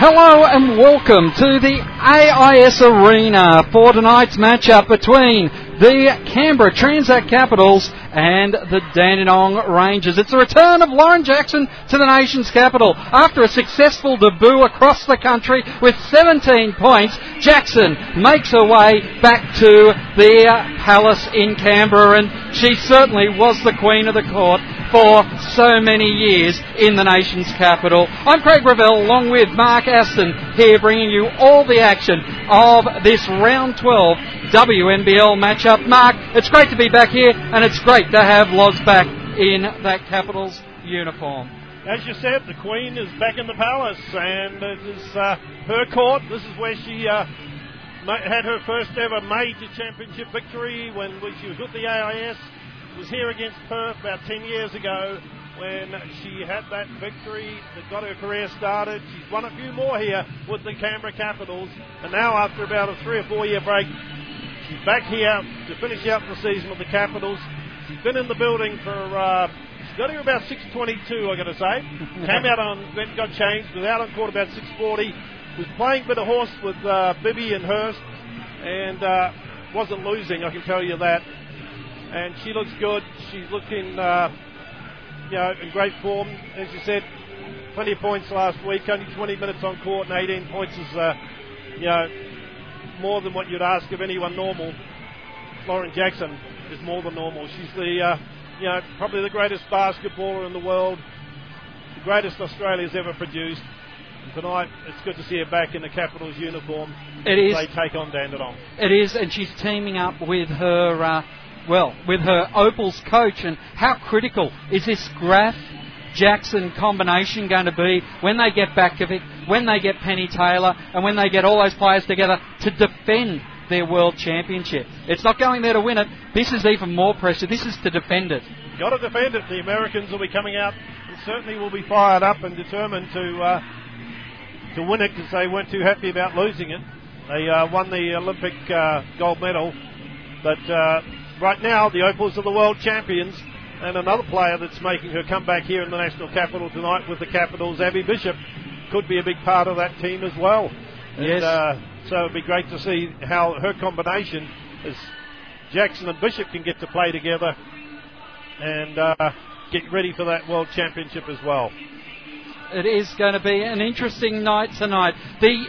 Hello and welcome to the AIS Arena for tonight's matchup between the Canberra Transact Capitals and the Dandenong Rangers. It's the return of Lauren Jackson to the nation's capital. After a successful debut across the country with 17 points, Jackson makes her way back to the palace in Canberra and she certainly was the queen of the court for so many years in the nation's capital. I'm Craig Revell along with Mark Aston here bringing you all the action of this round 12 WNBL matchup. Mark, it's great to be back here and it's great to have Loz back in that Capitals uniform. As you said, the Queen is back in the palace and it is uh, her court. This is where she uh, had her first ever major championship victory when she was with the AIS was here against Perth about 10 years ago when she had that victory that got her career started. She's won a few more here with the Canberra Capitals, and now after about a three or four year break, she's back here to finish out the season with the Capitals. She's been in the building for. Uh, she's got here about 6:22, I got to say. Came out on then got changed, was out on court about 6:40. Was playing a bit of horse with uh, Bibby and Hurst, and uh, wasn't losing. I can tell you that and she looks good. She's looking, uh, you know, in great form. As you said, plenty of points last week. Only 20 minutes on court and 18 points is, uh, you know, more than what you'd ask of anyone normal. Lauren Jackson is more than normal. She's the, uh, you know, probably the greatest basketballer in the world, the greatest Australia's ever produced. And tonight, it's good to see her back in the Capitals uniform. It is. They take on Dandenong. It is, and she's teaming up with her uh, well, with her Opals coach. And how critical is this Graf Jackson combination going to be when they get it, when they get Penny Taylor, and when they get all those players together to defend their world championship? It's not going there to win it. This is even more pressure. This is to defend it. Got to defend it. The Americans will be coming out and certainly will be fired up and determined to uh, to win it because they weren't too happy about losing it. They uh, won the Olympic uh, gold medal, but uh, right now, the Opals are the world champions. And another player that's making her come back here in the national capital tonight with the Capitals, Abby Bishop, could be a big part of that team as well. Yes. And, uh, so it'd be great to see how her combination as Jackson and Bishop can get to play together and uh, get ready for that world championship as well. It is going to be an interesting night tonight. The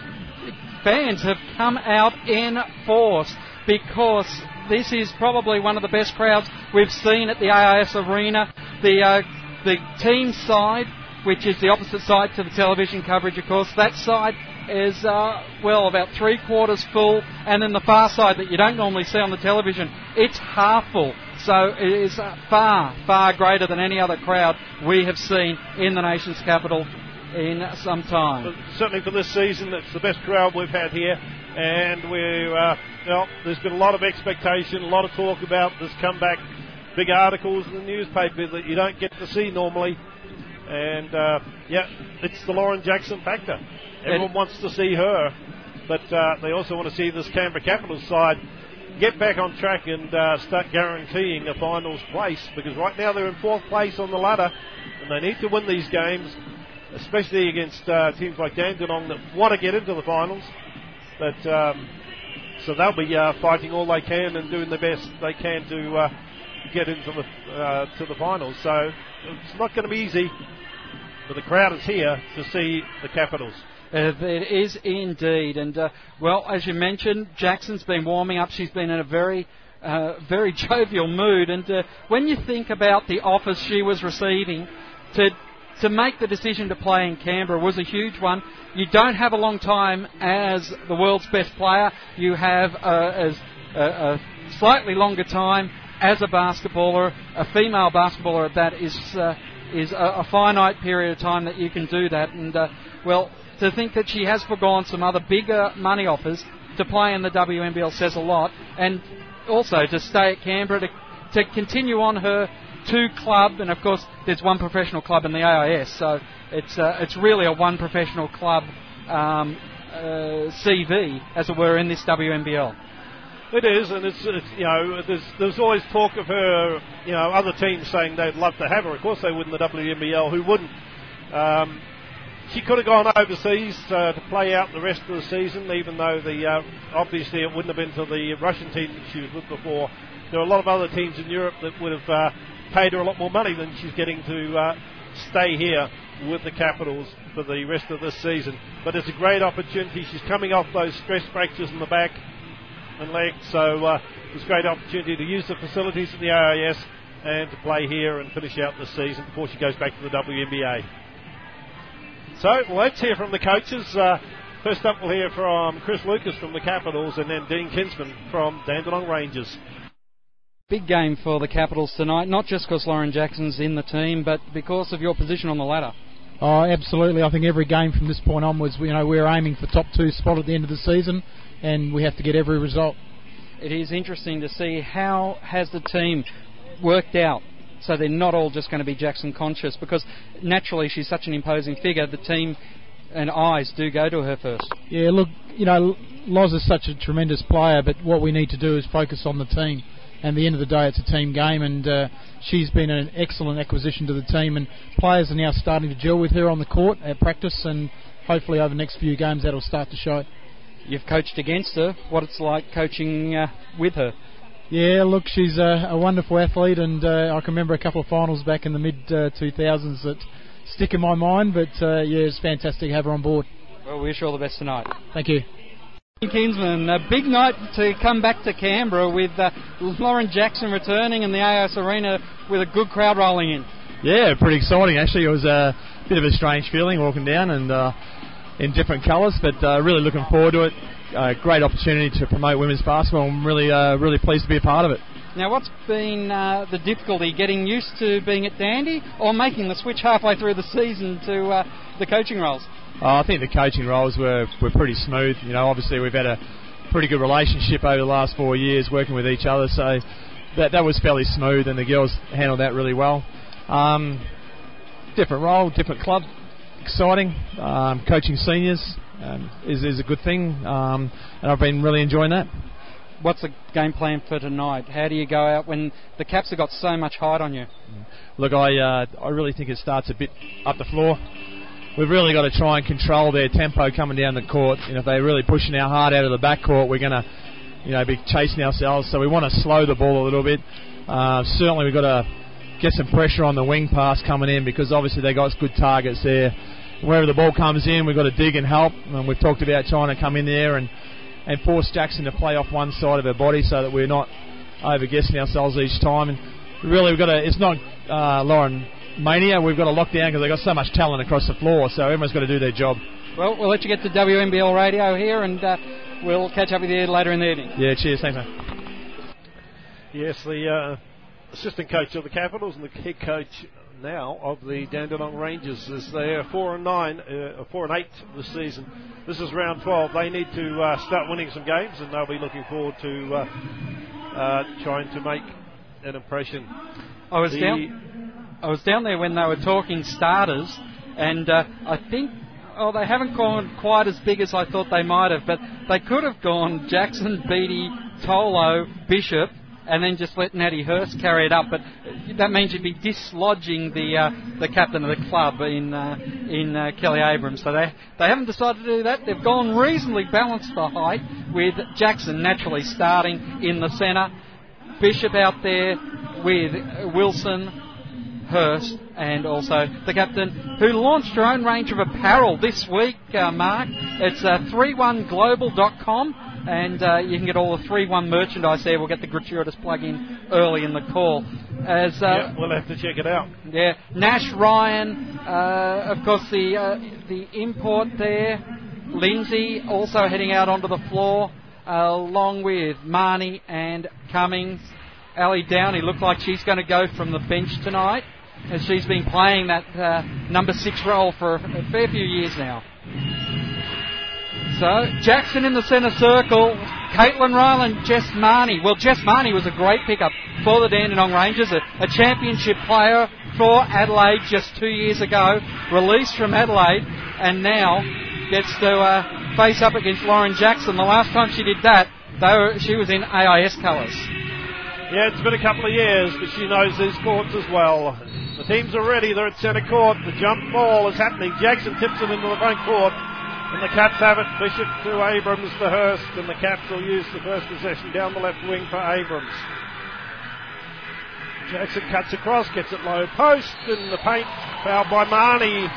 fans have come out in force because this is probably one of the best crowds we've seen at the AIS Arena. The uh, the team side, which is the opposite side to the television coverage, of course, that side is uh, well about three quarters full, and then the far side that you don't normally see on the television, it's half full. So it is far, far greater than any other crowd we have seen in the nation's capital in some time. But certainly for this season, it's the best crowd we've had here, and we're uh, well, there's been a lot of expectation, a lot of talk about this comeback, big articles in the newspaper that you don't get to see normally. And uh, yeah, it's the Lauren Jackson factor. Everyone wants to see her, but uh, they also want to see this Canberra Capitals side get back on track and uh, start guaranteeing a finals place because right now they're in fourth place on the ladder and they need to win these games, especially against uh, teams like Dandenong that want to get into the finals. But um, so they'll be uh, fighting all they can and doing the best they can to uh, get into the uh, to the finals. So it's not going to be easy, but the crowd is here to see the Capitals. Uh, it is indeed, and uh, well, as you mentioned, Jackson's been warming up. She's been in a very uh, very jovial mood, and when you think about the offers she was receiving to to make the decision to play in Canberra was a huge one. You don't have a long time as the world's best player. You have as a, slightly longer time as a basketballer. A female basketballer at that is uh, is a, a, finite period of time that you can do that. And uh, well, to think that she has forgone some other bigger money offers to play in the WNBL says a lot. And also to stay at Canberra to to continue on her two club, and of course there's one professional club in the AIS, so it's uh, it's really a one professional club um, uh, CV, as it were, in this WNBL. It is, and it's, it's, you know there's there's always talk of her, you know, other teams saying they'd love to have her. Of course they would in the WNBL. Who wouldn't? Um, she could have gone overseas uh, to play out the rest of the season, even though the uh, obviously it wouldn't have been to the Russian team that she was with before. There are a lot of other teams in Europe that would have uh, paid her a lot more money than she's getting to uh, stay here with the Capitals for the rest of this season. But it's a great opportunity. She's coming off those stress fractures in the back and leg, so uh, it's a great opportunity to use the facilities at the AIS and to play here and finish out the season before she goes back to the WNBA. So well, let's hear from the coaches. Uh, first up, we'll hear from Chris Lucas from the Capitals and then Dean Kinsman from Dandenong Rangers. Big game for the Capitals tonight, not just because Lauren Jackson's in the team, but because of your position on the ladder. Oh, absolutely. I think every game from this point onwards, you know, we're aiming for top two spot at the end of the season, and we have to get every result. It is interesting to see how has the team worked out so they're not all just going to be Jackson conscious because naturally she's such an imposing figure. The team and eyes do go to her first. Yeah, look, you know, Loz is such a tremendous player, but what we need to do is focus on the team. And the end of the day, it's a team game, and uh, she's been an excellent acquisition to the team. And players are now starting to gel with her on the court at practice, and hopefully over the next few games that'll start to show. You've coached against her. What it's like coaching uh, with her? Yeah, look, she's a, a wonderful athlete, and uh, I can remember a couple of finals back in the mid uh, 2000s that stick in my mind. But uh, yeah, it's fantastic to have her on board. Well, we wish you all the best tonight. Thank you. Kinsman, a big night to come back to Canberra with uh, Lauren Jackson returning and the AIS Arena with a good crowd rolling in. Yeah, pretty exciting actually. It was a bit of a strange feeling walking down and uh, in different colours, but uh, really looking forward to it a great opportunity to promote women's basketball. I'm really, uh, really pleased to be a part of it. Now, what's been uh, the difficulty getting used to being at Dandy, or making the switch halfway through the season to uh, the coaching roles? Oh, I think the coaching roles were were pretty smooth. You know, obviously we've had a pretty good relationship over the last four years working with each other, so that that was fairly smooth, and the girls handled that really well. Um, different role, different club, exciting. Um, coaching seniors, um, is, is a good thing, um, and I've been really enjoying that. What's the game plan for tonight? How do you go out when the Caps have got so much height on you? Look, I uh, I really think it starts a bit up the floor. We've really got to try and control their tempo coming down the court. Know, if they're really pushing our hard out of the back court, we're going to, you know, be chasing ourselves. So we want to slow the ball a little bit. Uh, certainly, we've got to get some pressure on the wing pass coming in because obviously they've got good targets there wherever the ball comes in, we've got to dig and help. And we've talked about trying to come in there and, and force Jackson to play off one side of her body so that we're not over guessing ourselves each time. And really, we've got to. It's not uh, Lauren mania. We've got to lock down because they've got so much talent across the floor. So everyone's got to do their job. Well, we'll let you get to WNBL radio here, and uh, we'll catch up with you later in the evening. Yeah, cheers. Thanks, mate. Yes, the uh, assistant coach of the Capitals and the head coach now of the Dandenong Rangers as they are four and nine, uh, four and eight this season. This is round 12. They need to uh, start winning some games, and they'll be looking forward to uh, uh trying to make an impression. I was the down. I was down there when they were talking starters, and uh, I think. Oh, they haven't gone quite as big as I thought they might have, but they could have gone Jackson, Beatty, Tolo, Bishop, and then just let Natty Hurst carry it up. But that means you'd be dislodging the uh, the captain of the club in uh, in uh, Kelly Abrams. So they they haven't decided to do that. They've gone reasonably balanced for height with Jackson naturally starting in the centre, Bishop out there with Wilson. Hurst and also the captain who launched her own range of apparel this week, uh, Mark. It's uh, 31global.com and uh, you can get all the 3-1 merchandise there. We'll get the gratuitous plug in early in the call. As uh, yeah, we'll have to check it out. Yeah, Nash Ryan, uh, of course the uh, the import there. Lindsay also heading out onto the floor, along with Marnie and Cummings. Ali Downey looked like she's going to go from the bench tonight, as she's been playing that uh, number six role for a fair few years now. So Jackson in the centre circle. Caitlin Ryan, Jess Marnie. Well, Jess Marnie was a great pickup for the Dandenong Rangers, a, a championship player for Adelaide just two years ago, released from Adelaide, and now gets to uh, face up against Lauren Jackson. The last time she did that, were, she was in AIS colours. Yeah, it's been a couple of years, but she knows these courts as well. The teams are ready. They're at centre court. The jump ball is happening. Jackson tips it into the front court. And the Caps have it. Bishop to Abrams to Hurst. And the Caps will use the first possession down the left wing for Abrams. Jackson cuts across, gets it low post, and the paint fouled by Marnie.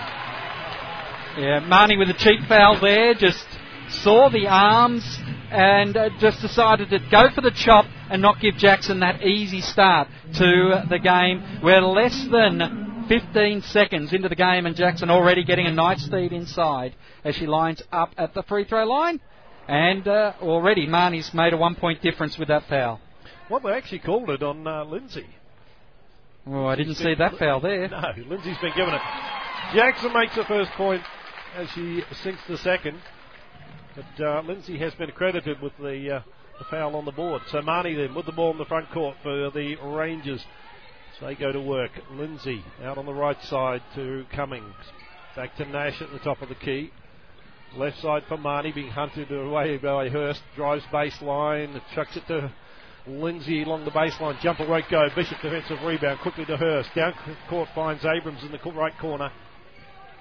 Yeah, Marnie with a cheap foul there, just saw the arms and uh, just decided to go for the chop and not give Jackson that easy start to the game. We're less than 15 seconds into the game and Jackson already getting a nice speed inside as she lines up at the free throw line. And uh, already Marnie's made a one point difference with that foul. Well, they actually called it on uh, Lindsay. Oh, I didn't see that foul there. No, Lindsay's been given it. Jackson makes the first point as she sinks the second. But uh, Lindsay has been credited with the, uh, the foul on the board. So Marnie then with the ball in the front court for the Rangers. So they go to work. Lindsay out on the right side to Cummings. Back to Nash at the top of the key. Left side for Marnie being hunted away by Hurst. Drives baseline, chucks it to Lindsay along the baseline. Jumper won't go. Bishop defensive rebound quickly to Hurst. Down court finds Abrams in the right corner.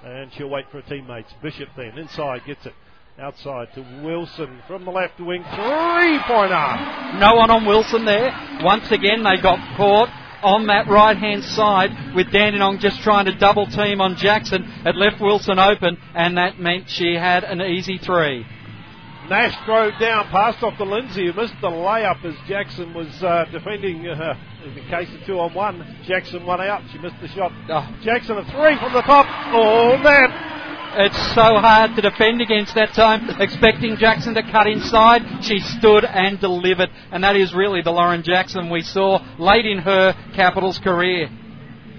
And she'll wait for her teammates. Bishop then inside gets it. Outside to Wilson from the left wing. Three pointer. No one on Wilson there. Once again, they got caught on that right hand side with Dandenong just trying to double team on Jackson. It left Wilson open, and that meant she had an easy three. Nash drove down, passed off to Lindsay, who missed the layup as Jackson was uh, defending. Uh, in the case of two on one, Jackson won out. She missed the shot. Oh. Jackson a three from the top. Oh man! It's so hard to defend against that time, expecting Jackson to cut inside. She stood and delivered, and that is really the Lauren Jackson we saw late in her Capitals career.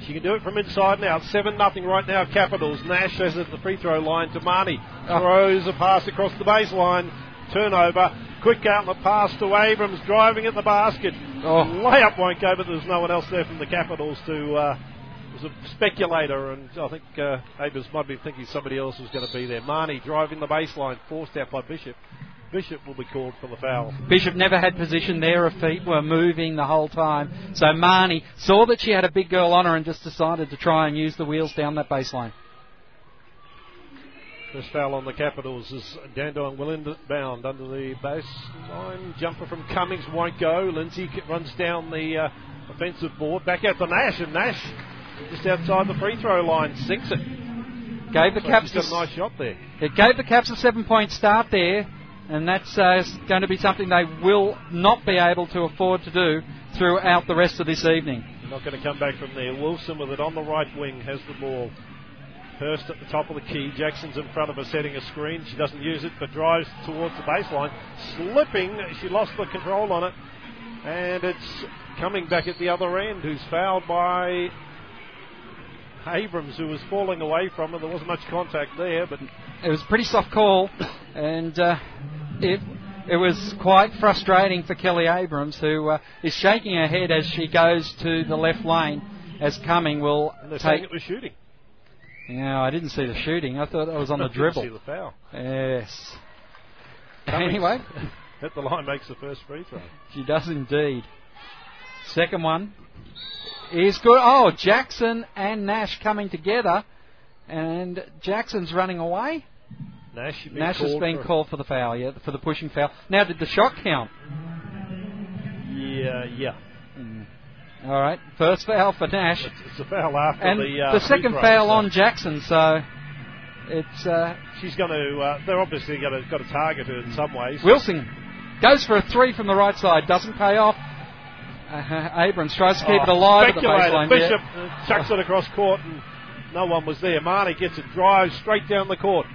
She can do it from inside now. 7 0 right now, Capitals. Nash has it at the free throw line to Marnie. Throws a pass across the baseline. Turnover. Quick outlet pass to Abrams, driving at the basket. Oh. Layup won't go, but there's no one else there from the Capitals to. Uh, was a speculator, and I think uh, Abrams might be thinking somebody else was going to be there. Marnie driving the baseline, forced out by Bishop. Bishop will be called for the foul. Bishop never had position there. Her feet were moving the whole time. So Marnie saw that she had a big girl on her and just decided to try and use the wheels down that baseline. First foul on the Capitals is Dandenong will inbound under the baseline. Jumper from Cummings won't go. Lindsay runs down the uh, offensive board. Back out to Nash, and Nash just outside the free throw line sinks it. Gave the So Caps a nice shot there. It gave the Caps a seven point start there, and that's uh, going to be something they will not be able to afford to do throughout the rest of this evening. Not going to come back from there. Wilson with it on the right wing has the ball. Hurst at the top of the key. Jackson's in front of her setting a screen. She doesn't use it but drives towards the baseline. Slipping. She lost the control on it. And it's coming back at the other end, who's fouled by Abrams, who was falling away from her. There wasn't much contact there, but It was a pretty soft call, and uh, it it was quite frustrating for Kelly Abrams, who uh, is shaking her head as she goes to the left lane. As Cumming will they're saying take. it was shooting. Yeah, I didn't see the shooting. I thought it was on the dribble. See the foul. Yes. Cummings Anyway, at the line makes the first free throw. she does indeed. Second one is good. Oh, Jackson and Nash coming together, and Jackson's running away. Nash, been Nash has been called for the foul, yeah, for the pushing foul. Now, did the shot count? Yeah, yeah. All right, first foul for Nash, It's, it's a foul after and the uh, the second foul on Jackson. So it's uh, She's going to. Uh, they're obviously going to got to target her in some ways. Wilson goes for a three from the right side, doesn't pay off. Uh, Abrams tries to keep Oh, it alive at the baseline. Bishop yeah. chucks it across court, and no one was there. Marnie gets it, drives straight down the court.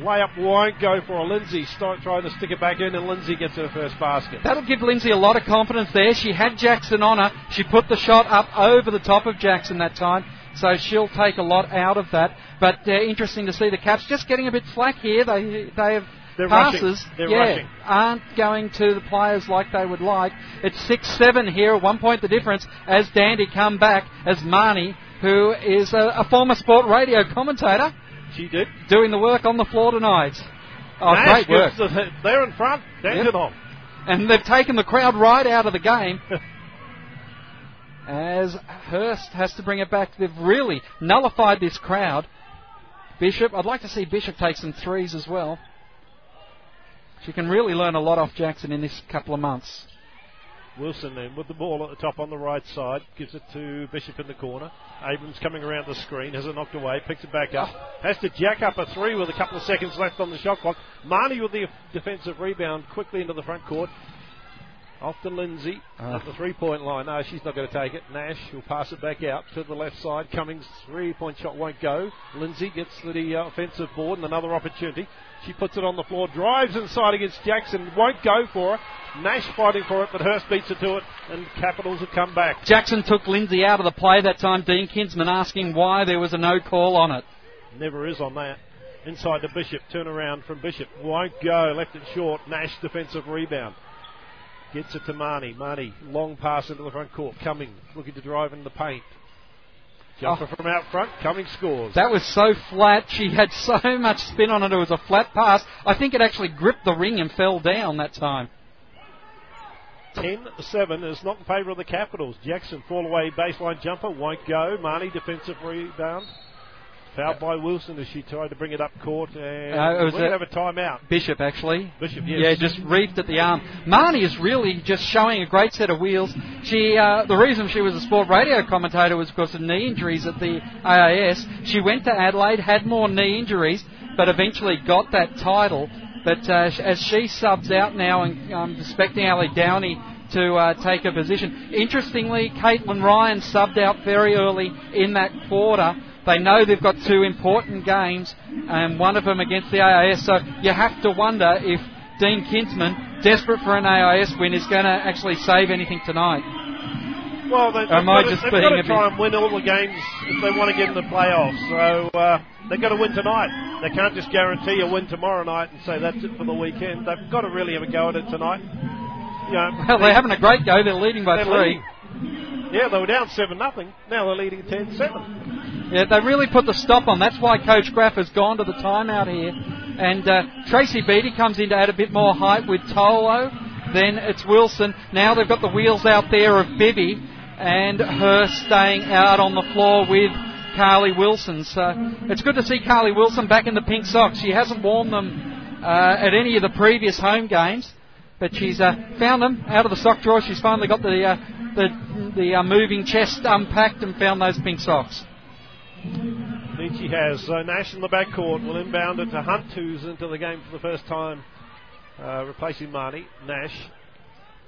Layup won't go for a Lindsay. Start trying to stick it back in, and Lindsay gets her first basket. That'll give Lindsay a lot of confidence there. She had Jackson on her. She put the shot up over the top of Jackson that time, so she'll take a lot out of that. But uh, interesting to see the Caps just getting a bit slack here. They they have They're rushing. passes, They're yeah, rushing. aren't going to the players like they would like. It's six seven here. At one point the difference as Dandy come back as Marnie, who is a, a former sport radio commentator, She did. doing the work on the floor tonight. Oh, Nash great work. the, they're in front. Dandenong. And they've taken the crowd right out of the game. as Hurst has to bring it back. They've really nullified this crowd. Bishop, I'd like to see Bishop take some threes as well. She can really learn a lot off Jackson in this couple of months. Wilson then with the ball at the top on the right side, gives it to Bishop in the corner. Abrams coming around the screen, has it knocked away, picks it back up, has to jack up a three with a couple of seconds left on the shot clock. Marnie with the defensive rebound quickly into the front court. Off to Lindsay Ah. at the three point line. No, she's not going to take it. Nash will pass it back out to the left side. Cummings' three point shot won't go. Lindsay gets the uh, offensive board and another opportunity. She puts it on the floor, drives inside against Jackson, won't go for it. Nash fighting for it, but Hurst beats her to it, and Capitals have come back. Jackson took Lindsay out of the play that time. Dean Kinsman asking why there was a no call on it. Never is on that. Inside to Bishop, turn around from Bishop, won't go, left it short. Nash defensive rebound. Gets it to Marnie. Marnie, long pass into the front court. Coming, looking to drive in the paint. Jumper oh. from out front, Cummings scores. That was so flat. She had so much spin on it. It was a flat pass. I think it actually gripped the ring and fell down that time. 10 7 is not in favour of the Capitals. Jackson, fall away baseline jumper, won't go. Marnie, defensive rebound. Fouled by Wilson as she tried to bring it up court. And Uh, it was we're a- have a timeout. Bishop, actually. Bishop, yes. Yeah, just reefed at the arm. Marnie is really just showing a great set of wheels. She, uh, the reason she was a sport radio commentator was because of knee injuries at the AIS. She went to Adelaide, had more knee injuries, but eventually got that title. But uh, as she subs out now and um, expecting Ali Downey to uh, take a position. Interestingly, Caitlin Ryan subbed out very early in that quarter. They know they've got two important games, and one of them against the AIS. So you have to wonder if Dean Kinsman, desperate for an AIS win, is going to actually save anything tonight. Well, they, they've got to, just they've got to try and win all the games if they want to get in the playoffs. So uh, they've got to win tonight. They can't just guarantee a win tomorrow night and say that's it for the weekend. They've got to really have a go at it tonight. You know, Well, they're having a great go. They're leading by they're three. leading. Yeah, they were down 7 nothing. Now they're leading 10 7. Yeah, they really put the stop on. That's why Coach Graf has gone to the timeout here. And uh, Tracy Beatty comes in to add a bit more height with Tolo. Then it's Wilson. Now they've got the wheels out there of Bibby and her staying out on the floor with Carly Wilson. So it's good to see Carly Wilson back in the pink socks. She hasn't worn them uh, at any of the previous home games. But she's uh, found them out of the sock drawer. She's finally got the uh, the, the uh, moving chest unpacked and found those pink socks. Nietzsche has. So Nash in the backcourt will inbound it to Hunt, who's into the game for the first time, uh, replacing Marnie. Nash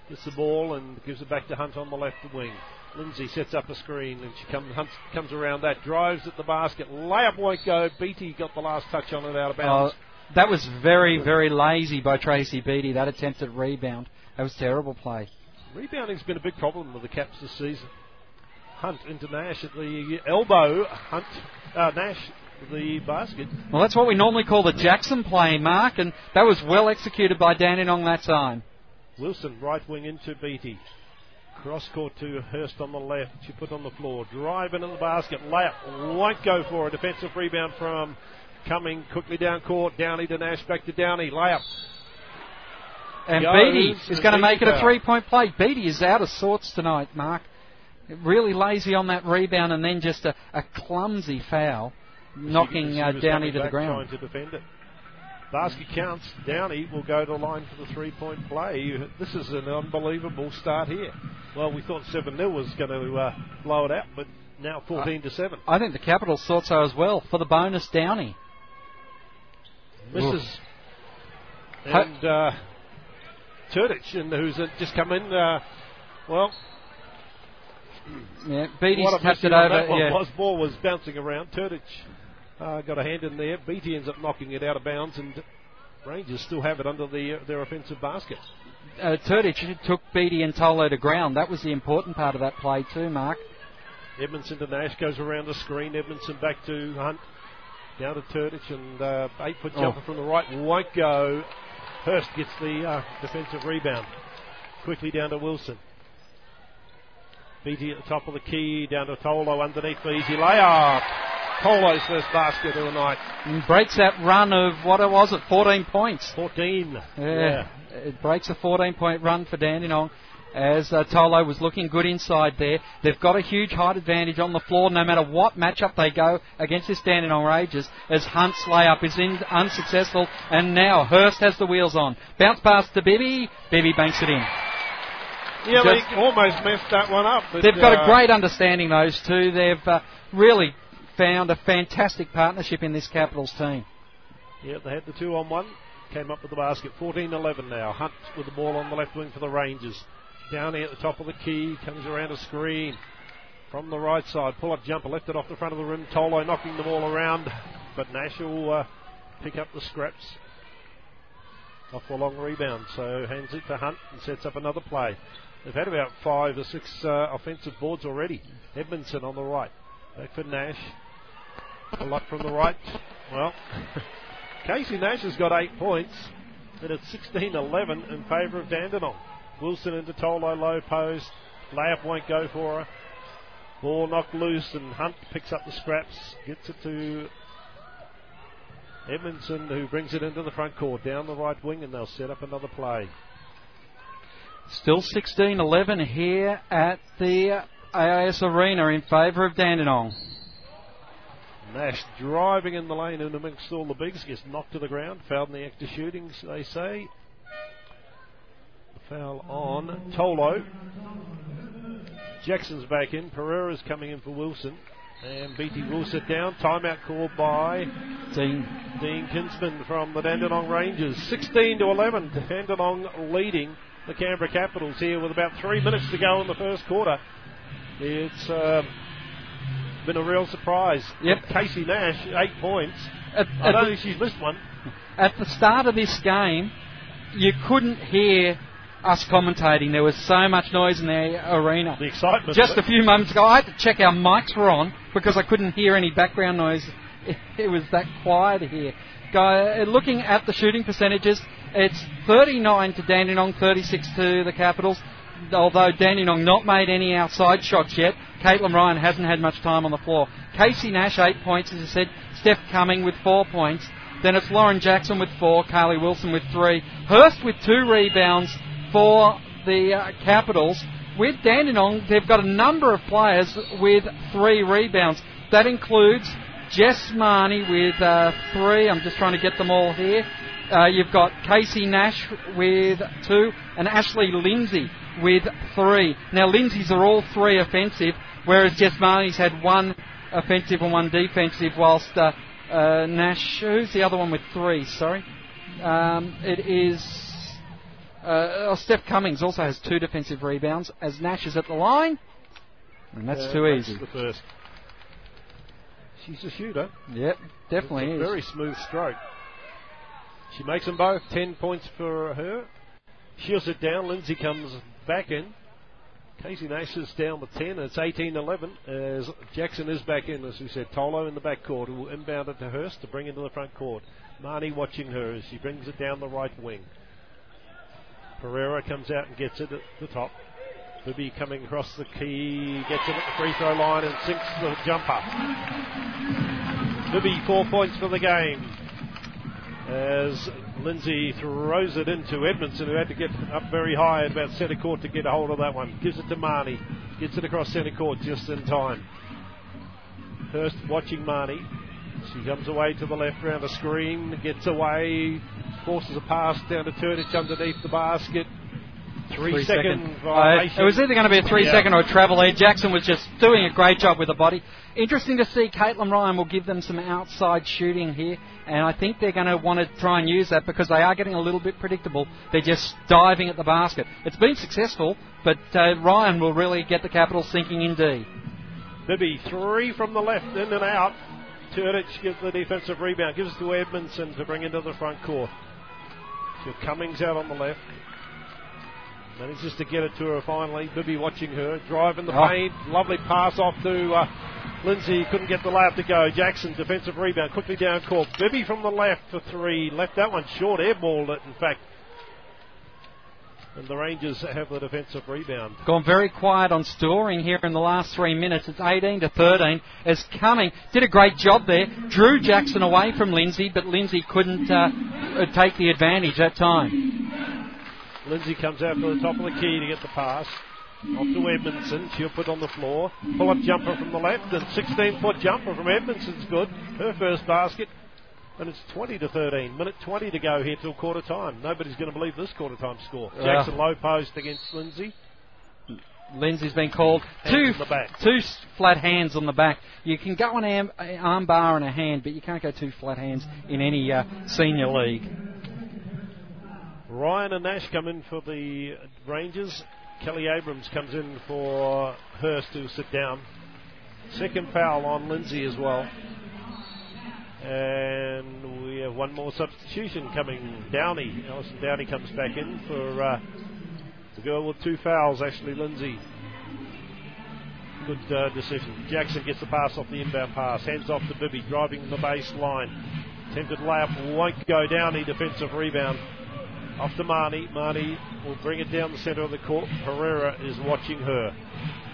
gets the ball and gives it back to Hunt on the left wing. Lindsay sets up a screen and she comes Hunt comes around that, drives at the basket, layup won't go. Beatty got the last touch on it out of bounds. That was very, very lazy by Tracy Beatty, that attempted rebound. That was terrible play. Rebounding's been a big problem with the Caps this season. Hunt into Nash at the elbow. Hunt uh, Nash the basket. Well, that's what we normally call the Jackson play, Mark, and that was well executed by Dandenong that time. Wilson, right wing into Beatty. Cross court to Hurst on the left. She put on the floor. Drive into the basket. Layup. Won't go for a defensive rebound from Coming quickly down court. Downey to Nash. Back to Downey. Layup. And Goes Beatty is going to make it a three point play. Beatty is out of sorts tonight, Mark. Really lazy on that rebound and then just a, a clumsy foul, knocking uh, Downey to the ground. Trying to defend it. Basket counts. Downey will go to the line for the three point play. This is an unbelievable start here. Well, we thought 7 0 was going to uh, blow it out, but now 14 to 7. I think the Capitals thought so as well for the bonus Downey. Misses. And uh, Turdich, and who's uh, just come in. Uh, well, Yeah, Beatty's tapped it over. that one Yeah. was. Ball was bouncing around. Turdich uh, got a hand in there. Beatty ends up knocking it out of bounds, and Rangers still have it under the, uh, their offensive basket. uh, Turdich took Beatty and Tolo to ground. That was the important part of that play too, Mark. Edmondson to Nash goes around the screen. Edmondson back to Hunt. Down to Turdich and uh, eight foot Oh. jumper from the right won't go. Hurst gets the uh, defensive rebound. Quickly down to Wilson. Beatty at the top of the key. Down to Tolo underneath for easy layup. Tolo's first basket of the night. And breaks that run of what it was at 14 points. 14. Yeah. It breaks a 14 point run for Dandenong. As uh, Tolo was looking good inside there. They've got a huge height advantage on the floor no matter what matchup they go against this Dandenong Rangers as Hunt's layup is in, unsuccessful and now Hurst has the wheels on. Bounce pass to Bibby. Bibby banks it in. Yeah, Just- they almost messed that one up. But, They've got uh, a great understanding, those two. They've uh, really found a fantastic partnership in this Capitals team. Yeah, they had the two on one. Came up with the basket. 14 11 now. Hunt with the ball on the left wing for the Rangers. Down here at the top of the key. Comes around a screen. From the right side. Pull up jumper. Left it off the front of the rim. Tolo knocking them all around. But Nash will uh, pick up the scraps. Off the long rebound. So hands it to Hunt and sets up another play. They've had about five or six uh, offensive boards already. Edmondson on the right. Back for Nash. A lot from the right. Well, Casey Nash has got eight points, and it's 16 11 in favour of Dandenong. Wilson into Tolo low post. Layup won't go for her. Ball knocked loose, and Hunt picks up the scraps, gets it to Edmondson, who brings it into the front court down the right wing, and they'll set up another play. Still 16 11 here at the AIS Arena in favour of Dandenong. Nash driving in the lane and amongst all the bigs gets knocked to the ground. Fouled in the act of shooting, they say. Foul on Tolo. Jackson's back in. Pereira's coming in for Wilson. And BT will sit down. Timeout called by Dean. Dean Kinsman from the Dandenong Rangers. 16 to 11. Dandenong leading the Canberra Capitals here with about three minutes to go in the first quarter. It's uh, been a real surprise. Yep. Casey Nash, eight points. At, I don't think she's missed one. at the start of this game, you couldn't hear us commentating. There was so much noise in the arena. The excitement. Just a few moments ago, I had to check our mics were on because I couldn't hear any background noise. It, it was that quiet here. Uh, looking at the shooting percentages, it's 39 to Dandenong, 36 to the Capitals. Although Dandenong not made any outside shots yet, Caitlin Ryan hasn't had much time on the floor. Casey Nash eight points, as I said. Steph Cumming with four points. Then it's Lauren Jackson with four, Carly Wilson with three, Hurst with two rebounds for the uh, Capitals. With Dandenong, they've got a number of players with three rebounds. That includes Jess Marnie with uh, three. I'm just trying to get them all here. Uh, you've got Casey Nash with two and Ashley Lindsay with three. Now, Lindsay's are all three offensive, whereas Jess Marnie's had one offensive and one defensive, whilst uh, uh, Nash, who's the other one with three? Sorry. Um, it is. Uh, oh, Steph Cummings also has two defensive rebounds as Nash is at the line. And that's Uh, too easy. the first. She's a shooter. Yep, definitely It's a is. very smooth stroke. She makes them both. Ten points for her. She'll sit down. Lindsay comes back in. Casey Nash is down with 10. It's 18 11 as Jackson is back in, as we said. Tolo in the back court who will inbound it to Hurst to bring into the front court. Marnie watching her as she brings it down the right wing. Pereira comes out and gets it at the top. Bibby coming across the key, gets it at the free throw line and sinks the jumper. Bibby, four points for the game. As Lindsay throws it into Edmondson, who had to get up very high at about centre court to get a hold of that one. Gives it to Marnie. Gets it across centre court just in time. Hurst watching Marnie. She comes away to the left round a screen, gets away, forces a pass down to Turdich underneath the basket. Three, Three second second. Uh, it was either going to be a three Yeah. second or a travel there. Jackson was just doing a great job with the body. Interesting to see Caitlin Ryan will give them some outside shooting here, and I think they're going to want to try and use that because they are getting a little bit predictable. They're just diving at the basket. It's been successful, but uh, Ryan will really get the Capitals thinking in D. Bibby, three from the left, in and out. Turdich gives the defensive rebound, gives it to Edmondson to bring into the front court. So Cummings out on the left. Manages to get it to her finally. Bibby watching her, driving the Oh. paint. Lovely pass off to uh, Lindsay. Couldn't get the layup to go. Jackson, defensive rebound, quickly down court. Bibby from the left for three. Left that one short, airballed it, in fact. And the Rangers have the defensive rebound. Gone very quiet on scoring here in the last three minutes. It's 18 to 13 as Cumming did a great job there. Drew Jackson away from Lindsay, but Lindsay couldn't uh, uh, take the advantage that time. Lindsay comes out to the top of the key to get the pass. Off to Edmondson. She'll put on the floor. Pull up jumper from the left and 16 foot jumper from Edmondson's good. Her first basket. And it's 20 to 13. Minute 20 to go here till quarter time. Nobody's going to believe this quarter time score. Uh. Jackson low post against Lindsay. Lindsay's been called Hands two the back. two flat hands on the back. You can go an arm, arm bar and a hand, but you can't go two flat hands in any uh, senior league. Ryan and Nash come in for the Rangers. Kelly Abrams comes in for Hurst to sit down. Second foul on Lindsay as well. And we have one more substitution coming. Downey. Alison Downey comes back in for uh, the girl with two fouls, Ashley Lindsay. Good uh, decision. Jackson gets the pass off the inbound pass. Hands off to Bibby, driving the baseline. Attempted layup won't go. Downey, defensive rebound. Off to Marnie. Marnie will bring it down the centre of the court. Herrera is watching her.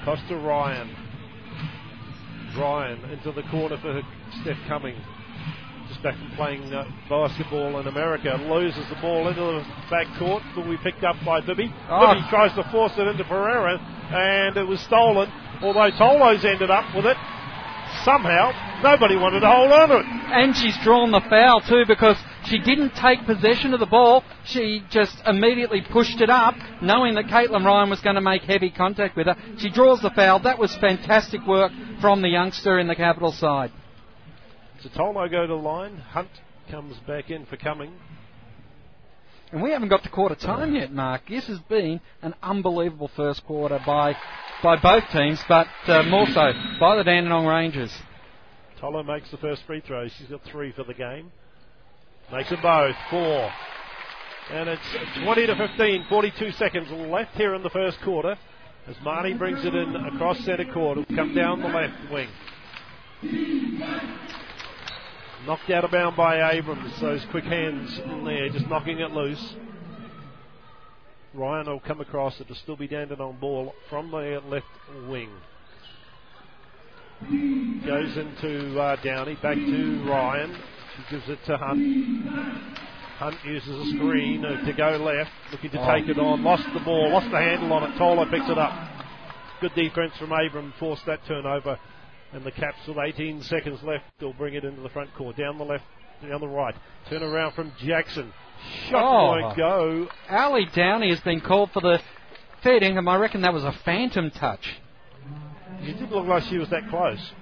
Costa Ryan. Ryan into the corner for her, Steph Cumming. Back from playing uh, basketball in America. Loses the ball into the back court. Will be picked up by Bibby. Oh. Bibby tries to force it into Pereira, and it was stolen. Although Tolos ended up with it. Somehow, nobody wanted to hold on to it. And she's drawn the foul too because she didn't take possession of the ball. She just immediately pushed it up, knowing that Caitlin Ryan was going to make heavy contact with her. She draws the foul. That was fantastic work from the youngster in the capital side. So Tolo go to line. Hunt comes back in for coming. And we haven't got to quarter time yet, Mark. This has been an unbelievable first quarter by by both teams, but uh, more so by the Dandenong Rangers. Tolo makes the first free throw. She's got three for the game. Makes them both. Four. And it's 20 to 15, 42 seconds left here in the first quarter. As Marnie brings it in across centre court, it'll come down the left wing. Knocked out of bound by Abrams. Those quick hands in there, just knocking it loose. Ryan will come across. It'll still be Dandenong ball from the left wing. Goes into uh, Downey, back to Ryan. She gives it to Hunt. Hunt uses a screen uh, to go left, looking to take it on. Lost the ball, lost the handle on it. Tolo picks it up. Good defense from Abram, forced that turnover. And the Caps with 18 seconds left They'll bring it into the front court. Down the left, down the right. Turn around from Jackson. Shot Oh. won't go. Ali Downey has been called for the fair dinkum. I reckon that was a phantom touch. It didn't look like she was that close.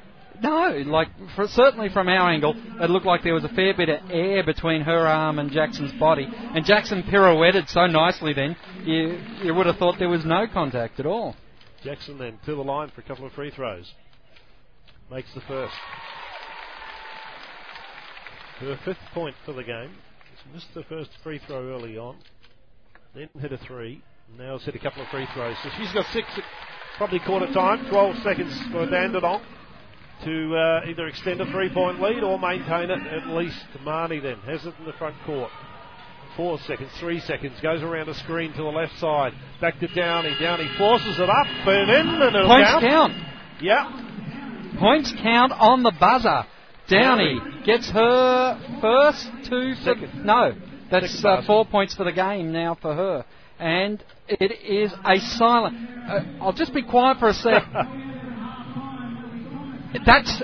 No, like for, certainly from our angle, it looked like there was a fair bit of air between her arm and Jackson's body, and Jackson pirouetted so nicely. Then you you would have thought there was no contact at all. Jackson then to the line for a couple of free throws. Makes the first. Her fifth point for the game. She's missed the first free throw early on. Then hit a three. Now has hit a couple of free throws. So she's got six, probably quarter time. 12 seconds for Dandenong to uh, either extend a three point lead or maintain it at least. Marnie then has it in the front court. Four seconds, three seconds, goes around a screen to the left side. Back to Downey. Downey forces it up and in and it'll Points count. count. Yeah. Points count on the buzzer. Downey gets her first two. For, no, that's uh, four points for the game now for her, and it is a silent. Uh, I'll just be quiet for a sec. That's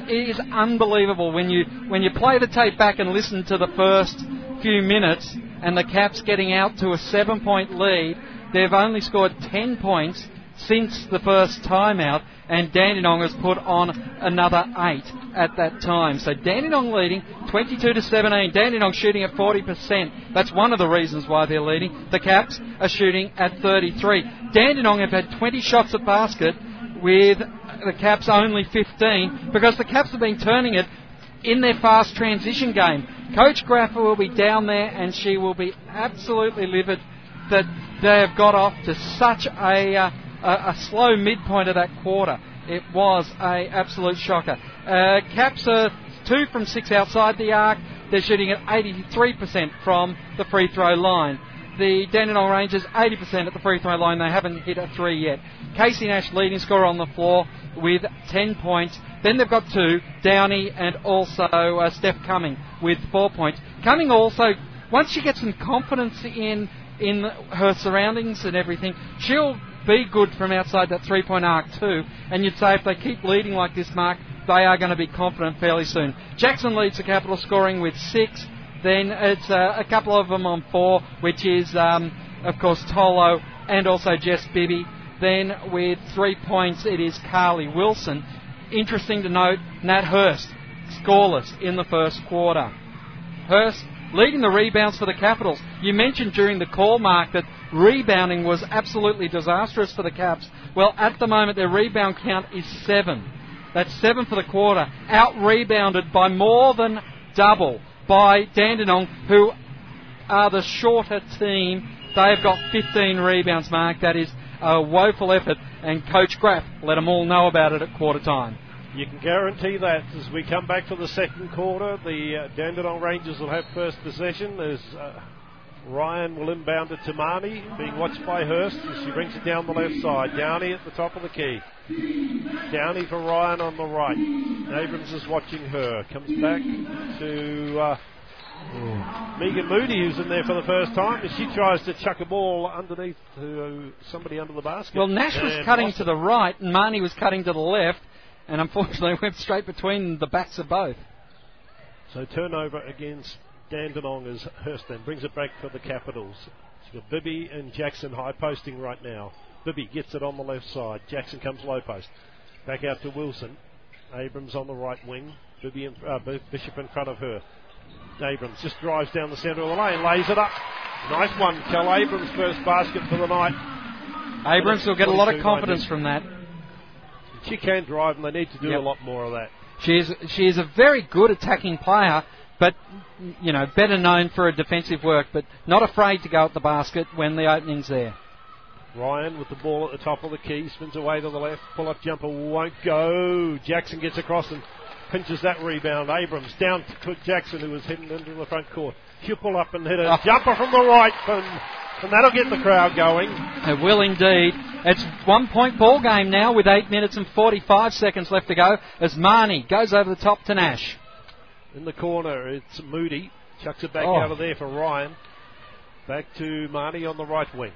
unbelievable when you when you play the tape back and listen to the first few minutes and the Caps getting out to a seven point lead. They've only scored ten points since the first timeout, and Dandenong has put on another eight at that time. So Dandenong leading 22 to 17. Dandenong shooting at 40%. That's one of the reasons why they're leading. The Caps are shooting at 33. Dandenong have had 20 shots at basket with the Caps only 15 because the Caps have been turning it in their fast transition game. Coach Graffer will be down there and she will be absolutely livid that they have got off to such a, uh, a, a slow midpoint of that quarter. It was a absolute shocker. Uh, Caps are two from six outside the arc. They're shooting at 83% from the free throw line. The Dandenong Rangers 80% at the free throw line. They haven't hit a three yet. Casey Nash leading scorer on the floor with 10 points. Then they've got two, Downey and also uh, Steph Cumming with four points. Cumming also, once she gets some confidence in in her surroundings and everything, she'll be good from outside that three point arc too. And you'd say if they keep leading like this, Mark, they are going to be confident fairly soon. Jackson leads the capital scoring with six. Then it's uh, a couple of them on four, which is, um, of course, Tolo and also Jess Bibby. Then with three points, it is Carly Wilson. Interesting to note, Nat Hurst scoreless in the first quarter. Hurst leading the rebounds for the Capitals. You mentioned during the call, Mark, that rebounding was absolutely disastrous for the Caps. Well, at the moment, their rebound count is seven. That's seven for the quarter, out rebounded by more than double by Dandenong, who are the shorter team. They have got 15 rebounds, Mark. That is a woeful effort, and Coach Graf let them all know about it at quarter time. You can guarantee that as we come back for the second quarter, the uh, Dandenong Rangers will have first possession as uh, Ryan will inbound it to Marnie, being watched by Hurst as she brings it down the left side. Downey at the top of the key. Downey for Ryan on the right. Abrams is watching her. Comes back to uh, Megan Moody, who's in there for the first time, as she tries to chuck a ball underneath to somebody under the basket. Well, Nash was cutting to the right, and Marnie was cutting to the left, and unfortunately went straight between the backs of both. So turnover against Dandenong as Hurst then brings it back for the Capitals. It's got Bibby and Jackson high posting right now. Bibby gets it on the left side. Jackson comes low post. Back out to Wilson. Abrams on the right wing. Bibby in, uh, Bishop in front of her. Abrams just drives down the centre of the lane, lays it up. Nice one. Kel Abrams first basket for the night. Abrams will get a lot of 22 confidence from that. She can drive and they need to do Yep. a lot more of that. She is she is a very good attacking player, but you know better known for her defensive work, but not afraid to go at the basket when the opening's there. Ryan with the ball at the top of the key, spins away to the left, pull up jumper won't go. Jackson gets across and pinches that rebound. Abrams down to Jackson who was heading into the front court. She'll pull up and hit a Oh. jumper from the right, and, and that'll get the crowd going. It will indeed. It's one point ball game now with eight minutes and 45 seconds left to go as Marnie goes over the top to Nash. In the corner, it's Moody. Chucks it back Oh. out of there for Ryan. Back to Marnie on the right wing.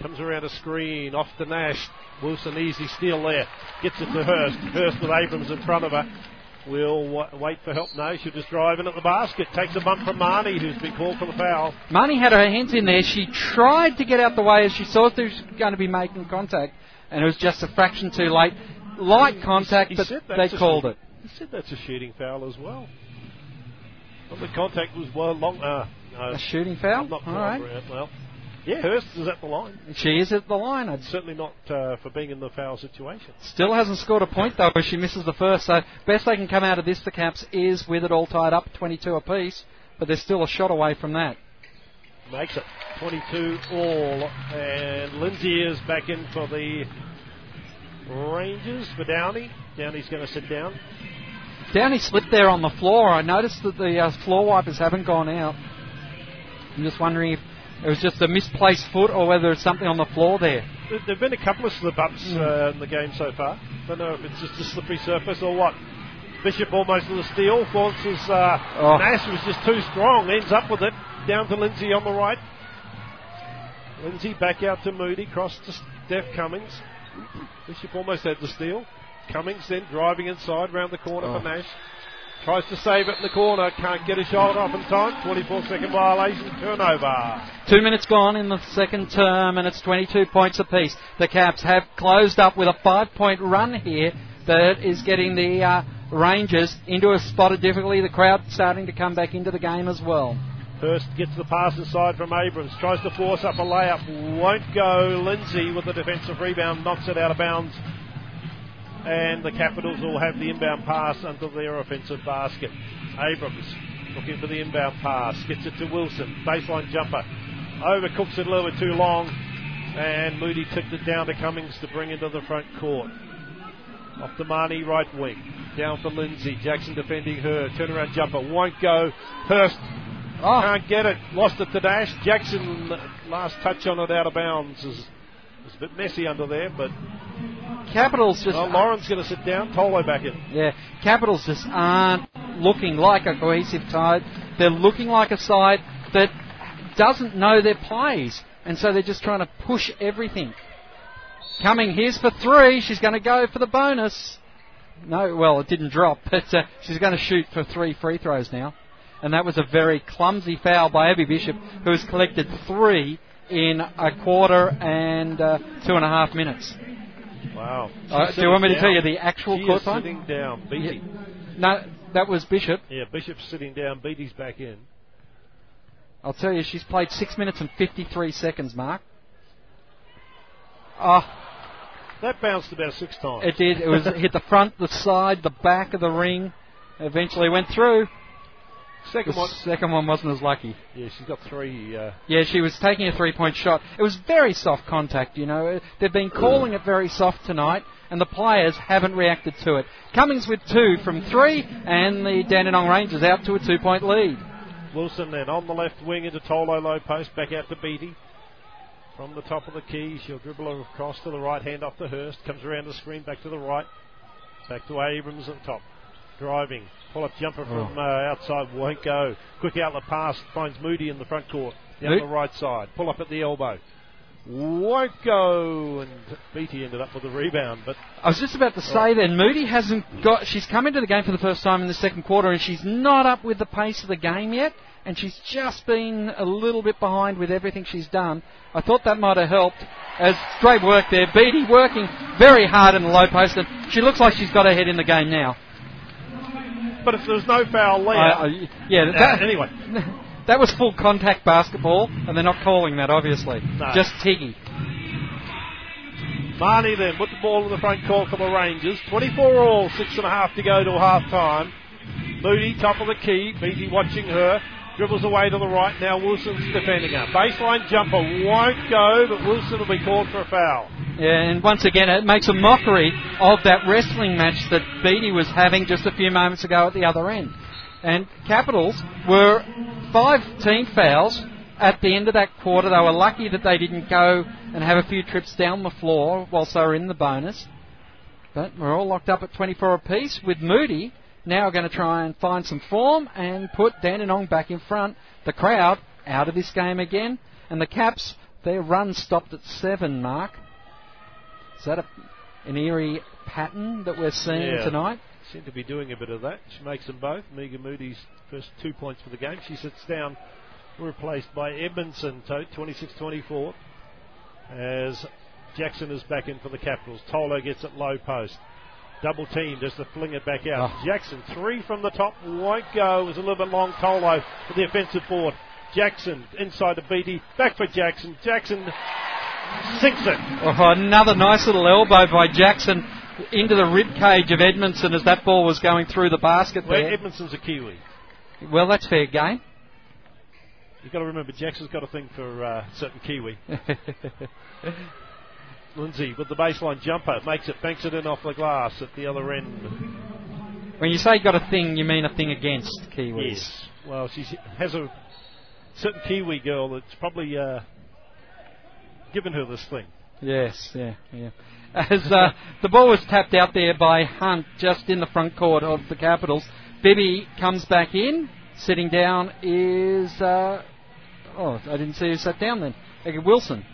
Comes around a screen, off to Nash. Wilson, easy steal there. Gets it to Hurst. Hurst with Abrams in front of her. Will wa wait for help. No, she'll just drive in at the basket. Takes a bump from Marnie, who's been called for the foul. Marnie had her hands in there. She tried to get out the way as she saw she was going to be making contact, and it was just a fraction too late. Light contact, He but they a called it. He said that's a shooting foul as well. Well, the contact was well long. Uh, no, A shooting foul? Not All sure. Well, yeah, Hurst is at the line. She is at the line. I'd Certainly not uh, for being in the foul situation. Still hasn't scored a point though, as she misses the first. So best they can come out of this, the Caps, is with it all tied up, 22 apiece. But they're still a shot away from that. Makes it 22 all. And Lindsay is back in for the Rangers for Downey. Downey's going to sit down. Downey slipped there on the floor. I noticed that the uh, floor wipers haven't gone out. I'm just wondering if it was just a misplaced foot or whether it's something on the floor there. There have been a couple of slip ups uh, in the game so far. I don't know if it's just a slippery surface or what. Bishop almost with a steal. Flaunces uh, Oh. Nash was just too strong. Ends up with it. Down to Lindsay on the right. Lindsay back out to Moody. Cross to Steph Cummings. Bishop almost had the steal. Cummings then driving inside round the corner Oh. for Nash. Tries to save it in the corner. Can't get a shoulder off in time. 24 second violation. Turnover. Two minutes gone in the second term, and it's 22 points apiece. The Caps have closed up with a five-point run here that is getting the uh, Rangers into a spot of difficulty. The crowd starting to come back into the game as well. Hurst gets the pass inside from Abrams, tries to force up a layup, won't go. Lindsay with the defensive rebound knocks it out of bounds. And the Capitals will have the inbound pass under their offensive basket. Abrams looking for the inbound pass, gets it to Wilson, baseline jumper, overcooks it a little bit too long, and Moody tipped it down to Cummings to bring into the front court. Off the Marnie right wing, down for Lindsay, Jackson defending her, turnaround jumper, won't go. Hurst Oh, can't get it. Lost it to Dash. Jackson, last touch on it out of bounds is, is a bit messy under there, but Capitals just well, Lauren's going to sit down. Tolo back in. Yeah, Capitals just aren't looking like a cohesive side. They're looking like a side that doesn't know their plays. And so they're just trying to push everything. Coming, here's for three. She's going to go for the bonus. No, well, it didn't drop, but uh, she's going to shoot for three free throws now. And that was a very clumsy foul by Abby Bishop, who has collected three in a quarter and uh, two and a half minutes. Wow. Uh, do you want me to tell you the actual she court time? sitting down. Beatty. No, that was Bishop. Yeah. Bishop's sitting down. Beatty's back in. I'll tell you, she's played six minutes and 53 seconds, Mark. Oh, That bounced about six times. it did. It was hit the front, the side, the back of the ring. Eventually went through. Second The one. second one wasn't as lucky. Yeah, she's got three. Uh, Yeah, she was taking a three-point shot. It was very soft contact, you know. They've been calling it very soft tonight, and the players haven't reacted to it. Cummings with two from three, and the Dandenong Rangers out to a two-point lead. Wilson then on the left wing into Tolo low post, back out to Beatty. From the top of the key, she'll dribble across to the right hand off the Hurst, comes around the screen back to the right, back to Abrams at the top. Driving, pull up jumper from uh, outside, won't go. Quick outlet pass, finds Moody in the front court, down Mood- the right side, pull up at the elbow. Won't go, and Beatty ended up with a rebound, but I was just about to say then, Moody hasn't got. She's come into the game for the first time in the second quarter, and she's not up with the pace of the game yet, and she's just been a little bit behind with everything she's done. I thought that might have helped. As great work there, Beatty working very hard in the low post, and she looks like she's got her head in the game now. But if there's no foul there, I- I- yeah, uh, that, anyway, that was full contact basketball, and they're not calling that, obviously. No. Just Tiggy. Marnie then put the ball in the front court for the Rangers. 24 all, six and a half to go to half time. Moody, top of the key. Beatty watching her. Dribbles away to the right. Now Wilson's defending her. Baseline jumper won't go, but Wilson will be called for a foul. Yeah, and once again, it makes a mockery of that wrestling match that Beatty was having just a few moments ago at the other end. And Capitals were five team fouls at the end of that quarter. They were lucky that they didn't go and have a few trips down the floor whilst they were in the bonus. But we're all locked up at 24 apiece with Moody now going to try and find some form and put Dandenong back in front. The crowd out of this game again. And the Caps, their run stopped at seven, Mark. Is that a, an eerie pattern that we're seeing Yeah. tonight? Seem to be doing a bit of that. She makes them both. Megan Moody's first two points for the game. She sits down, replaced by Edmondson, 26 24. As Jackson is back in for the Capitals. Tolo gets it low post. Double team just to fling it back out. Oh. Jackson, three from the top, won't go. It was a little bit long. Tolo for the offensive board. Jackson inside to Beatty. Back for Jackson. Jackson sinks it. Oh, another nice little elbow by Jackson into the rib cage of Edmondson as that ball was going through the basket Well, there. Edmondson's a Kiwi. Well, that's fair game. You've got to remember, Jackson's got a thing for uh, certain Kiwi. Lindsay with the baseline jumper makes it, banks it in off the glass at the other end. when you say got a thing, you mean a thing against Kiwis. Yes. Well, she has a certain Kiwi girl that's probably uh, given her this thing. Yes, yeah, yeah. As uh, the ball was tapped out there by Hunt just in the front court of the Capitals, Bibby comes back in. Sitting down is. Uh, oh, I didn't see who sat down then. Wilson.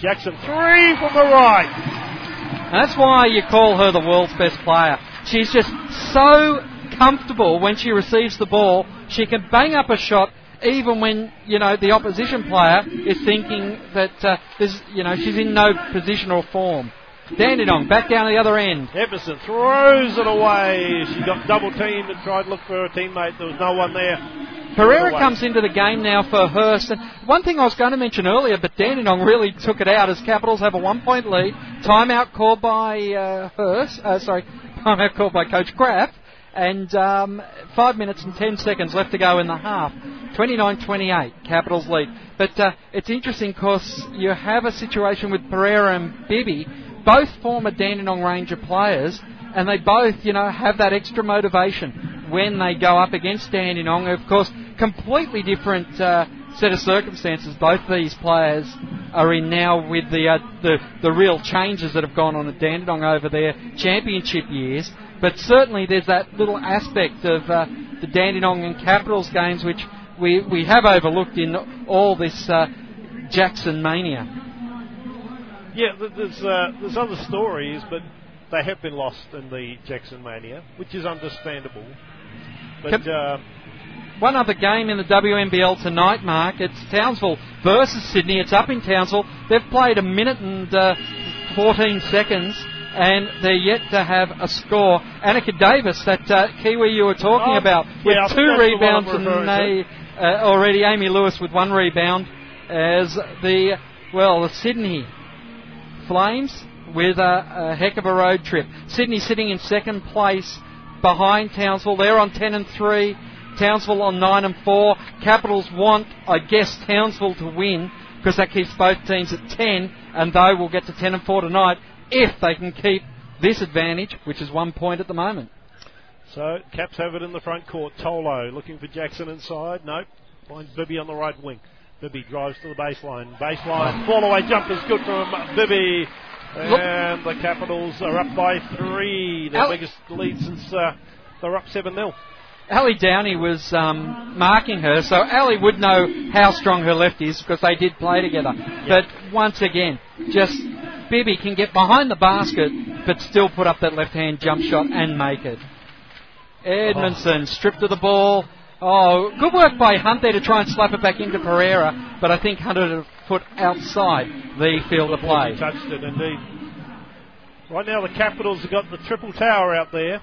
Jackson three from the right. That's why you call her the world's best player. She's just so comfortable when she receives the ball. She can bang up a shot even when, you know, the opposition player is thinking that uh, there's, you know, she's in no position or form. Dandenong back down to the other end. Everson throws it away. She got double teamed and tried to look for a teammate. There was no one there. Pereira comes into the game now for Hurst. And one thing I was going to mention earlier, but Dandenong really took it out as Capitals have a one-point lead. Timeout called by uh, Hurst. Uh, sorry, timeout called by Coach Graf. And um, five minutes and ten seconds left to go in the half. 29-28, Capitals lead. But uh, it's interesting because you have a situation with Pereira and Bibby, both former Dandenong Ranger players, and they both, you know, have that extra motivation when they go up against Dandenong. Of course, completely different uh, set of circumstances both these players are in now with the, uh, the the real changes that have gone on at Dandenong over their championship years. But certainly there's that little aspect of uh, the Dandenong and Capitals games which we, we have overlooked in all this uh, Jackson mania. Yeah, there's uh, there's other stories, but they have been lost in the Jackson mania, which is understandable. But uh, One other game in the WNBL tonight, Mark. It's Townsville versus Sydney. It's up in Townsville. They've played a minute and uh, 14 seconds, and they're yet to have a score. Annika Davis, that uh, Kiwi you were talking Oh, about, yeah, with two rebounds and they, uh, already Amy Lewis with one rebound, as the well the Sydney Flames with a, a heck of a road trip. Sydney sitting in second place behind Townsville. They're on 10 and 3. Townsville on 9 and 4. Capitals want, I guess, Townsville to win because that keeps both teams at 10 and they will get to 10 and 4 tonight if they can keep this advantage, which is one point at the moment. so Caps have it in the front court. Tolo looking for Jackson inside. Nope. Finds Bibby on the right wing. Bibby drives to the baseline. Baseline. Fall away jump is good from Bibby. And the Capitals are up by three. Their Al- biggest lead since uh, they're up 7 0. Ali Downey was um, marking her, so Ali would know how strong her left is because they did play together. But once again, just Bibby can get behind the basket but still put up that left hand jump shot and make it. Edmondson stripped of the ball. Oh, good work by Hunt there to try and slap it back into Pereira, but I think Hunt had a foot outside the field of play. He touched it indeed. Right now the Capitals have got the triple tower out there.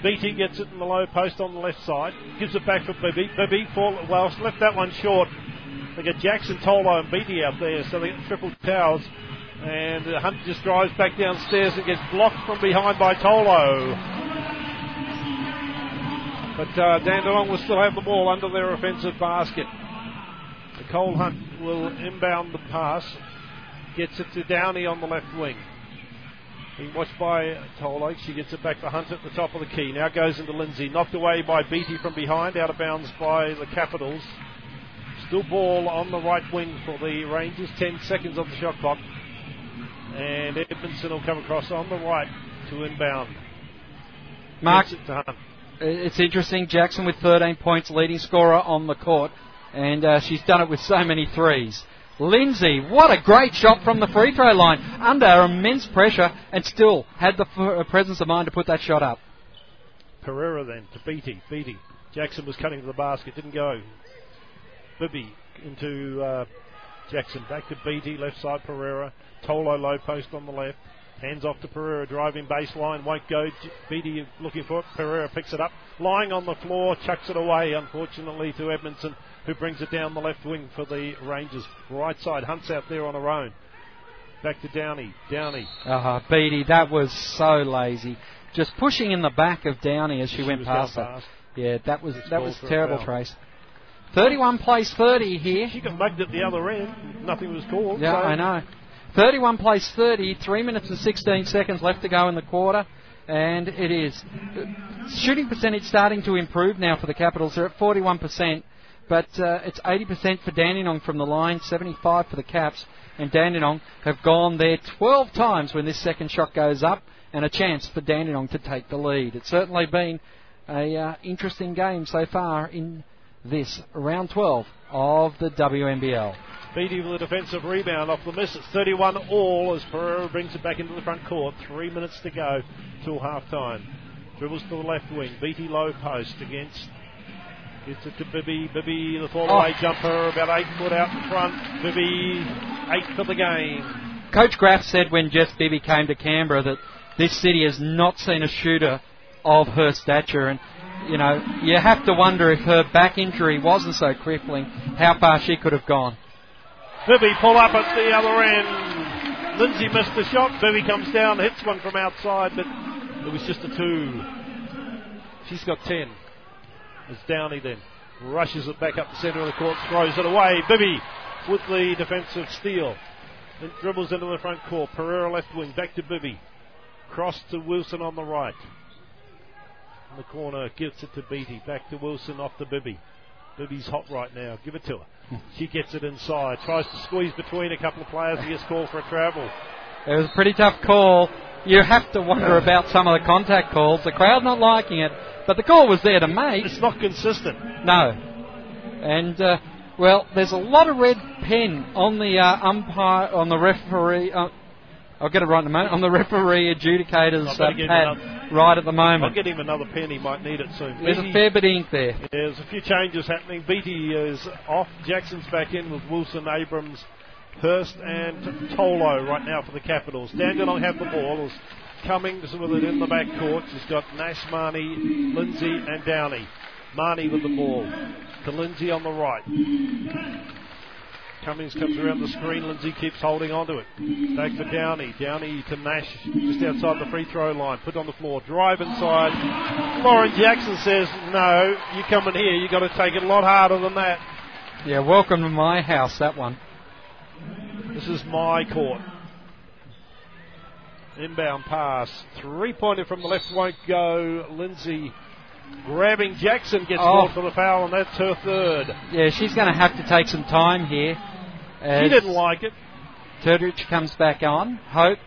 Beatty gets it in the low post on the left side. Gives it back for Bibby. Bibby fall, well, left that one short. They got Jackson, Tolo, and Beatty out there, so they get the triple towers. And uh, Hunt just drives back downstairs and gets blocked from behind by Tolo. But uh, Dandenong will still have the ball under their offensive basket. Nicole Hunt will inbound the pass. Gets it to Downey on the left wing. Being watched by Tolo. She gets it back to Hunt at the top of the key. Now goes into Lindsay. Knocked away by Beatty from behind. Out of bounds by the Capitals. Still ball on the right wing for the Rangers. 10 seconds on the shot clock. And Edmondson will come across on the right to inbound. Mark, Gets it to Hunt. It's interesting. Jackson with 13 points, leading scorer on the court, and uh, she's done it with so many threes. Lindsay, what a great shot from the free throw line under immense pressure, and still had the f- uh, presence of mind to put that shot up. Pereira then to Beatty. Beatty. Jackson was cutting to the basket, didn't go. Bibby into uh, Jackson. Back to Beatty, left side Pereira. Tolo low post on the left. Hands off to Pereira, driving baseline, won't go. Beatty looking for it. Pereira picks it up, lying on the floor, chucks it away, unfortunately, to Edmondson, who brings it down the left wing for the Rangers. Right side, Hunt's out there on her own. Back to Downey. Downey. Uh-huh. Beatty, that was so lazy. Just pushing in the back of Downey as she, went was past her. Yeah, that was It's that was terrible. Trace. 31 plays 30 here. She got mugged at the other end. Nothing was called. Yeah, so I know. 31 plays 30, 3 minutes and 16 seconds left to go in the quarter, and it is. Shooting percentage starting to improve now for the Capitals. They're at 41%, but uh, it's 80% for Dandenong from the line, 75 for the Caps, and Dandenong have gone there 12 times when this second shot goes up, and a chance for Dandenong to take the lead. It's certainly been a uh, interesting game so far in this round 12 of the WNBL. Beatty with a defensive rebound off the miss. It's 31 all as Pereira brings it back into the front court. Three minutes to go till half time. Dribbles to the left wing. Beatty low post against. Gets it to Bibby. Bibby, the fall away Oh. jumper, about eight foot out in front. Bibby, eight for the game. Coach Graf said when Jess Bibby came to Canberra that this city has not seen a shooter of her stature, and you know you have to wonder if her back injury wasn't so crippling, how far she could have gone. Bibby pull up at the other end. Lindsay missed the shot. Bibby comes down, hits one from outside, but it was just a two. She's got ten. It's Downey then. Rushes it back up the centre of the court, throws it away. Bibby with the defensive steal. Then dribbles into the front court. Pereira left wing, back to Bibby. Cross to Wilson on the right. In the corner, gives it to Beatty. Back to Wilson, off to Bibby. Bibby's hot right now. Give it to her. She gets it inside. Tries to squeeze between a couple of players. He gets called for a travel. It was a pretty tough call. You have to wonder about some of the contact calls. The crowd not liking it, but the call was there to make. It's not consistent. No. And uh, Well, there's a lot of red pen on the uh, umpire, on the referee. Uh, I'll get it right in a moment. On the referee adjudicator's uh, got to get pad right at the moment. I'll get him another pen. He might need it soon. There's a fair bit of ink there. There's a few changes happening. Beatty is off. Jackson's back in with Wilson, Abrams, Hurst, and Tolo right now for the Capitals. Dandenong have the ball. Is Cummings with it in the back court. She's got Nash, Marnie, Lindsay, and Downey. Marnie with the ball to Lindsay on the right. Cummings comes around the screen. Lindsay keeps holding onto it. Back for Downey. Downey to Nash just outside the free throw line. Put on the floor. Drive inside. Lauren Jackson says, No, you come in here. You've got to take it a lot harder than that. Yeah, welcome to my house, that one. This is my court. Inbound pass. Three pointer from the left won't go. Lindsay grabbing Jackson gets Oh. called for the foul, and that's her third. Yeah, she's going to have to take some time here. She as didn't like it. Turdrich comes back on. Hope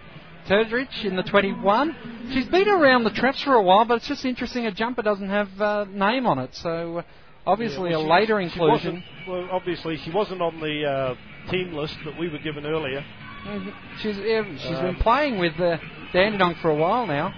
Turdrich in the 21. She's been around the traps for a while, but it's just interesting a jumper doesn't have uh, name on it. So uh, obviously Yeah, well, a later inclusion. well, obviously, she wasn't on the uh, team list that we were given earlier. Mhm. She's yeah, she's Um, been playing with uh, Dandenong for a while now.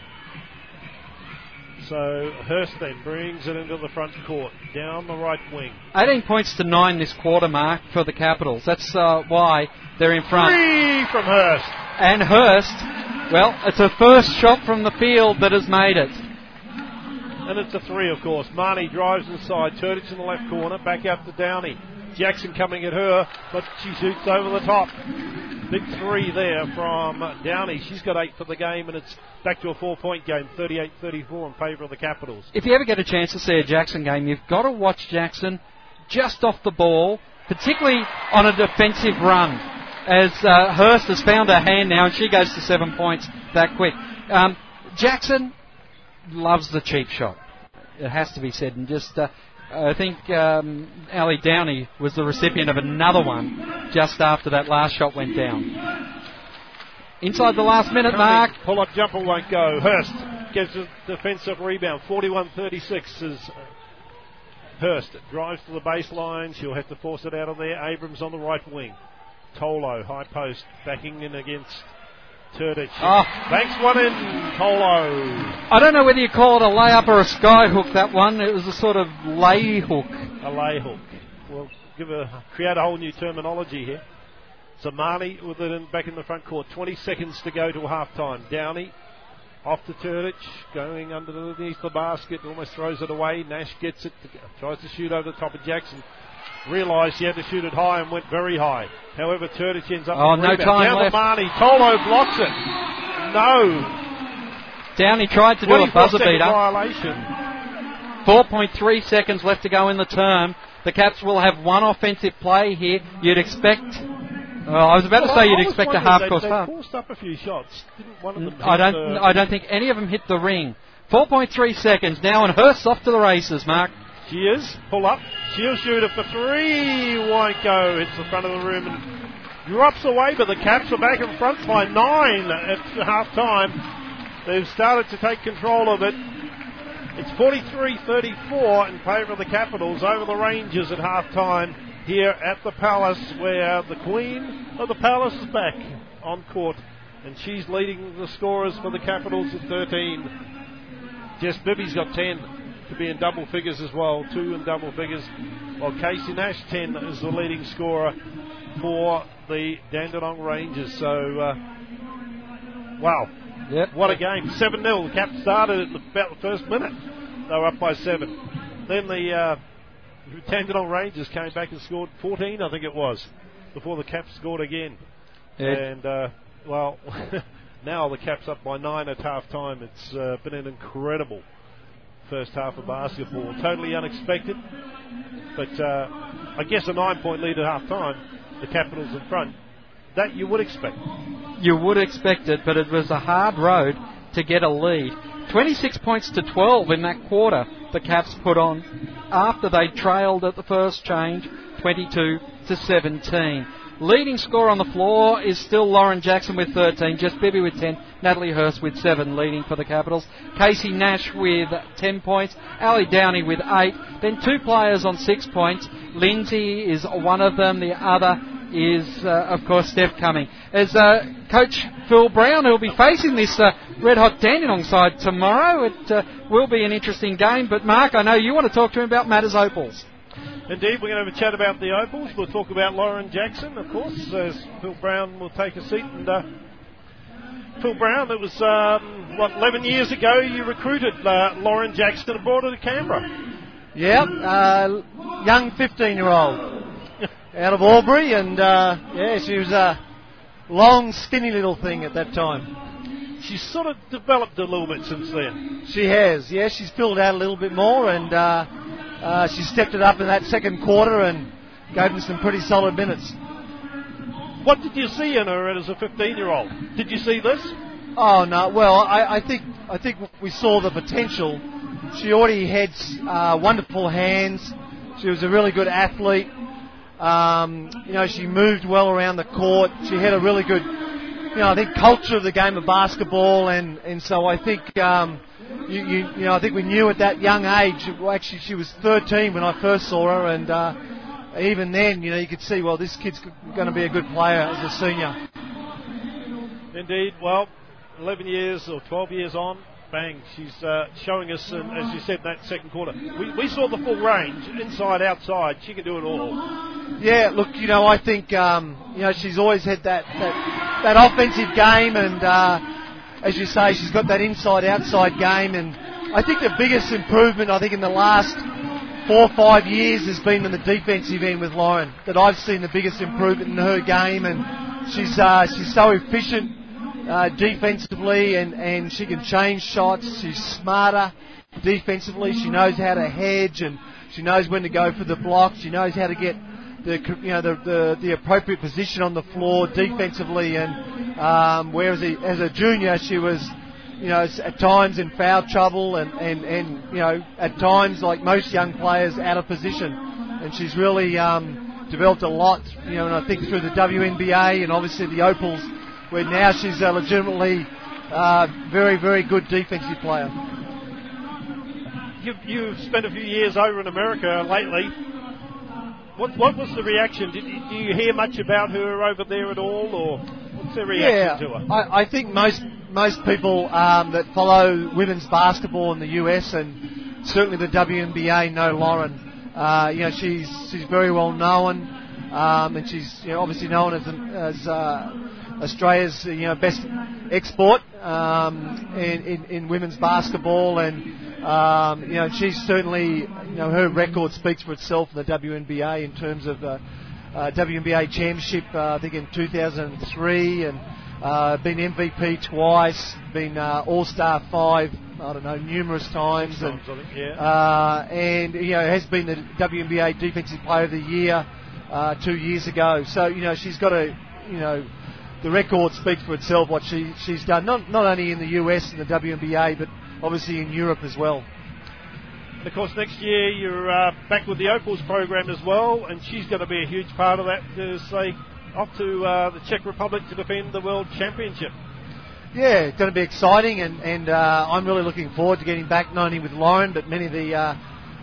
So Hurst then brings it into the front court, down the right wing. 18 points to nine this quarter mark for the Capitals. That's uh, why they're in front. Three from Hurst. And Hurst, well, it's a first shot from the field that has made it. And it's a three, of course. Marnie drives inside. Turdich in the left corner. Back out to Downey. Jackson coming at her, but she shoots over the top. Big three there from Downey. She's got eight for the game, and it's back to a four point game, 38 34 in favour of the Capitals. If you ever get a chance to see a Jackson game, you've got to watch Jackson just off the ball, particularly on a defensive run. As uh, Hurst has found her hand now, and she goes to seven points that quick. Um, Jackson loves the cheap shot. It has to be said, and just uh, I think um, Ali Downey was the recipient of another one just after that last shot went down. Inside the last minute mark, Pull up jumper won't go. Hurst gets a defensive rebound. 41 36 is Hurst. Drives to the baseline. She'll have to force it out of there. Abrams on the right wing. Tolo, high post, backing in against Turdich. Ah. Oh. Banks one in. Tolo. I don't know whether you call it a layup or a sky hook. That one, it was a sort of lay hook. A lay hook. We'll give a, create a whole new terminology here. Zamani with it in, back in the front court. 20 seconds to go to half time. Downey off to Turdich, going underneath the basket, almost throws it away. Nash gets it, tries to shoot over the top of Jackson. Realised he had to shoot it high and went very high. However, Turdich ends up Oh, no rebound. time Down left. to Marnie. Tolo blocks it. No. Downey tried to do a buzzer beater. violation. 4.3 seconds left to go in the term. The Caps will have one offensive play here. You'd expect. Well, I was about to say I you'd expect a half course they forced up a few shots. Didn't one of them I don't. the- I don't think any of them hit the ring. 4.3 seconds now, and Hurst off to the races. Mark. She is. Pull up. She'll shoot it for three. Won't go. Hits the front of the room and drops away, but the Caps are back in front by nine at half time. They've started to take control of it. It's 43-34 in favour of the Capitals over the Rangers at half time here at the Palace where the Queen of the Palace is back on court and she's leading the scorers for the Capitals at 13. Jess Bibby's got 10 to be in double figures as well, two in double figures. While Casey Nash 10 is the leading scorer for the Dandenong Rangers. So, uh, wow, Yep. what a game. 7 0. The cap started at about the first minute. They were up by 7. Then the uh, Dandenong Rangers came back and scored 14, I think it was, before the cap scored again. Yeah. And, uh, well, now the Caps up by 9 at half time. It's uh, been an incredible first half of basketball. Totally unexpected. But uh, I guess a nine point lead at half time, the Capitals in front. That you would expect. You would expect it, but it was a hard road to get a lead. 26 points to 12 in that quarter the Caps put on after they trailed at the first change 22 to 17. Leading scorer on the floor is still Lauren Jackson with 13, Jess Bibby with 10, Natalie Hurst with 7 leading for the Capitals, Casey Nash with 10 points, Ali Downey with 8, then two players on 6 points. Lindsay is one of them, the other is, uh, of course, Steph Cumming. As uh, Coach Phil Brown, who will be facing this uh, red hot Dandenong side tomorrow, it uh, will be an interesting game. But Mark, I know you want to talk to him about matters opals. Indeed, we're going to have a chat about the opals. We'll talk about Lauren Jackson, of course, as Phil Brown will take a seat. And uh, Phil Brown, it was um, what 11 years ago you recruited uh, Lauren Jackson and brought her to Canberra. Yeah, uh, young 15 year old out of Albury, and uh, yeah, she was a long, skinny little thing at that time. She's sort of developed a little bit since then. She has, yeah, she's filled out a little bit more, and uh, uh, she stepped it up in that second quarter and gave them some pretty solid minutes. What did you see in her as a 15 year old? Did you see this? Oh no, well I, I think I think we saw the potential. She already had uh, wonderful hands. She was a really good athlete. Um, you know, she moved well around the court. She had a really good, you know, I think culture of the game of basketball, and and so I think. Um, you, you, you know, I think we knew at that young age. Well, actually, she was 13 when I first saw her, and uh, even then, you know, you could see, well, this kid's going to be a good player as a senior. Indeed. Well, 11 years or 12 years on, bang, she's uh, showing us, and as you said, that second quarter. We, we saw the full range, inside, outside. She can do it all. Yeah, look, you know, I think, um, you know, she's always had that, that, that offensive game, and uh, as you say, she's got that inside outside game. And I think the biggest improvement, I think, in the last four or five years has been in the defensive end with Lauren. That I've seen the biggest improvement in her game, and she's uh, she's so efficient uh, defensively, and and she can change shots. She's smarter defensively. She knows how to hedge, and she knows when to go for the block. She knows how to get the you know the, the, the appropriate position on the floor defensively, and um, whereas he, as a junior she was you know at times in foul trouble and, and, and you know at times like most young players out of position, and she's really um, developed a lot you know and I think through the WNBA and obviously the Opals where now she's a legitimately uh, very very good defensive player. You've, you've spent a few years over in America lately. What, what was the reaction? Did you, do you hear much about her over there at all, or what's their reaction yeah, to her? I, I think most most people um, that follow women's basketball in the US and certainly the WNBA know Lauren. Uh, you know, she's she's very well known, um, and she's you know, obviously known as as uh, Australia's you know best export um, in, in, in women's basketball, and um, you know she's certainly you know her record speaks for itself in the WNBA in terms of the uh, WNBA championship. Uh, I think in 2003 and. Uh, been MVP twice, been uh, All Star five, I don't know, numerous times, and, yeah. uh, and you know has been the WNBA Defensive Player of the Year uh, two years ago. So you know she's got a, you know, the record speaks for itself. What she she's done, not not only in the US and the WNBA, but obviously in Europe as well. And of course, next year you're uh, back with the Opals program as well, and she's going to be a huge part of that as they off to uh, the Czech Republic to defend the World Championship. Yeah, it's going to be exciting, and, and uh, I'm really looking forward to getting back not only with Lauren, but many of the uh,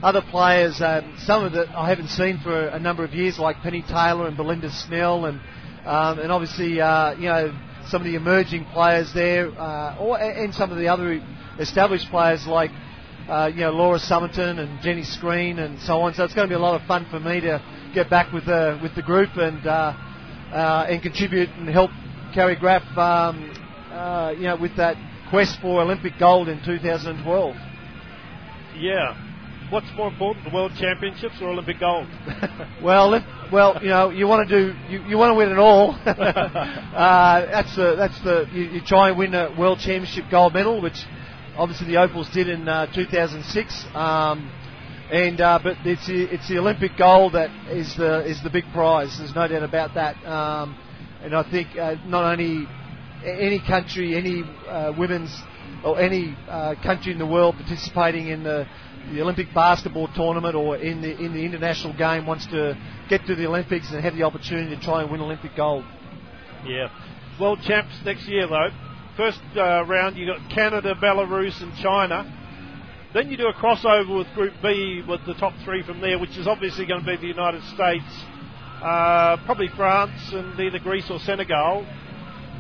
other players, um, some of that I haven't seen for a number of years, like Penny Taylor and Belinda Snell, and um, and obviously uh, you know some of the emerging players there, uh, or and some of the other established players like uh, you know Laura Summerton and Jenny Screen and so on. So it's going to be a lot of fun for me to get back with the with the group and uh, uh, and contribute and help Carrie Graf, um, uh, you know, with that quest for Olympic gold in 2012. Yeah. What's more important, the World Championships or Olympic gold? well, if, well, you know, you want to do, you, you want to win it all. uh, that's the, that's the, you, you, try and win a World Championship gold medal, which obviously the Opals did in uh, 2006. Um, and uh, but it's the, it's the Olympic gold that is the is the big prize. There's no doubt about that. Um, and I think uh, not only any country, any uh, women's or any uh, country in the world participating in the the Olympic basketball tournament or in the in the international game wants to get to the Olympics and have the opportunity to try and win Olympic gold. Yeah. World champs next year though. First uh, round you got Canada, Belarus, and China. Then you do a crossover with Group B with the top three from there, which is obviously going to be the United States, uh, probably France, and either Greece or Senegal.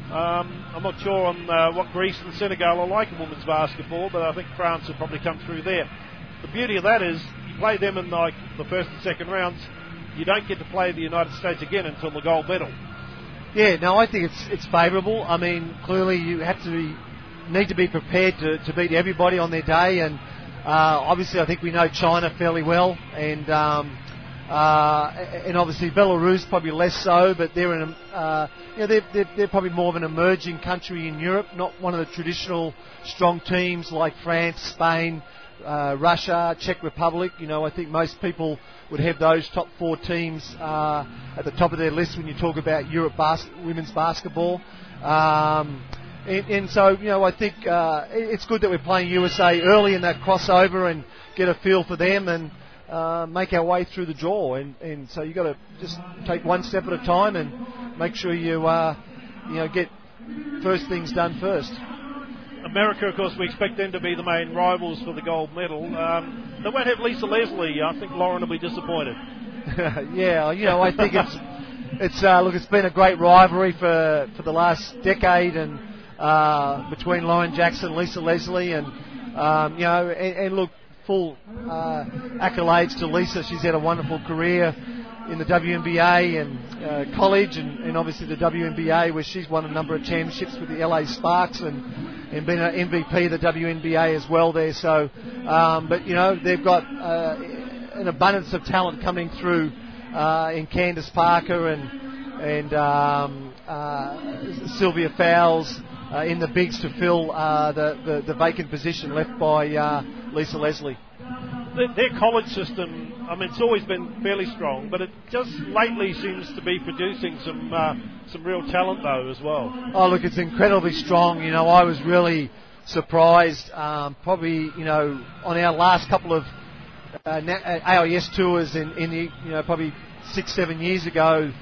Um, I'm not sure on uh, what Greece and Senegal are like in women's basketball, but I think France will probably come through there. The beauty of that is you play them in like the first and second rounds. You don't get to play the United States again until the gold medal. Yeah, no, I think it's it's favourable. I mean, clearly you have to be, need to be prepared to, to beat everybody on their day, and uh, obviously I think we know China fairly well, and um, uh, and obviously Belarus probably less so, but they're in a, uh, you know, they're, they're, they're, probably more of an emerging country in Europe, not one of the traditional strong teams like France, Spain, uh, Russia, Czech Republic. You know, I think most people would have those top four teams uh, at the top of their list when you talk about Europe bas- women's basketball. Um, and, and, so, you know, I think uh, it's good that we're playing USA early in that crossover and get a feel for them and uh, make our way through the draw. And, and so you've got to just take one step at a time and make sure you, uh, you know, get first things done first. America, of course, we expect them to be the main rivals for the gold medal. Um, they won't have Lisa Leslie. I think Lauren will be disappointed. yeah, you know, I think it's it's uh, look, it's been a great rivalry for for the last decade, and uh, between Lauren Jackson, Lisa Leslie, and um, you know, and, and look, full uh, accolades to Lisa. She's had a wonderful career in the WNBA and uh, college, and, and, obviously the WNBA, where she's won a number of championships with the LA Sparks and, and been an MVP of the WNBA as well there. So, um, but you know, they've got uh, an abundance of talent coming through uh, in Candace Parker and and um, uh, Sylvia Fowles. Uh, in the bigs to fill uh, the, the, the vacant position left by Lisa Leslie their college system, I mean, it's always been fairly strong, but it just lately seems to be producing some uh, some real talent though as well. Oh, look, it's incredibly strong. You know, I was really surprised. Um, probably, you know, on our last couple of uh, AIS tours in, in the, you know, probably six, seven years ago,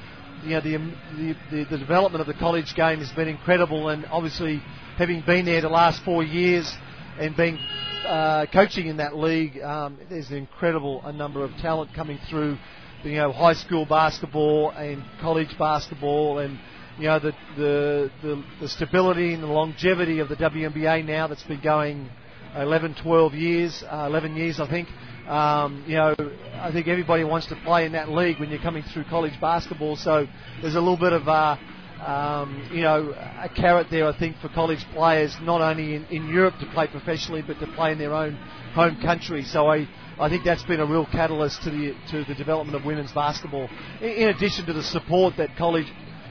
you know, the, the, the, the development of the college game has been incredible, and obviously having been there the last four years and being uh, coaching in that league, um, there's an incredible a number of talent coming through. You know, high school basketball and college basketball, and you know the the the, the stability and the longevity of the WNBA now that's been going 11, 12 years, uh, 11 years I think. Um, you know, I think everybody wants to play in that league when you're coming through college basketball. So there's a little bit of uh, um, you know, a carrot there, I think, for college players, not only in, in Europe to play professionally, but to play in their own home country. So I, I think that's been a real catalyst to the to the development of women's basketball. In, in addition to the support that college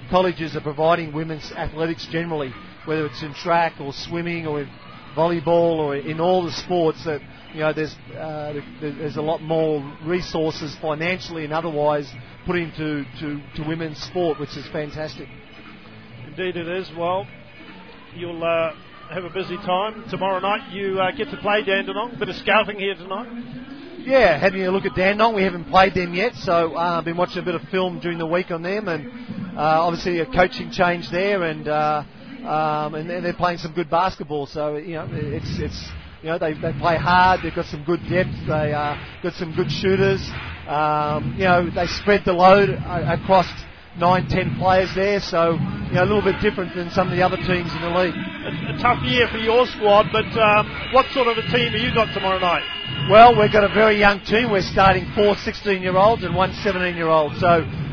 colleges are providing women's athletics generally, whether it's in track or swimming or in volleyball or in all the sports that you know there's uh, there's a lot more resources financially and otherwise put into to, to women's sport, which is fantastic. Indeed, it is. Well, you'll uh, have a busy time tomorrow night. You uh, get to play Dandenong. Bit of scouting here tonight. Yeah, having a look at Dandenong. We haven't played them yet, so I've uh, been watching a bit of film during the week on them, and uh, obviously a coaching change there, and uh, um, and they're playing some good basketball. So you know, it's it's you know they, they play hard. They've got some good depth. They uh, got some good shooters. Um, you know, they spread the load across nine, ten players there, so you know, a little bit different than some of the other teams in the league. A, a tough year for your squad, but um, what sort of a team have you got tomorrow night? Well, we've got a very young team. We're starting four 16-year-olds and one 17-year-old. So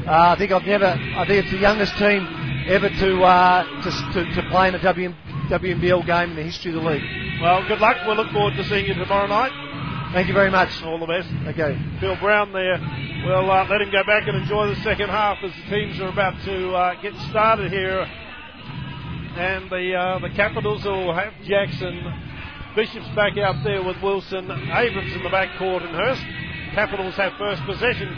uh, I think I've never, I think it's the youngest team ever to uh, to, to, to, play in a WM, WNBL game in the history of the league. Well, good luck. We'll look forward to seeing you tomorrow night. Thank you very much. All the best. Okay. Phil Brown there. We'll uh, let him go back and enjoy the second half as the teams are about to uh, get started here. And the uh, the Capitals will have Jackson. Bishop's back out there with Wilson. Abrams in the backcourt and Hurst. Capitals have first possession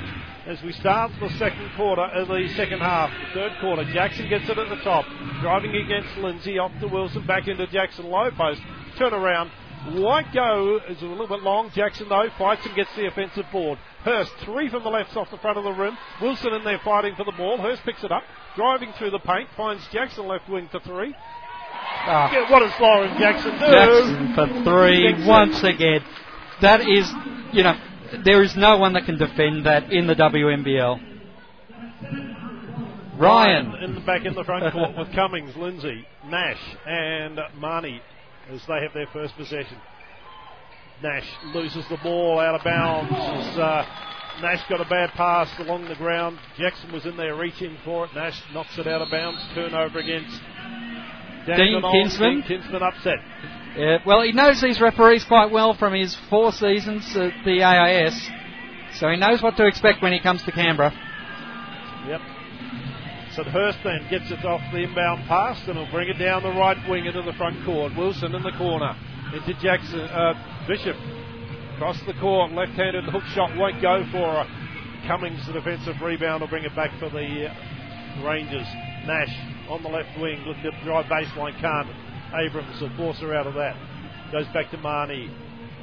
as we start the second quarter, uh, the second half, the third quarter. Jackson gets it at the top, driving against Lindsay, off to Wilson, back into Jackson, low post, turn around, Won't go. Is a little bit long. Jackson though fights and gets the offensive board. Hurst three from the left off the front of the rim. Wilson in there fighting for the ball. Hurst picks it up, driving through the paint, finds Jackson left wing for three. Ah, Yeah, what does Lauren Jackson do? Jackson for three Six, once again. That is, you know, there is no one that can defend that in the WNBL. Ryan. in the back in the front court with Cummings, Lindsay, Nash, and Marnie as they have their first possession. Nash loses the ball out of bounds. As, uh, Nash got a bad pass along the ground. Jackson was in there reaching for it. Nash knocks it out of bounds. Turnover against Dean. Kinsman. Dean Kinsman upset. Yeah, well, he knows these referees quite well from his four seasons at the AIS, so he knows what to expect when he comes to Canberra. Yep. So Hurst then gets it off the inbound pass and will bring it down the right wing into the front court. Wilson in the corner into Jackson uh, Bishop across the court, left-handed hook shot won't go for her. Cummings the defensive rebound will bring it back for the uh, Rangers. Nash on the left wing looking at drive baseline can't. Abrams will force her out of that. Goes back to Marnie.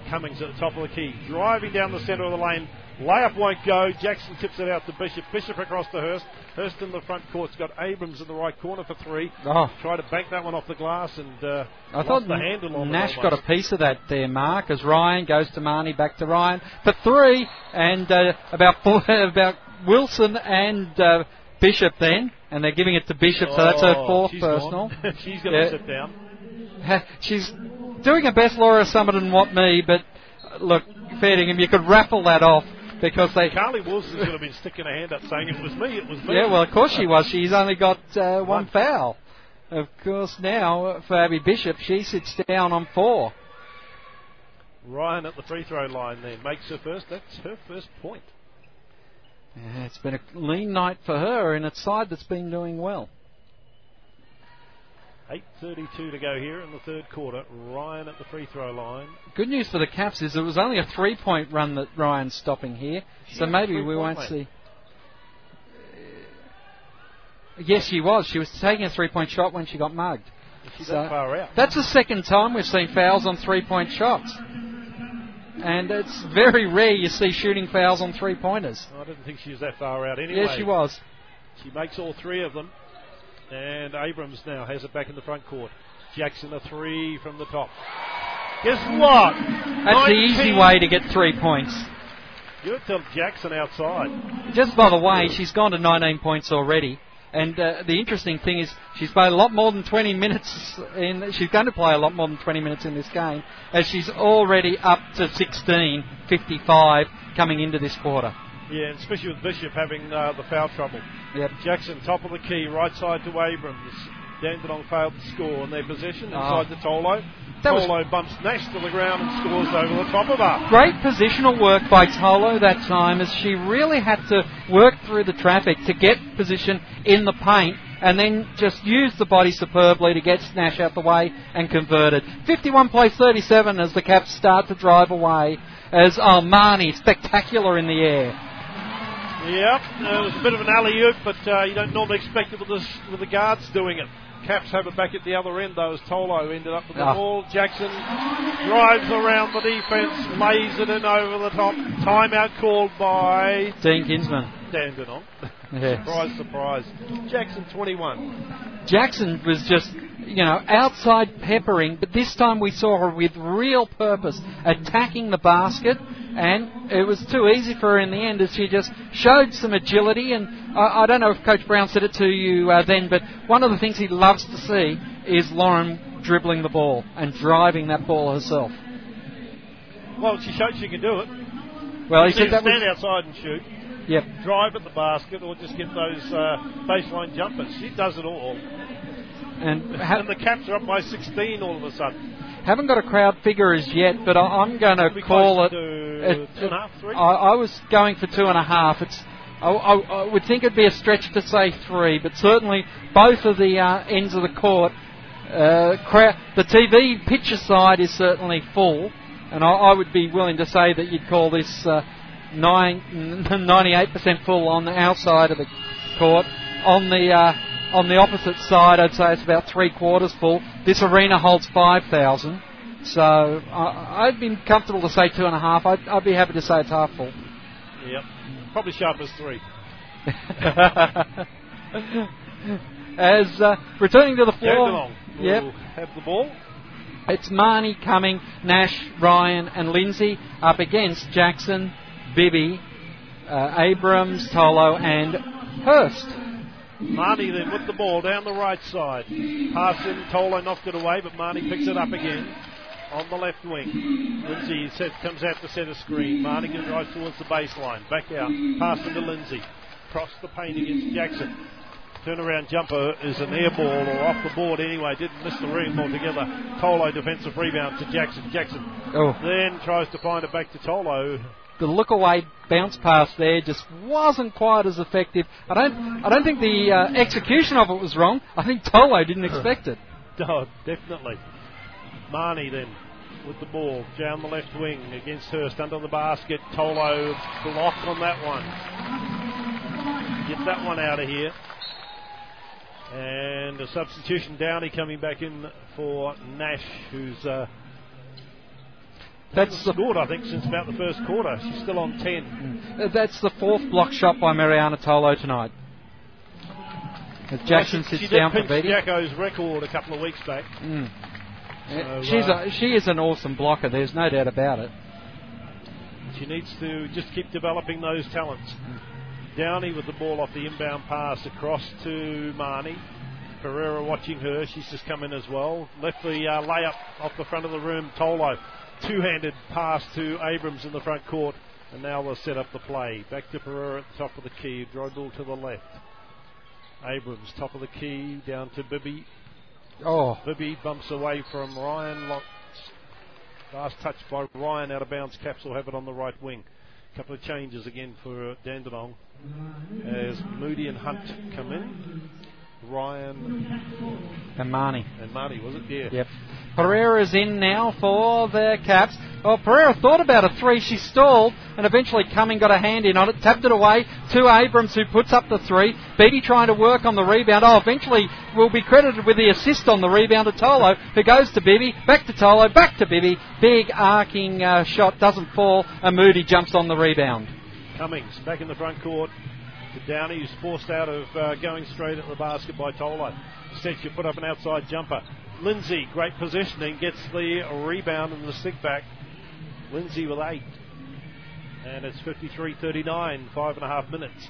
Cummings at the top of the key, driving down the centre of the lane. Layup won't go. Jackson tips it out to Bishop. Bishop across to Hurst. Hurst in the front court's got Abrams in the right corner for three. Oh, Try to bank that one off the glass and uh, I thought the handle on Nash got a piece of that there, Mark, as Ryan goes to Marnie, back to Ryan for three, and uh, about four, about Wilson and uh, Bishop then, and they're giving it to Bishop, so that's her Oh, fourth she's personal. she's going to Yeah. sit down. She's doing her best, Laura Summit and what me, but uh, look, fair to him, you could raffle that off because they. Carly Wilson's going to be sticking her hand up saying it was me, it was me. Yeah, well, of course she was. She's only got uh, one One. foul. Of course, now for Abby Bishop, she sits down on four. Ryan at the free throw line then makes her first. That's her first point. Yeah, it's been a lean night for her in a side that's been doing well. 8.32 to go here in the third quarter. Ryan at the free throw line. Good news for the Caps is it was only a three-point run that Ryan's stopping here, so maybe we won't see. Uh, Yes, she was. She was taking a three-point shot when she got mugged. She's So- that far out. That's the second time we've seen fouls on three-point shots, and it's very rare you see shooting fouls on three-pointers. I didn't think she was that far out anyway. Yes, she was. She makes all three of them. And Abrams now has it back in the front court. Jackson a three from the top. Guess what? That's the easy way to get three points. You tell Jackson outside. Just by the way, she's gone to 19 points already. And uh, the interesting thing is, she's played a lot more than 20 minutes. In she's going to play a lot more than 20 minutes in this game, as she's already up to 16, 55 coming into this quarter. Yeah, and especially with Bishop having uh, the foul trouble. Yep. Jackson, top of the key, right side to Abrams. Dandenong failed to score on their possession inside Oh. to Tolo. That Tolo bumps Nash to the ground and scores over the top of her. Great positional work by Tolo that time, as she really had to work through the traffic to get position in the paint, and then just use the body superbly to get Nash out the way and convert it. 51 plays 37 as the Caps start to drive away. As Almani spectacular in the air. Yep, it was a bit of an alley oop, but uh, you don't normally expect it with the, with the guards doing it. Caps have it back at the other end though, as Tolo ended up with the Ah. ball. Jackson drives around the defence, lays it in over the top. Timeout called by Dean Kinsman. Dandenong. Yeah. surprise, surprise. Jackson 21. Jackson was just, you know, outside peppering, but this time we saw her with real purpose, attacking the basket, and it was too easy for her in the end as she just showed some agility. And I, I don't know if Coach Brown said it to you uh, then, but one of the things he loves to see is Lauren dribbling the ball and driving that ball herself. Well, she showed she can do it. Well, he She said that stand was. outside and shoot, Yep. drive at the basket, or just get those uh, baseline jumpers. She does it all. And ha- And the Caps are up by 16 all of a sudden. haven't got a crowd figure as yet, but I, I'm going to call it. it- two and a half, three. I, I was going for two and a half. It's. I, I, I would think it'd be a stretch to say three, but certainly both of the uh, ends of the court, uh, crowd, the TV picture side is certainly full, and I, I would be willing to say that you'd call this uh, nine, 98% full on our side of the court. On the uh, on the opposite side, I'd say it's about three quarters full. This arena holds 5,000. So I, I'd be comfortable to say two and a half. I'd, I'd be happy to say it's half full. Yep. Probably sharp as three. As uh, returning to the floor, yep, will have the ball. it's Marnie, Cumming, Nash, Ryan, and Lindsay up against Jackson, Bibby, uh, Abrams, Tolo, and Hurst. Marnie then with the ball down the right side. Pass in, Tolo knocked it away, but Marnie picks it up again on the left wing. Lindsay set, comes out the centre screen. Marnie drives towards the baseline. Back out. Pass into Lindsay. Cross the paint against Jackson. Turnaround jumper is an air ball or off the board anyway. Didn't miss the ring altogether. Tolo defensive rebound to Jackson. Jackson Oh, then tries to find it back to Tolo. The look away bounce pass there just wasn't quite as effective. I don't, I don't think the uh, execution of it was wrong. I think Tolo didn't expect it. Oh, definitely. Marnie then with the ball down the left wing against Hurst under the basket. Tolo block on that one. Get that one out of here. And a substitution, Downey coming back in for Nash, who's uh, That's the scored, I think, since about the first quarter. She's still on 10. Uh, That's the fourth block shot by Marianna Tolo tonight. As Jackson Well, she, sits she down for Beatty. Jacko's record a couple of weeks back. Mm. So, She's uh, a, she is an awesome blocker. There's no doubt about it. She needs to just keep developing those talents. Downey with the ball off the inbound pass across to Marnie. Pereira watching her. She's just come in as well. Left the uh, layup off the front of the room. Tolo. Two handed pass to Abrams in the front court. And now they'll set up the play. Back to Pereira at the top of the key. Dribble to the left. Abrams, top of the key, down to Bibby. Oh, Bibby bumps away from Ryan. Last touch by Ryan out of bounds. Caps will have it on the right wing. A Couple of changes again for Dandenong as Moody and Hunt come in. Ryan and Marnie. and Marty, was it? Yeah. Yep. Pereira's in now for the Caps. Well, Pereira thought about a three. She stalled and eventually Cumming got a hand in on it, tapped it away to Abrams who puts up the three. Beatty trying to work on the rebound. Oh, eventually will be credited with the assist on the rebound to Tolo who goes to Bibby, back to Tolo, back to Bibby. Big arcing uh, shot doesn't fall and Moody jumps on the rebound. Cummings back in the front court to Downey, who's forced out of uh, going straight at the basket by Tolo. Instead, you put up an outside jumper. Lindsay, great positioning, gets the rebound and the stick back. Lindsay with eight. And it's 53 39, five and a half minutes.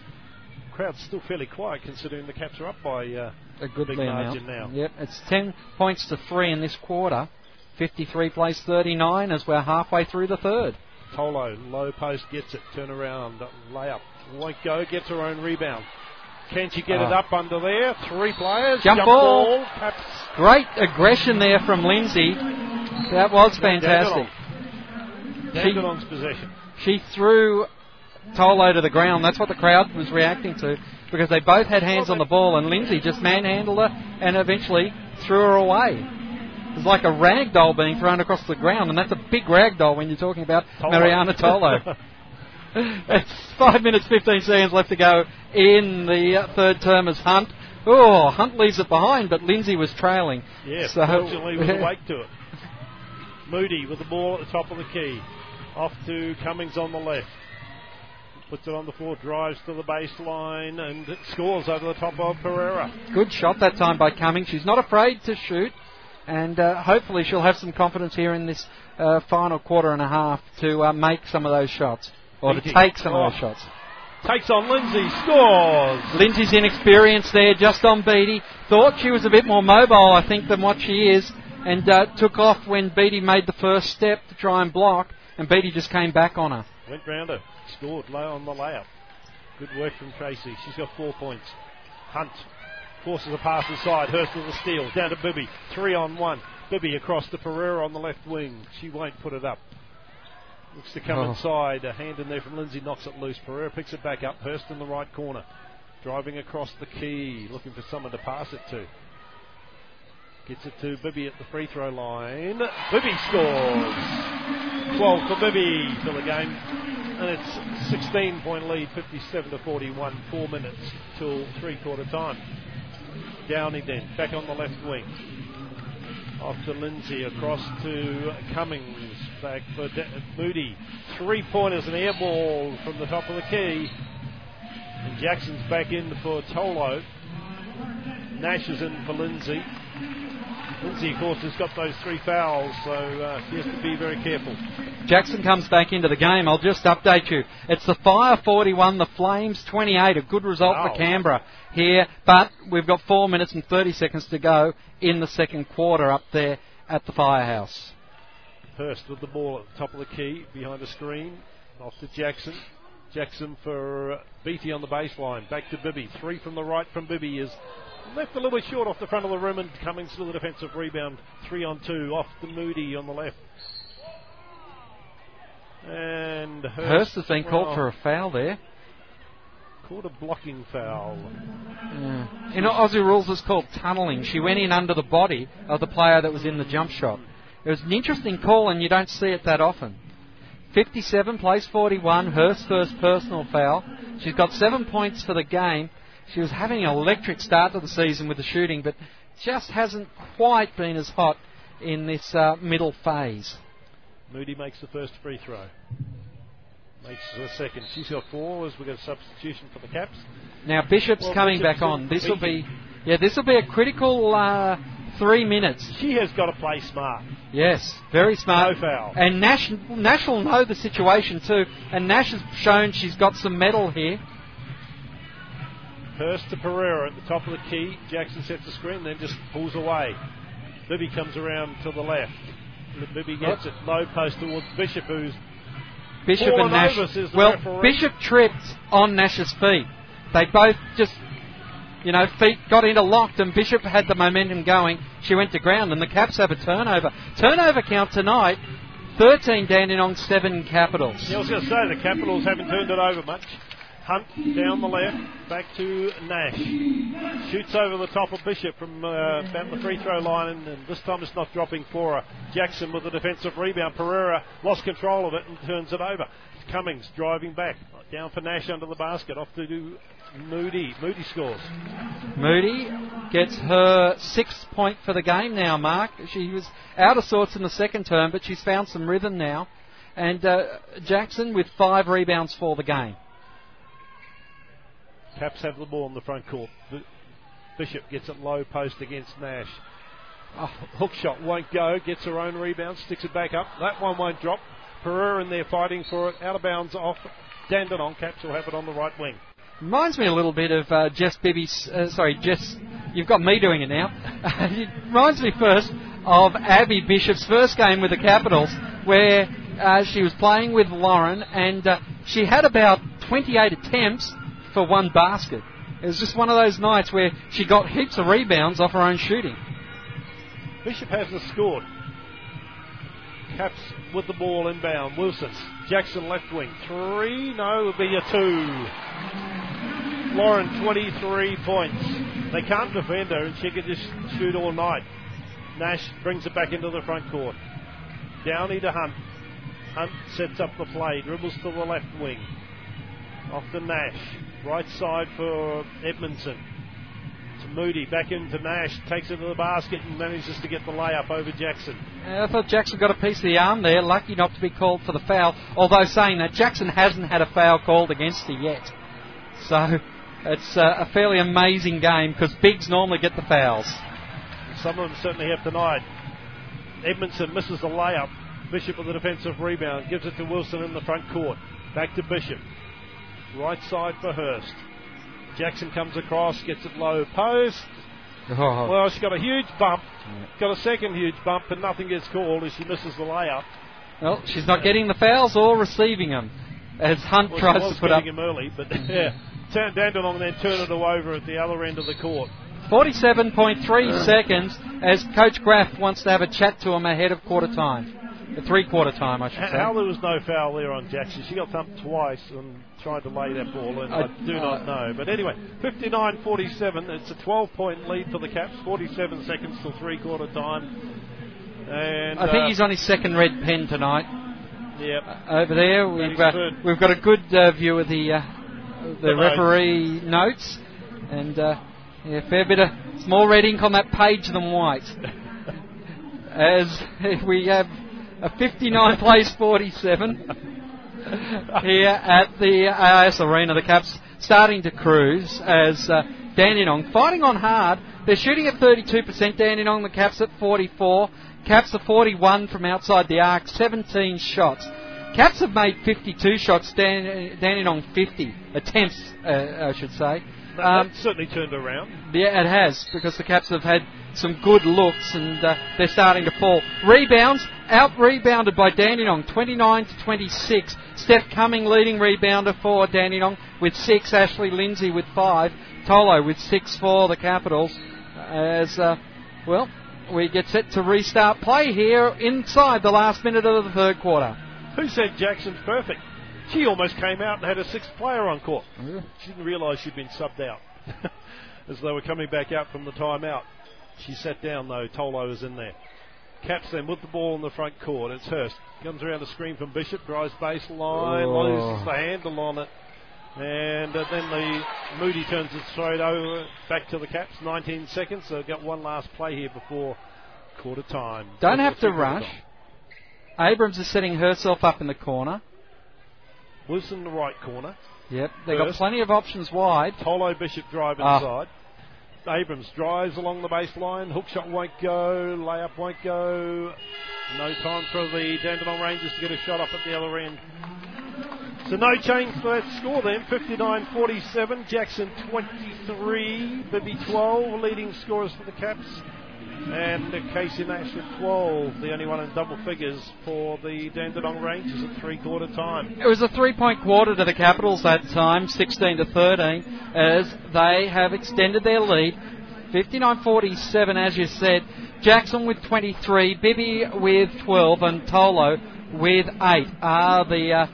Crowd's still fairly quiet considering the Caps are up by uh, A good big margin now. Yep, it's 10 points to 3 in this quarter. 53 plays 39 as we're halfway through the third. Tolo, low post, gets it, turn around, layup, won't go, gets her own rebound. Can she get it Ah. up under there? Three players, Jump ball. Caps Great aggression there from Lindsay. That was fantastic. Dandenong's possession. She threw Tolo to the ground. That's what the crowd was reacting to because they both had hands on the ball and Lindsay just manhandled her and eventually threw her away. It was like a rag doll being thrown across the ground, and that's a big rag doll when you're talking about. Marianna Tolo. it's five minutes, 15 seconds left to go in the third term as Hunt. Oh, Hunt leaves it behind, but Lindsay was trailing. Yes, So- fortunately was awake to it. Moody with the ball at the top of the key. Off to Cummings on the left. Puts it on the floor, drives to the baseline, and scores over the top of Pereira. Good shot that time by Cummings. She's not afraid to shoot, and uh, hopefully she'll have some confidence here in this uh, final quarter and a half to uh, make some of those shots or to take some of those shots. Takes on Lindsay, scores! Lindsay's inexperience there, just on Beatty. Thought she was a bit more mobile, I think, than what she is, and uh, took off when Beatty made the first step to try and block, and Beatty just came back on her. Went round her, scored low on the layup. Good work from Tracy. She's got four points. Hunt forces a pass inside. Hurst with the steal. Down to Bibby. Three on one. Bibby across to Pereira on the left wing. She won't put it up. Looks to come Oh. inside. A hand in there from Lindsay knocks it loose. Pereira picks it back up. Hurst in the right corner. Driving across the key. Looking for someone to pass it to. Gets it to Bibby at the free throw line. Bibby scores. 12 for Bibby for the game. And it's 16 point lead, 57 to 41, four minutes till three quarter time. Downey then, back on the left wing. Off to Lindsay, across to Cummings, back for De- Moody. Three pointers, an air ball from the top of the key. And Jackson's back in for Tolo. Nash is in for Lindsay. Lindsay, of course, has got those three fouls, so uh, she has to be very careful. Jackson comes back into the game. I'll just update you. It's the Fire 41, the Flames 28. A good result Wow. for Canberra here, but we've got 4 minutes and 30 seconds to go in the second quarter up there at the Firehouse. Hurst with the ball at the top of the key, behind the screen. Off to Jackson. Jackson for Beatty on the baseline. Back to Bibby. Three from the right from Bibby is left a little bit short off the front of the rim and Cummings to the defensive rebound. Three on two. Off the Moody on the left. And Hurst, Hurst has been called for a foul there. called a blocking foul. Yeah. In Aussie rules, it's called tunnelling. She went in under the body of the player that was in the jump shot. It was an interesting call, and you don't see it that often. 57 plays 41, Hurst's first personal foul. She's got seven points for the game. She was having an electric start to the season with the shooting, but just hasn't quite been as hot in this uh, middle phase. Moody makes the first free throw. Makes the second. She's got four as we got a substitution for the Caps. Now Bishop's Well, coming Bishop's back on. This will be, yeah, this will be a critical uh, three minutes. She has got to play smart. Yes, very smart. No foul. And Nash, Nash will know the situation too. And Nash has shown she's got some metal here. Hurst to Pereira at the top of the key. Jackson sets the screen, then just pulls away. Bibby comes around to the left. Bibby gets it low post towards Bishop, who's Bishop and Nash. over, says the well, referee. Bishop tripped on Nash's feet. They both just, you know, feet got interlocked, and Bishop had the momentum going. She went to ground, and the Caps have a turnover. Turnover count tonight. 13 Dandenong, 7 Capitals. Yeah, I was going to say the Capitals haven't turned it over much. Hunt down the left, back to Nash. Shoots over the top of Bishop from uh, about the free throw line, and, and this time it's not dropping for her. Jackson with the defensive rebound. Pereira lost control of it and turns it over. Cummings driving back, down for Nash under the basket, off to Moody. Moody scores. Moody gets her sixth point for the game now, Mark. She was out of sorts in the second term, but she's found some rhythm now. And uh, Jackson with five rebounds for the game. Caps have the ball in the front court. Bishop gets it low post against Nash. Oh, hook shot won't go. Gets her own rebound. Sticks it back up. That one won't drop. Pereira in there fighting for it. Out of bounds off Dandenong. Caps will have it on the right wing. Reminds me a little bit of uh, Jess Bibby's. Uh, sorry, Jess. You've got me doing it now. it reminds me first of Abby Bishop's first game with the Capitals, where uh, she was playing with Lauren, and uh, she had about 28 attempts for one basket. It was just one of those nights where she got heaps of rebounds off her own shooting. Bishop hasn't scored. Caps with the ball inbound. Wilson. Jackson left wing. Three. No, it'll be a two. Lauren, 23 points. They can't defend her, and she can just shoot all night. Nash brings it back into the front court. Downey to Hunt. Hunt sets up the play, dribbles to the left wing. Off to Nash. Right side for Edmondson. To Moody, back into Nash, takes it to the basket and manages to get the layup over Jackson. Uh, I thought Jackson got a piece of the arm there, lucky not to be called for the foul. Although saying that, Jackson hasn't had a foul called against her yet. So it's uh, a fairly amazing game because bigs normally get the fouls. Some of them certainly have tonight. Edmondson misses the layup. Bishop with the defensive rebound gives it to Wilson in the front court. Back to Bishop. Right side for Hurst. Jackson comes across, gets it low post. Oh, Well, she got a huge bump. Got a second huge bump, but nothing gets called as she misses the layup. well, she's not getting the fouls or receiving them as Hunt Well, tries to put up. him early, but yeah. Turn Dandenong then turn it over at the other end of the court. 47.3 seconds as Coach Graf wants to have a chat to him ahead of quarter time. Uh, three quarter time, I should say. How there was no foul there on Jackson. She got thumped twice and tried to lay that ball, and I, I- do not know. But anyway, 59 47. It's a 12 point lead for the Caps. 47 seconds till three quarter time. And I think uh, he's on his second red pen tonight. Yep. Over there, we've, uh, we've got a good uh, view of the uh, the The referee notes, and uh, yeah, fair bit of small red ink on that page than white. as we have a 59 place 47 here at the AIS Arena. The Caps starting to cruise as uh, Dandenong fighting on hard. They're shooting at 32%. Dandenong, the Caps at 44. Caps are 41 from outside the arc, 17 shots. Caps have made 52 shots, Dan- Dandenong 50 attempts, uh, I should say. Um, certainly turned around. yeah, it has because the Caps have had some good looks and uh, they're starting to fall. Rebounds out rebounded by Dandenong, 29 to 26. Steph Cumming leading rebounder for Dandenong with six. Ashley Lindsay with five. Tolo with six for the Capitals. As uh, well, we get set to restart play here inside the last minute of the third quarter. Who said Jackson's perfect? She almost came out and had a sixth player on court. She didn't realise she'd been subbed out as they were coming back out from the timeout. She sat down though. Tolo was in there. Caps then with the ball in the front court. It's Hurst. Comes around the screen from Bishop. Drives baseline. Oh. Loses the handle on it. And uh, then the Moody turns it straight over back to the Caps. 19 seconds. So they've got one last play here before quarter time. Don't have to rush. Abrams is setting herself up in the corner. Wilson in the right corner. Yep, they've got plenty of options wide. Tolo Bishop drive Ah. inside. Abrams drives along the baseline. Hook shot won't go. Layup won't go. No time for the Dandenong Rangers to get a shot up at the other end. So no change for that score then. 59-47. Jackson 23. Bibby 12. Leading scorers for the Caps. And uh, Casey Nash with 12. The only one in double figures for the Dandenong Rangers at three quarter time. It was a three-point quarter to the Capitals that time, 16 to 13, as they have extended their lead. 59-47, as you said. Jackson with 23, Bibby with 12, and Tolo with 8 are the uh,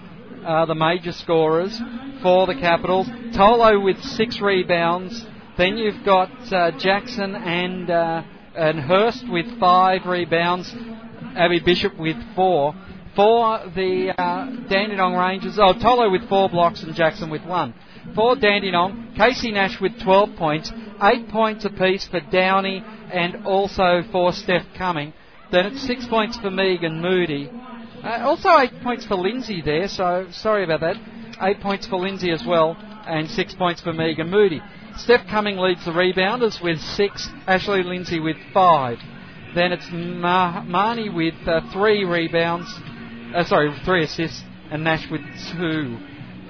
are the major scorers for the Capitals. Tolo with six rebounds. Then you've got uh, Jackson and uh, and Hurst with five rebounds. Abby Bishop with four. For the uh, Dandenong Rangers, oh, Tolo with four blocks and Jackson with one. For Dandenong, Casey Nash with 12 points, 8 points apiece for Downey and also for Steph Cumming. Then it's 6 points for Megan Moody. Uh, also 8 points for Lindsay there, so sorry about that. 8 points for Lindsay as well, and 6 points for Megan Moody. Steph Cumming leads the rebounders with 6, Ashley Lindsay with 5. Then it's Ma- Marnie with uh, 3 rebounds, uh, sorry, 3 assists, and Nash with 2.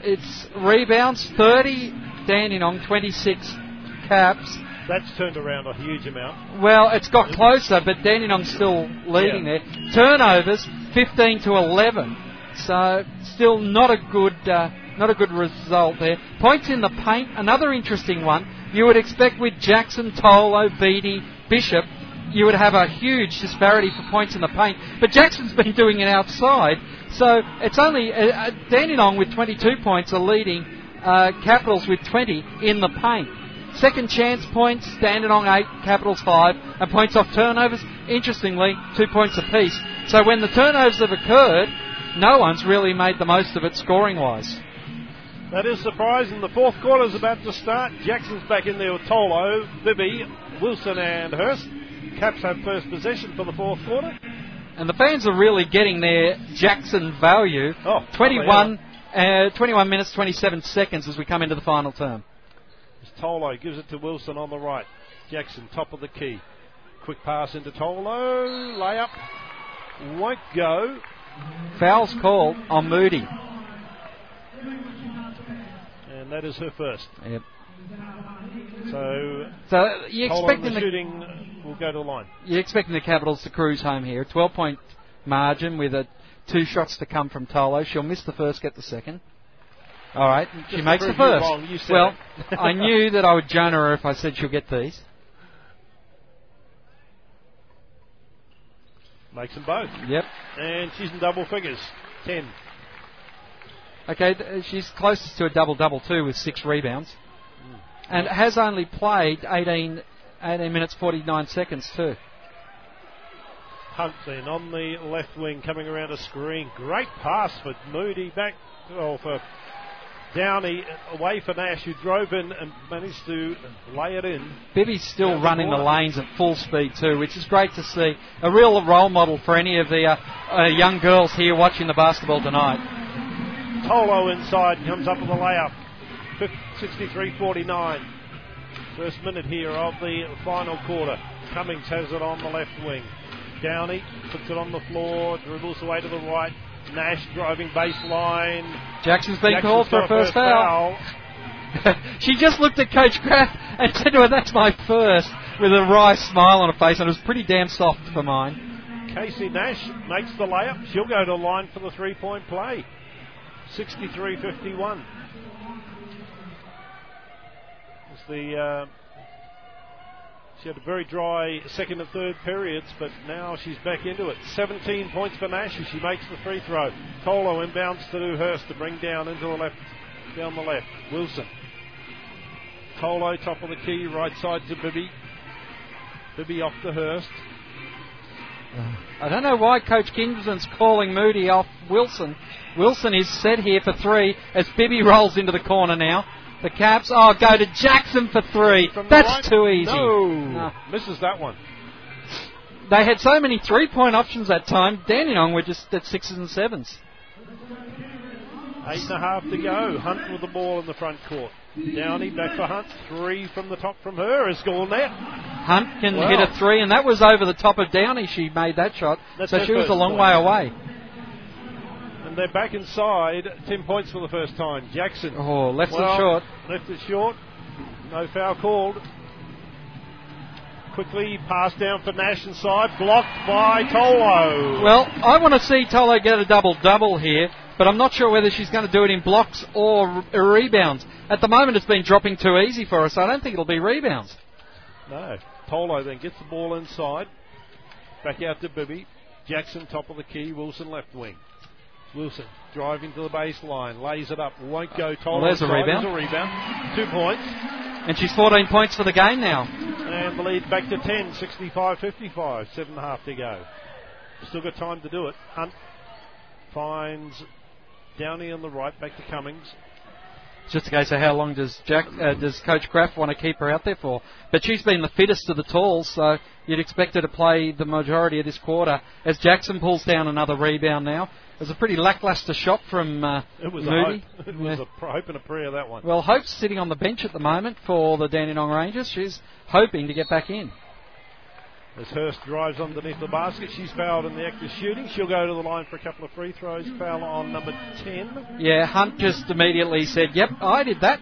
It's rebounds 30, Dandenong 26 caps. That's turned around a huge amount. Well, it's got closer, but Dandenong's still leading Yeah. there. Turnovers 15 to 11, so still not a good uh, not a good result there. Points in the paint, another interesting one. You would expect with Jackson, Tolo, Bishop, you would have a huge disparity for points in the paint, but Jackson's been doing it outside, so it's only uh, uh, Dandenong with 22 points are leading uh, Capitals with 20 in the paint. Second chance points, Dandenong 8, Capitals 5, and points off turnovers, interestingly, 2 points apiece. So when the turnovers have occurred, no one's really made the most of it scoring wise. That is surprising. The fourth quarter is about to start. Jackson's back in there with Tolo, Bibby, Wilson, and Hurst. Caps have first possession for the fourth quarter. And the fans are really getting their Jackson value. Oh, 21, uh, 21 minutes, 27 seconds as we come into the final term. As Tolo gives it to Wilson on the right. Jackson, top of the key. Quick pass into Tolo. Layup. Won't go. Fouls called on Moody. And that is her first. Yep. So So you're expecting the the shooting will go to the line. You're expecting the Capitals to cruise home here. 12 point margin with a two shots to come from Tolo. She'll miss the first, get the second. All right, she makes the you first. wrong, you well. I knew that I would Jonah her if I said she'll get these. Makes them both. Yep. And she's in double figures. Ten. Okay, th- she's closest to a double double too with six rebounds, and has only played 18, 18 minutes 49 seconds too. Hunt then on the left wing coming around a screen. Great pass for Moody back. Oh, for Downey away for Nash, who drove in and managed to lay it in. Bibby's still Down running the corner. lanes at full speed too, which is great to see. A real role model for any of the uh, uh, young girls here watching the basketball tonight. Tolo inside comes up with a layup. 63-49. First minute here of the final quarter. Cummings has it on the left wing. Downey puts it on the floor, dribbles away to the right. Nash driving baseline. Jackson's been Jackson's called for a first foul. she just looked at Coach Graf and said to her, "That's my first, with a wry smile on her face, and it was pretty damn soft for mine. Casey Nash makes the layup. She'll go to the line for the three point play. 63 51. It's the. Uh, she had a very dry second and third periods, but now she's back into it. 17 points for Nash as she makes the free throw. Tolo inbounds to Hurst to bring down into the left, down the left. Wilson. Tolo top of the key, right side to Bibby. Bibby off to Hurst. I don't know why Coach Kinsman's calling Moody off Wilson. Wilson is set here for three as Bibby rolls into the corner now. The Caps, oh, go to Jackson for three. That's too easy. No. No. Misses that one. They had so many three point options that time. Dandenong were just at sixes and sevens. Eight and a half to go. Hunt with the ball in the front court. Downey back for Hunt. Three from the top from her is gone net. Hunt can Wow. hit a three, and that was over the top of Downey. She made that shot, That's so she was a long point. way away. And they're back inside. Ten points for the first time. Jackson. Oh, left well, it short. Left it short. No foul called. Quickly passed down for Nash inside. Blocked by Tolo. Well, I want to see Tolo get a double double here, but I'm not sure whether she's going to do it in blocks or r- rebounds. At the moment, it's been dropping too easy for us. so I don't think it'll be rebounds. No. Tolo then gets the ball inside. Back out to Bibby. Jackson top of the key. Wilson left wing. Wilson driving to the baseline. Lays it up. Won't go. Well, there's a rebound. There's a rebound. Two points. And she's 14 points for the game now. And the lead back to 10. 65 55. Seven and a half to go. Still got time to do it. Hunt finds Downey on the right. Back to Cummings. Just a case of how long does Jack, uh, does Coach Graf want to keep her out there for? But she's been the fittest of the talls, so you'd expect her to play the majority of this quarter. As Jackson pulls down another rebound now, it was a pretty lackluster shot from uh, It was Moody. a hope. It was Yeah. a pr- hope and a prayer that one. Well, Hope's sitting on the bench at the moment for the Dandenong Rangers. She's hoping to get back in. As Hurst drives underneath the basket, she's fouled in the act of shooting. She'll go to the line for a couple of free throws. Foul on number 10. Yeah, Hunt just immediately said, "Yep, I did that."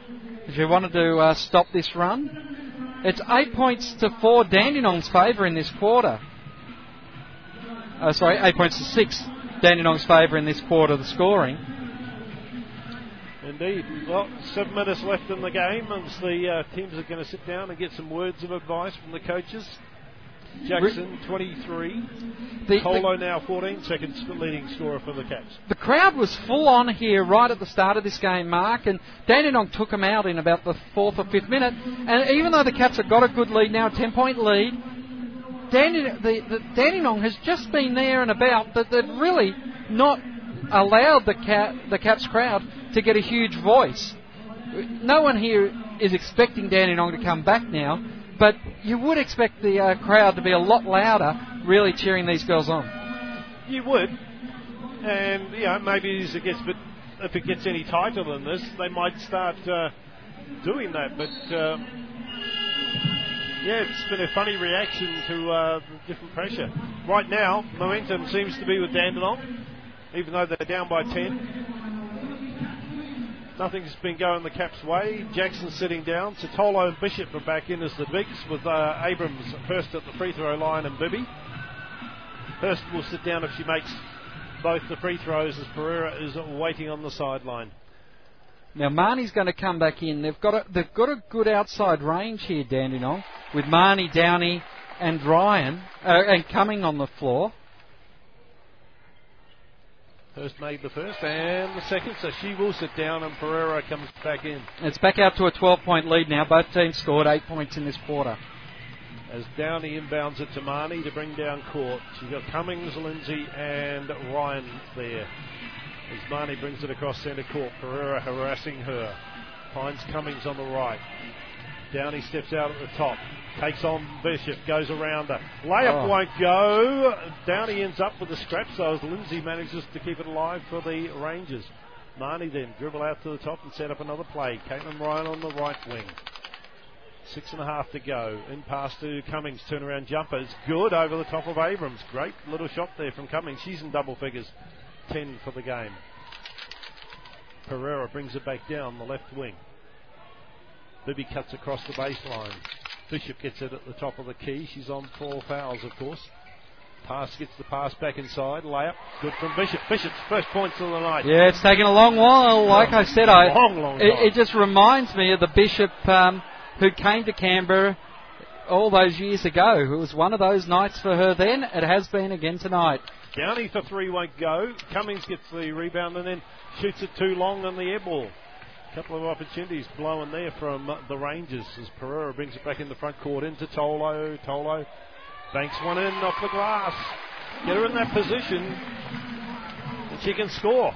If you wanted to uh, stop this run. It's eight points to four Dandenong's favour in this quarter. Uh, sorry, eight points to six Dandenong's favour in this quarter. The scoring. Indeed. Well, seven minutes left in the game, and the uh, teams are going to sit down and get some words of advice from the coaches. Jackson, 23. The, Colo the, now 14, second leading scorer for the Caps. the crowd was full on here right at the start of this game, Mark, and Dandenong took them out in about the fourth or fifth minute. And even though the Caps have got a good lead now, a ten-point lead, Dandenong, the, the Dandenong has just been there and about, but they've really not allowed the, Cap, the Caps crowd to get a huge voice. No one here is expecting Dandenong to come back now, but you would expect the uh, crowd to be a lot louder, really cheering these girls on. You would. And, you know, maybe it gets a bit, if it gets any tighter than this, they might start uh, doing that. But, uh, yeah, it's been a funny reaction to uh, different pressure. Right now, momentum seems to be with Dandenong, even though they're down by 10. Nothing's been going the Caps' way. Jackson sitting down. Satolo and Bishop are back in as the bigs, with uh, Abrams first at the free throw line and Bibby. Hurst will sit down if she makes both the free throws as Pereira is waiting on the sideline. Now Marnie's going to come back in. They've got a, they've got a good outside range here, Dandenong, with Marnie, Downey, and Ryan, uh, and coming on the floor. Hurst made the first and the second, so she will sit down and Pereira comes back in. It's back out to a 12-point lead now. Both teams scored eight points in this quarter. As Downey inbounds it to Marnie to bring down court. She's got Cummings, Lindsay, and Ryan there. As Marnie brings it across centre court, Pereira harassing her. Finds Cummings on the right. Downey steps out at the top. Takes on Bishop, goes around her. Layup Oh. won't go. Downey ends up with the scrap, so as Lindsay manages to keep it alive for the Rangers. Marnie then dribble out to the top and set up another play. Caitlin Ryan on the right wing. Six and a half to go. In pass to Cummings. Turnaround jumper is good over the top of Abrams. Great little shot there from Cummings. She's in double figures. 10 for the game. Pereira brings it back down the left wing. Bibby cuts across the baseline. Bishop gets it at the top of the key. She's on four fouls, of course. Pass gets the pass back inside. Layup. Good from Bishop. Bishop's first points of the night. Yeah, it's taken a long while. Like I said, I Long, long it, it just reminds me of the bishop um, who came to Canberra all those years ago. It was one of those nights for her then. It has been again tonight. Downey for three won't go. Cummings gets the rebound and then shoots it too long on the air ball. Couple of opportunities blowing there from uh, the Rangers as Pereira brings it back in the front court into Tolo. Tolo banks one in off the glass. Get her in that position and she can score.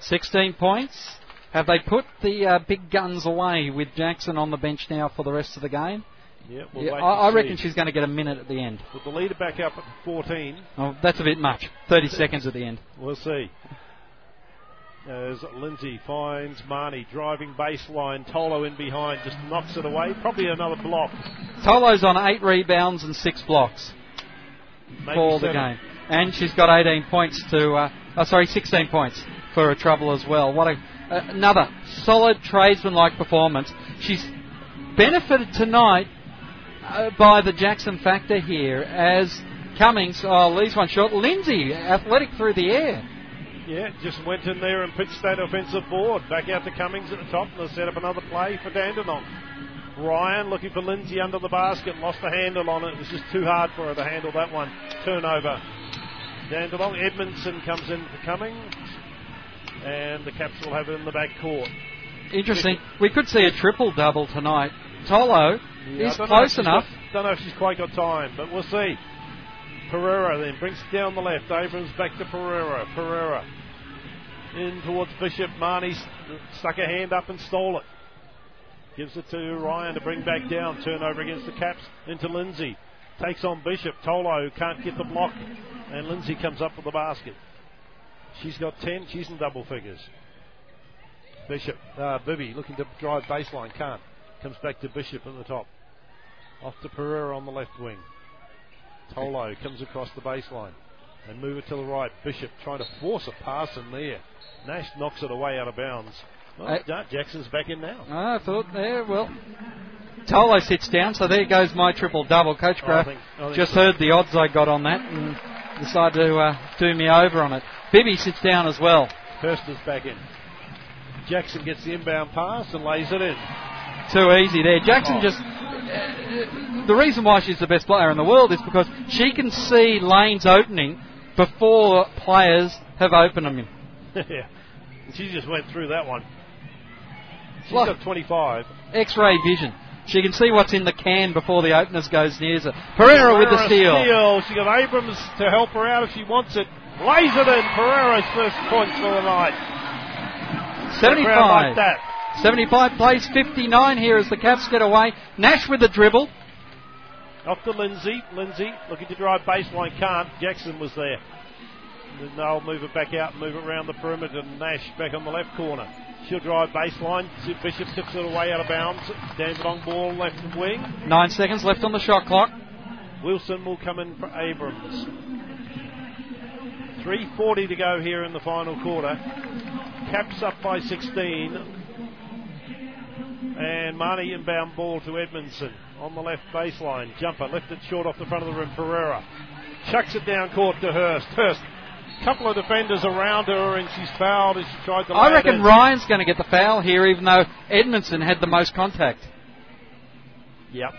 16 points. Have they put the uh, big guns away with Jackson on the bench now for the rest of the game? Yeah, we'll Yeah, I, I reckon see. she's going to get a minute at the end. With the leader back up at 14, Oh, that's a bit much. 30 seconds at the end. we'll see. As Lindsay finds Marnie driving baseline, Tolo in behind just knocks it away. Probably another block. Tolo's on eight rebounds and six blocks Maybe for the game, and she's got 18 points to. Uh, oh, sorry, 16 points for her trouble as well. What a uh, another solid tradesman-like performance. She's benefited tonight uh, by the Jackson factor here as Cummings oh, leaves one short. Lindsay athletic through the air. Yeah, just went in there and pitched that offensive board. Back out to Cummings at the top, and they set up another play for Dandenong. Ryan looking for Lindsay under the basket, lost the handle on it. It was just too hard for her to handle that one. Turnover. Dandenong. Edmondson comes in for Cummings, and the Caps will have it in the back court. Interesting. We could see a triple double tonight. Tolo Yeah, is I don't know if close enough. got- don't know if she's quite got time, but we'll see. Pereira then brings it down the left. Abrams back to Pereira. Pereira in towards Bishop. Marnie st- stuck a hand up and stole it. Gives it to Ryan to bring back down. Turnover against the Caps into Lindsay. Takes on Bishop. Tolo can't get the block, and Lindsay comes up with the basket. She's got 10. She's in double figures. Bishop, uh, Bibby looking to drive baseline, can't. Comes back to Bishop at the top. Off to Pereira on the left wing. Tolo comes across the baseline. They move it to the right. Bishop trying to force a pass in there. Nash knocks it away out of bounds. Well, Uh, Ja- Jackson's back in now. I thought there, well. Tolo sits down, so there goes my triple double. Coach Graf think just so. heard the odds I got on that and decided to uh, do me over on it. Bibby sits down as well. Hurst is back in. Jackson gets the inbound pass and lays it in. Too easy there. Jackson Oh. just. uh, the reason why she's the best player in the world is because she can see lanes opening before players have opened them. yeah. She just went through that one. She's Look. got 25. X-ray vision. She can see what's in the can before the openers goes near her. Pereira with the Pereira steal. She got Abrams to help her out if she wants it. Lays it in. Pereira's first points for the night. 75. like that. 75 plays 59 here as the Caps get away. Nash with the dribble. Off to Lindsay. Lindsay looking to drive baseline. Can't. Jackson was there. They'll move it back out and move it around the perimeter. And Nash back on the left corner. She'll drive baseline. Bishop tips it away out of bounds. Dandenong ball left wing. Nine seconds left on the shot clock. Wilson will come in for Abrams. 3.40 to go here in the final quarter. Caps up by 16. And Marnie inbound ball to Edmondson on the left baseline. Jumper lifted short off the front of the rim. Pereira chucks it down court to Hurst. Hurst, couple of defenders around her and she's fouled as she tried to. I reckon in. Ryan's going to get the foul here, even though Edmondson had the most contact. Yep.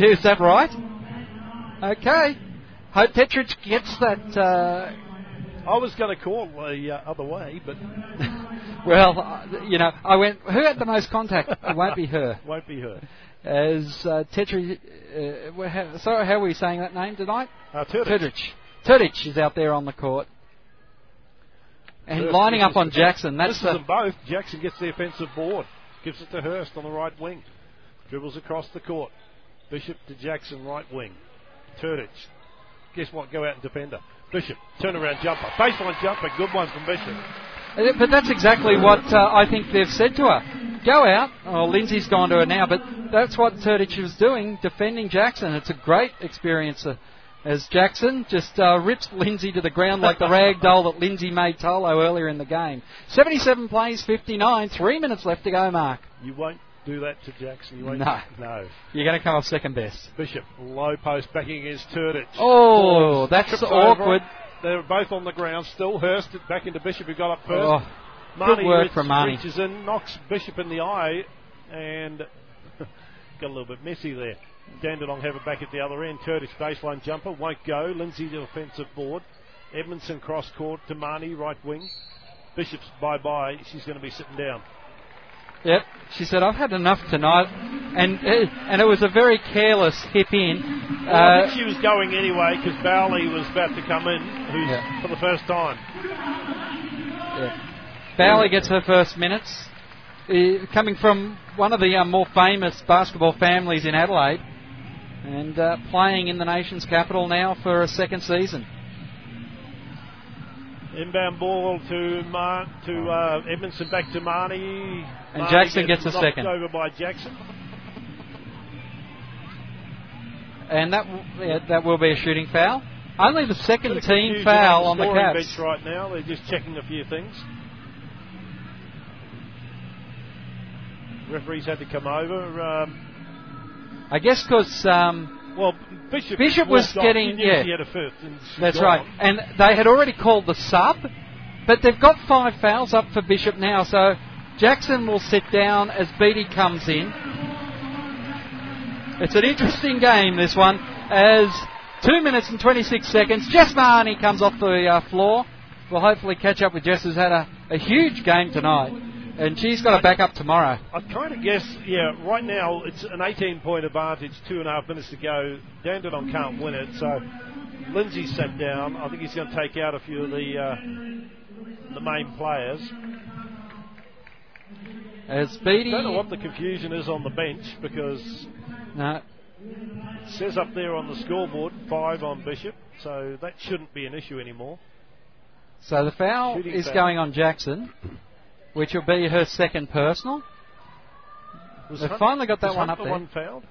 Is that right? Okay. Hope Tetrich gets that. Uh, I was going to call the uh, other way, but well, uh, you know, I went. Who had the most contact? It won't be her. won't be her. As uh, Tetrich. Uh, well, how, sorry, how are we saying that name tonight? Uh, Turdic. Turdich. Turdich is out there on the court. and Hurst lining up on Jackson. That's misses the, them both. Jackson gets the offensive board. Gives it to Hurst on the right wing. Dribbles across the court. Bishop to Jackson, right wing. Turdich. Guess what? Go out and defender. Bishop, turnaround jumper. Baseline jumper. Good one from Bishop. Uh, But that's exactly what uh, I think they've said to her. Go out. Oh, Lindsay's gone to her now, but that's what Turdich was doing, defending Jackson. It's a great experience uh, as Jackson just uh, rips Lindsay to the ground like the rag doll that Lindsay made Tolo earlier in the game. 77 plays, 59, three minutes left to go, Mark. You won't do that to Jackson. You won't. No. No. You're going to come off second best. Bishop, low post backing against Turdich. Oh, that's Trips over awkward. They're both on the ground still. Hurst it back into Bishop who got up first. Oh, Marnie good work from Marnie. reaches in, knocks Bishop in the eye, and got a little bit messy there. Dandenong have it back at the other end. Turdish baseline jumper won't go. Lindsay the offensive board. Edmondson cross court to Marnie right wing. Bishop's bye bye. She's going to be sitting down. Yep. She said, I've had enough tonight. And uh, and it was a very careless hip in. Well, I Uh, think she was going anyway because Bowley was about to come in, who's Yeah. for the first time. Bowley gets her first minutes. Uh, coming from one of the uh, more famous basketball families in Adelaide. And uh, playing in the nation's capital now for a second season. Inbound ball to Mar- to uh, Edmondson back to Marnie. And Marnie Jackson gets a second. over by Jackson. And that w- yeah, that will be a shooting foul. Only the second team foul on the Caps. bench right now. They're just checking a few things. Referees had to come over. Um, I guess because um, well, Bishop, Bishop was getting- yeah. she had a fifth. And That's gone. right. And they had already called the sub, but they've got five fouls up for Bishop now, so Jackson will sit down as Beatty comes in. It's an interesting game, this one, as 2 minutes and 26 seconds. Jess Mahoney comes off the uh, floor. We'll hopefully catch up with Jess, who's had a, a huge game tonight, and she's got to back up tomorrow. I kind of guess, yeah, right now it's an 18 point advantage, two and a half minutes to go. Dandenong can't win it, so Lindsay sat down. I think he's going to take out a few of the uh, the main players. As Beatty. don't know what the confusion is on the bench because No, it says up there on the scoreboard five on Bishop, so that shouldn't be an issue anymore. So the foul Shooting is foul. going on Jackson, which will be her second personal. Was They've Hunt- finally got that one Hunt up the there. one fouled?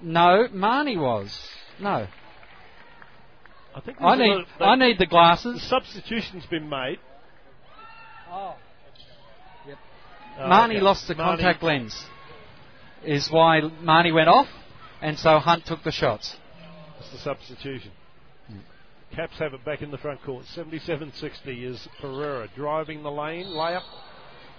No, Marnie was. No, I think I need I need the the glasses. substitution's been made. Oh. Oh, Marnie okay. lost the Marnie- contact lens, is why Marnie went off, and so Hunt took the shots. That's the substitution. Caps have it back in the front court. 77-60 is Pereira driving the lane. Layup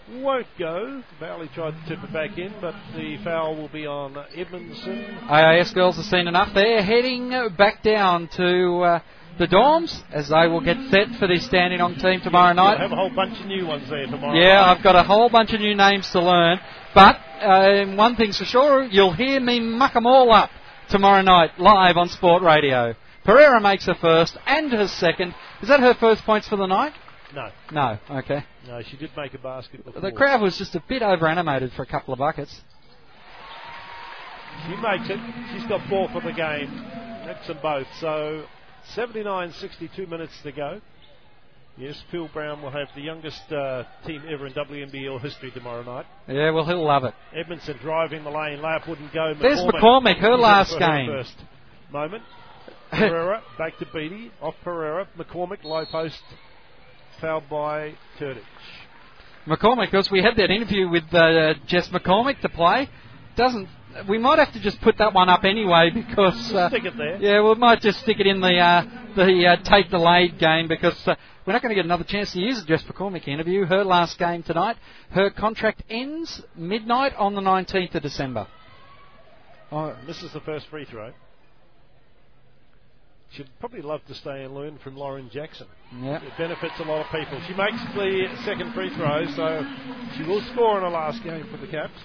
won't go. Bowley tried to tip it back in, but the foul will be on Edmondson. AIS girls have seen enough. They're heading back down to uh, the dorms as they will get set for the Dandenong team tomorrow night. have a whole bunch of new ones there tomorrow. Yeah, night. I've got a whole bunch of new names to learn. But um, one thing's for sure, you'll hear me muck 'em all up tomorrow night live on Sport Radio. Pereira makes her first and her second. Is that her first points for the night? No, No. Okay. no, she did make a basket before. The crowd was just a bit over animated for a couple of buckets. She makes it. She's got four for the game. That's them both. So 79 62 minutes to go. Yes, Phil Brown will have the youngest uh, team ever in WNBL history tomorrow night. Yeah, well, he'll love it. Edmondson driving the lane. Layup wouldn't go. There's McCormick, her last game. first moment. Pereira back to Beatty. Off Pereira. McCormick low post. Fouled by Turdich. McCormick, because we had that interview with uh, Jess McCormick to play. Doesn't we might have to just put that one up anyway because uh, Stick it there. yeah, we might just stick it in the uh, the uh, tape delayed game because uh, we're not going to get another chance to use the Jess McCormick interview. Her last game tonight. Her contract ends midnight on the 19th of December. Oh, Misses the first free throw. She'd probably love to stay and learn from Lauren Jackson. yeah. It benefits a lot of people. She makes the second free throw, so she will score in her last game for the Caps.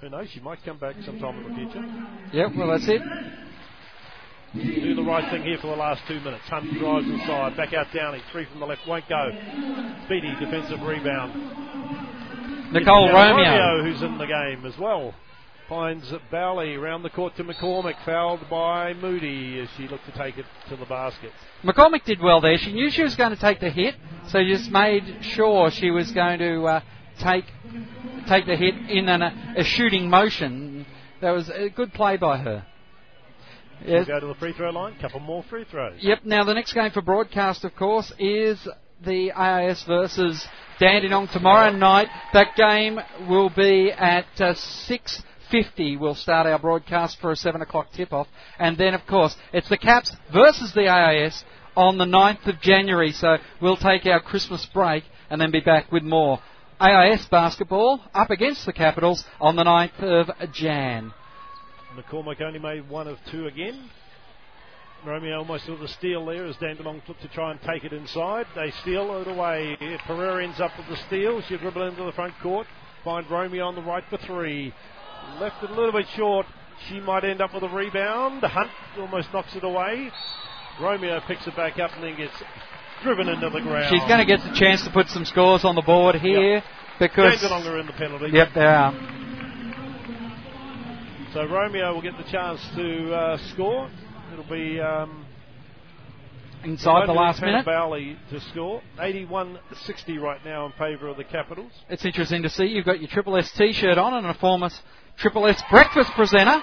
Who knows? She might come back sometime in the future. Yep, well, that's it. do the right thing here for the last two minutes. Hunt drives inside, back out Downey, three from the left, won't go. Beatty, defensive rebound. Nicole Romeo. Romeo, who's in the game as well, finds Bowley around the court to McCormick, fouled by Moody as she looked to take it to the basket. McCormick did well there. She knew she was going to take the hit, so just made sure she was going to uh, take take the hit in an, a shooting motion. That was a good play by her. Yes. Go to the free throw line, couple more free throws. Yep. Now the next game for broadcast, of course, is the AIS versus Dandenong tomorrow night. That game will be at uh, six. 50 we'll start our broadcast for a 7 o'clock tip-off. And then, of course, it's the Caps versus the AIS on the 9th of January. So we'll take our Christmas break and then be back with more AIS basketball up against the Capitals on the 9th of Jan. McCormick only made one of two again. Romeo almost with the steal there as Dandenong looked to try and take it inside. They steal it away. Pereira ends up with the steal. She dribble into the front court. Find Romeo on the right for three. Left it a little bit short. She might end up with a rebound. Hunt almost knocks it away. Romeo picks it back up and then gets driven into the ground. She's going to get the chance to put some scores on the board here Yep. because. Dandenong are in the penalty. Yep, they are. So Romeo will get the chance to uh, score. It'll be um, Inside the last minute. Bowley to score. 81-60 right now in favour of the Capitals. It's interesting to see you've got your Triple S t-shirt on and a former Triple S breakfast presenter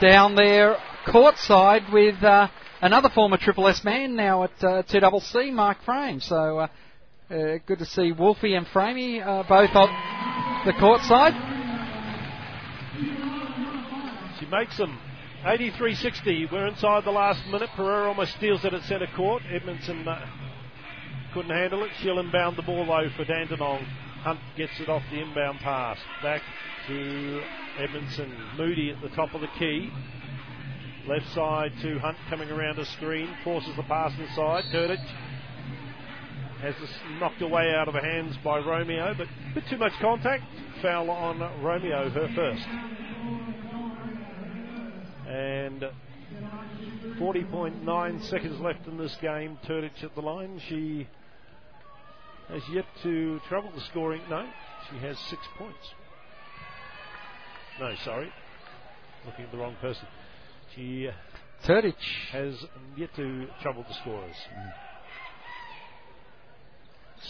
down there courtside with uh, another former Triple S man now at uh, 2CC, Mark Frame. So uh, uh, good to see Wolfie and Framey uh, both on the courtside. She makes them 83-60. We're inside the last minute. Pereira almost steals it at centre court. Edmondson uh, couldn't handle it. She'll inbound the ball though for Dandenong. Hunt gets it off the inbound pass. Back to Edmondson. Moody at the top of the key. Left side to Hunt coming around a screen. Forces the pass inside. Turdic has this knocked away out of her hands by Romeo, but a bit too much contact. Foul on Romeo, her first. And 40.9 seconds left in this game. Turdic at the line. She has yet to trouble the scoring. No, she has six points. No, sorry. Looking at the wrong person. She Turdic. has yet to trouble the scorers. Mm.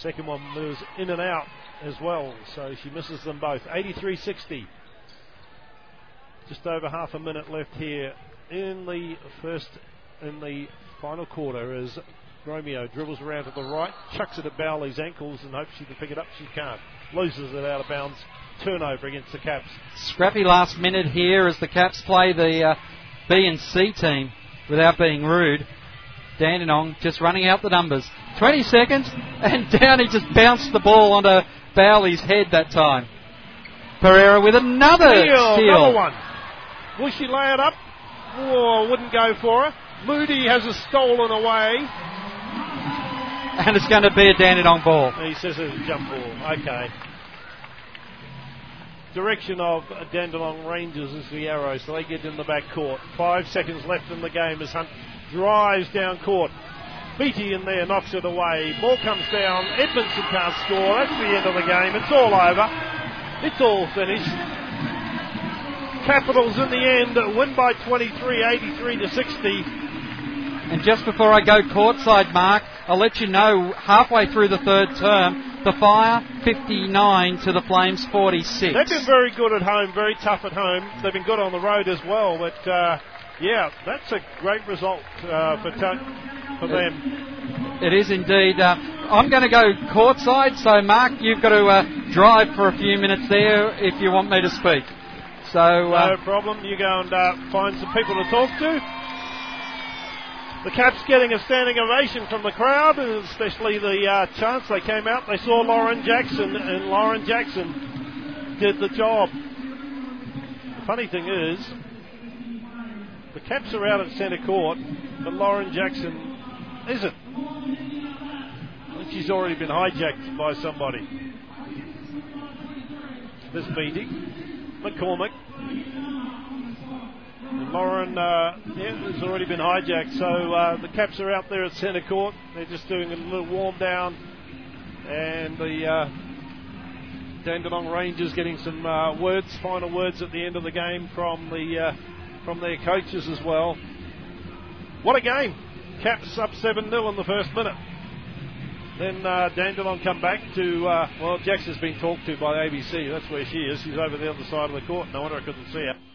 Second one moves in and out as well, so she misses them both. 83 60. Just over half a minute left here in the first, in the final quarter as Romeo dribbles around to the right, chucks it at Bowley's ankles and hopes she can pick it up. She can't. Loses it out of bounds. Turnover against the Caps. Scrappy last minute here as the Caps play the uh, B and C team without being rude. Dandenong just running out the numbers. 20 seconds, and Downey just bounced the ball onto Bowley's head that time. Pereira with another Steal, steal. another one. Will she lay it up? Oh, wouldn't go for her. Moody has a stolen away. And it's going to be a Dandenong ball. He says it's a jump ball. Okay. Direction of Dandenong Rangers is the arrow, so they get in the back court. Five seconds left in the game as Hunt drives down court. Beatty in there knocks it away. Ball comes down. Edmondson can't score. That's the end of the game. It's all over. It's all finished. Capitals in the end win by 23, 83 to 60. And just before I go courtside, Mark, I'll let you know halfway through the third term, the Fire 59 to the Flames 46. They've been very good at home, very tough at home. They've been good on the road as well, but uh, yeah, that's a great result uh, for, t- for them. It is indeed. Uh, I'm going to go courtside, so Mark, you've got to uh, drive for a few minutes there if you want me to speak. So uh, No problem. You go and uh, find some people to talk to. The Caps getting a standing ovation from the crowd, especially the uh, chance they came out. They saw Lauren Jackson, and Lauren Jackson did the job. The funny thing is, the Caps are out at centre court, but Lauren Jackson isn't. I think she's already been hijacked by somebody. This meeting, McCormick, Lauren, uh, yeah, has already been hijacked. So uh, the Caps are out there at centre court. They're just doing a little warm down, and the uh, Dandenong Rangers getting some uh, words, final words at the end of the game from the uh, from their coaches as well. What a game! Caps up 7 0 in the first minute. Then uh, Dandenong come back to, uh, well, Jax has been talked to by ABC. That's where she is. She's over the other side of the court. No wonder I couldn't see her.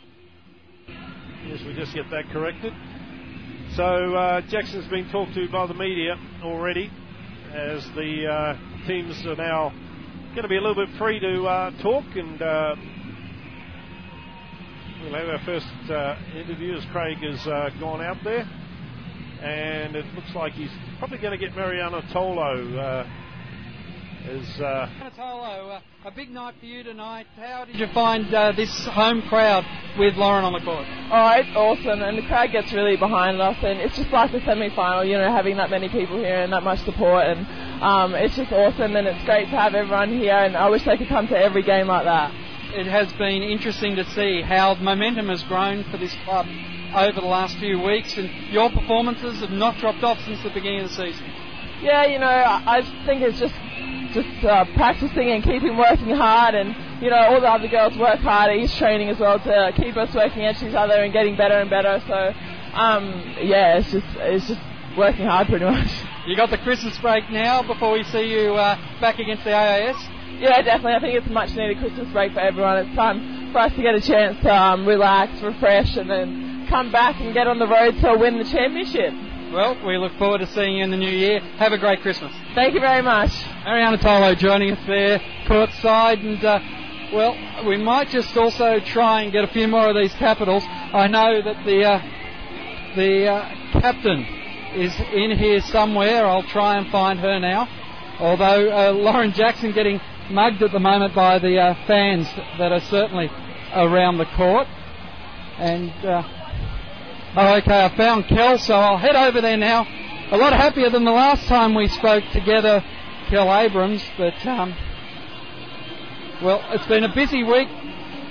Yes, we just get that corrected. So uh, Jackson's been talked to by the media already as the uh, teams are now going to be a little bit free to uh, talk and uh, we'll have our first uh, interview as Craig has uh, gone out there and it looks like he's probably going to get Marianna Tolo uh, as uh, Tolo, uh, a big night for you tonight. How did you find uh, this home crowd with Lauren on the court? Oh, it's awesome, and the crowd gets really behind us, and it's just like the semi-final, you know, having that many people here and that much support, and um, it's just awesome, and it's great to have everyone here, and I wish they could come to every game like that. It has been interesting to see how momentum has grown for this club over the last few weeks, and your performances have not dropped off since the beginning of the season. Yeah, you know, I think it's just just uh, practicing and keeping working hard, and you know, all the other girls work hard at each training as well to keep us working against each other and getting better and better. So, um, yeah, it's just it's just working hard pretty much. You got the Christmas break now before we see you uh, back against the AIS. Yeah, definitely. I think it's a much needed Christmas break for everyone. It's time for us to get a chance to um, relax, refresh, and then come back and get on the road to win the championship. Well, we look forward to seeing you in the new year. Have a great Christmas. Thank you very much. Marianna Tolo joining us there, courtside, and uh, well, we might just also try and get a few more of these capitals. I know that the uh, the uh, captain is in here somewhere. I'll try and find her now. Although uh, Lauren Jackson getting mugged at the moment by the uh, fans that are certainly around the court, and uh, Oh, okay, I found Kel, so I'll head over there now. A lot happier than the last time we spoke together, Kel Abrams, but, um, well, it's been a busy week.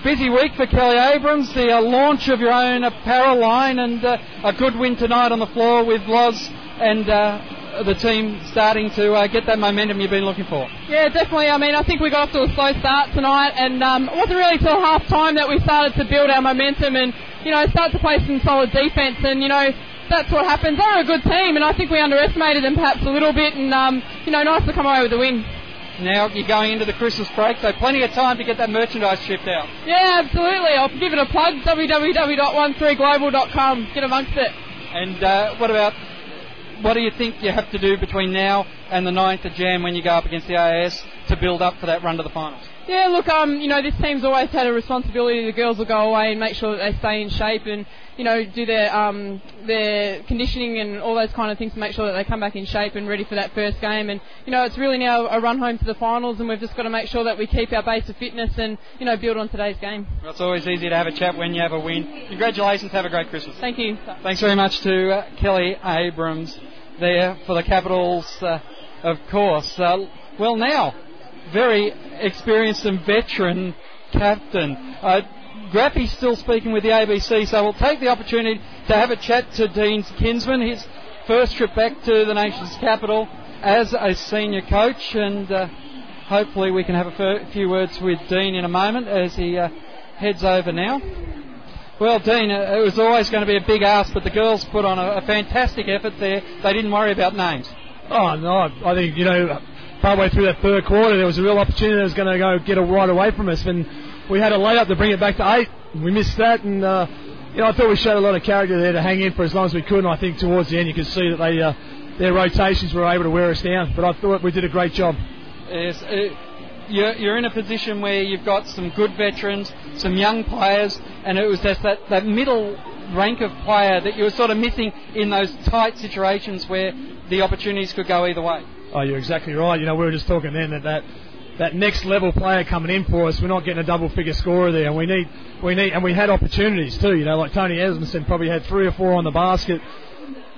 Busy week for Kelly Abrams, the uh, launch of your own apparel line, and uh, a good win tonight on the floor with Loz and uh, the team starting to uh, get that momentum you've been looking for. Yeah, definitely. I mean, I think we got off to a slow start tonight, and um, it wasn't really till half time that we started to build our momentum and you know, start to play some solid defence, and you know, that's what happens. They're a good team, and I think we underestimated them perhaps a little bit, and um, you know, nice to come away with the win. Now you're going into the Christmas break, so plenty of time to get that merchandise shipped out. Yeah, absolutely. I'll give it a plug: www.13global.com. Get amongst it. And uh, what about what do you think you have to do between now and the 9th of Jan when you go up against the AIS to build up for that run to the finals? Yeah, look, um, you know, this team's always had a responsibility. The girls will go away and make sure that they stay in shape and, you know, do their um, their conditioning and all those kind of things to make sure that they come back in shape and ready for that first game. And, you know, it's really now a run home to the finals, and we've just got to make sure that we keep our base of fitness and, you know, build on today's game. Well, it's always easy to have a chat when you have a win. Congratulations. Have a great Christmas. Thank you. Thanks very much to uh, Kelly Abrams there for the Capitals, uh, of course. Uh, well, now very experienced and veteran captain. Uh, Grappy's still speaking with the ABC, so we'll take the opportunity to have a chat to Dean Kinsman, his first trip back to the nation's capital as a senior coach, and uh, hopefully we can have a few words with Dean in a moment as he uh, heads over now. Well, Dean, uh, it was always going to be a big ask, but the girls put on a, a fantastic effort there. They didn't worry about names. Oh no, I think you know partway through that third quarter, there was a real opportunity that was going to go get a right away from us. And we had a layup to bring it back to eight. We missed that, and uh, you know I thought we showed a lot of character there to hang in for as long as we could. And I think towards the end you could see that they uh, their rotations were able to wear us down. But I thought we did a great job. Yes. Uh, you're, you're in a position where you've got some good veterans, some young players, and it was just that, that middle rank of player that you were sort of missing in those tight situations where the opportunities could go either way. Oh, you're exactly right. You know, we were just talking then that that, that next level player coming in for us, we're not getting a double figure scorer there. And we need, we need, and we had opportunities too. You know, like Tony Edmondson probably had three or four on the basket.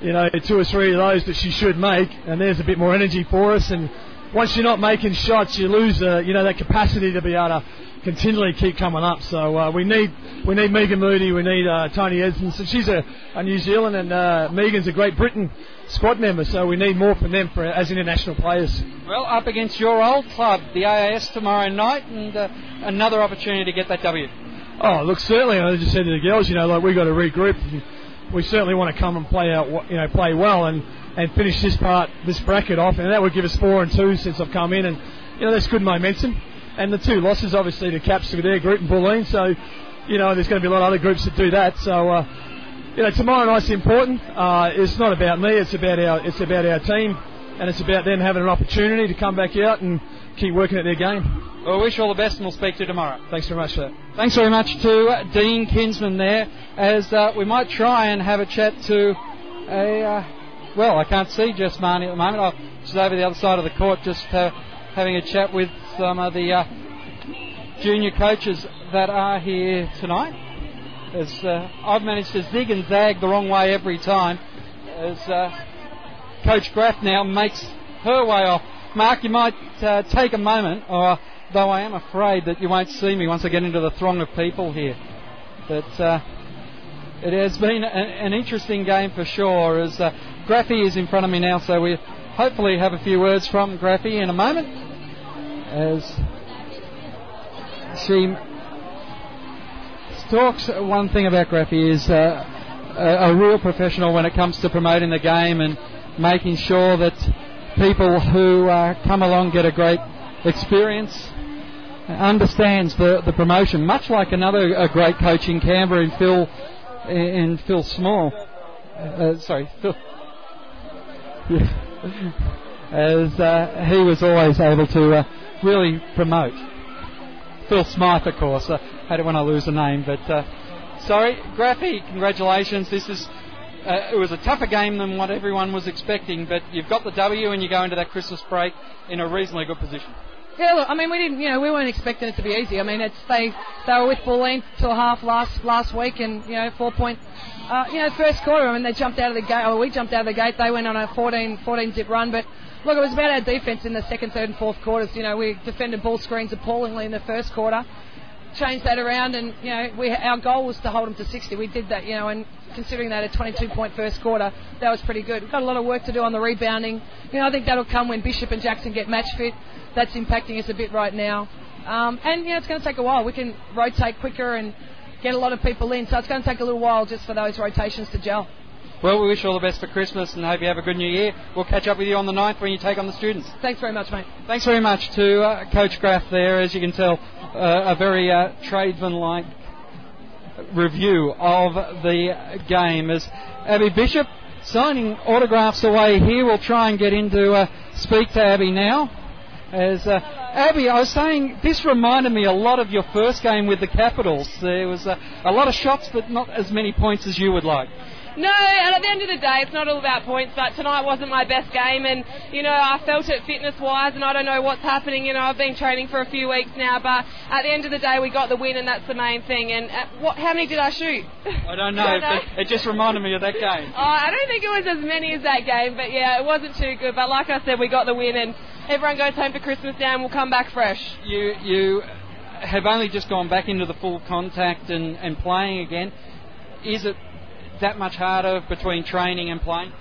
You know, two or three of those that she should make, and there's a bit more energy for us. And once you're not making shots, you lose uh, you know that capacity to be able to continually keep coming up. So uh, we need we need Megan Moody, we need uh, Tony Edson. She's a, a New Zealand and uh, Megan's a Great Britain squad member, so we need more from them for, as international players. Well, up against your old club, the AIS, tomorrow night, and uh, another opportunity to get that W. Oh, look, certainly. I just said to the girls, you know, like we got to regroup. We certainly want to come and play out, you know, play well and and finish this part, this bracket off, and that would give us four and two since I've come in, and you know that's good momentum. And the two losses, obviously, to Caps with their group and Bulleen, so you know there's going to be a lot of other groups that do that. So uh, you know tomorrow night's important. Uh, it's not about me. It's about our it's about our team, and it's about them having an opportunity to come back out and keep working at their game. Well, I wish you all the best, and we'll speak to you tomorrow. Thanks very much, sir. Thanks very much to Dean Kinsman there, as uh, we might try and have a chat to a uh, well, I can't see Jess Marnie at the moment. Oh, she's over the other side of the court just uh, having a chat with some of the uh, junior coaches that are here tonight. As uh, I've managed to zig and zag the wrong way every time, as uh, Coach Graf now makes her way off. Mark, you might uh, take a moment, or though I am afraid that you won't see me once I get into the throng of people here. But uh, it has been a, an interesting game for sure. As uh, Graffy is in front of me now, so we hopefully have a few words from Graffy in a moment. As she talks, one thing about Graffy is uh, a, a real professional when it comes to promoting the game and making sure that people who uh, come along get a great experience. Understands the, the promotion, much like another a great coach in Canberra in Phil in Phil Small. Uh, sorry, Phil. As uh, he was always able to uh, really promote. Phil Smyth, of course. I hate it when I lose a name, but uh, sorry, Graffy, congratulations. This is uh, it was a tougher game than what everyone was expecting, but you've got the W and you go into that Christmas break in a reasonably good position. Yeah, look, I mean, we didn't, you know, we weren't expecting it to be easy. I mean, it's they they were with Bulleen till half last last week, and you know, four point, uh, you know, first quarter. I mean, they jumped out of the gate. Or we jumped out of the gate. They went on a 14, 14 zip run, but look, it was about our defense in the second, third, and fourth quarters. You know, we defended ball screens appallingly in the first quarter. Changed that around, and you know, we our goal was to hold them to 60. We did that, you know, and considering that a 22 point first quarter, that was pretty good. We've got a lot of work to do on the rebounding. You know, I think that'll come when Bishop and Jackson get match fit that's impacting us a bit right now. Um, and you know, it's going to take a while. We can rotate quicker and get a lot of people in, so it's going to take a little while just for those rotations to gel. Well, we wish you all the best for Christmas and hope you have a good new year. We'll catch up with you on the 9th when you take on the students. Thanks very much, mate. Thanks very much to uh, Coach Graf there. As you can tell, uh, a very uh, tradesman-like review of the game. As Abby Bishop signing autographs away here, we'll try and get into uh, speak to Abby now. As uh, Abby, I was saying, this reminded me a lot of your first game with the Capitals. There was uh, a lot of shots, but not as many points as you would like. No, and at the end of the day, it's not all about points, but tonight wasn't my best game, and, you know, I felt it fitness-wise, and I don't know what's happening, you know, I've been training for a few weeks now, but at the end of the day, we got the win, and that's the main thing, and uh, what, how many did I shoot? I don't know, I know. but it just reminded me of that game. Oh, I don't think it was as many as that game, but yeah, it wasn't too good, but like I said, we got the win, and everyone goes home for Christmas now, and we'll come back fresh. You, you have only just gone back into the full contact and, and playing again. Is it that much harder between training and playing?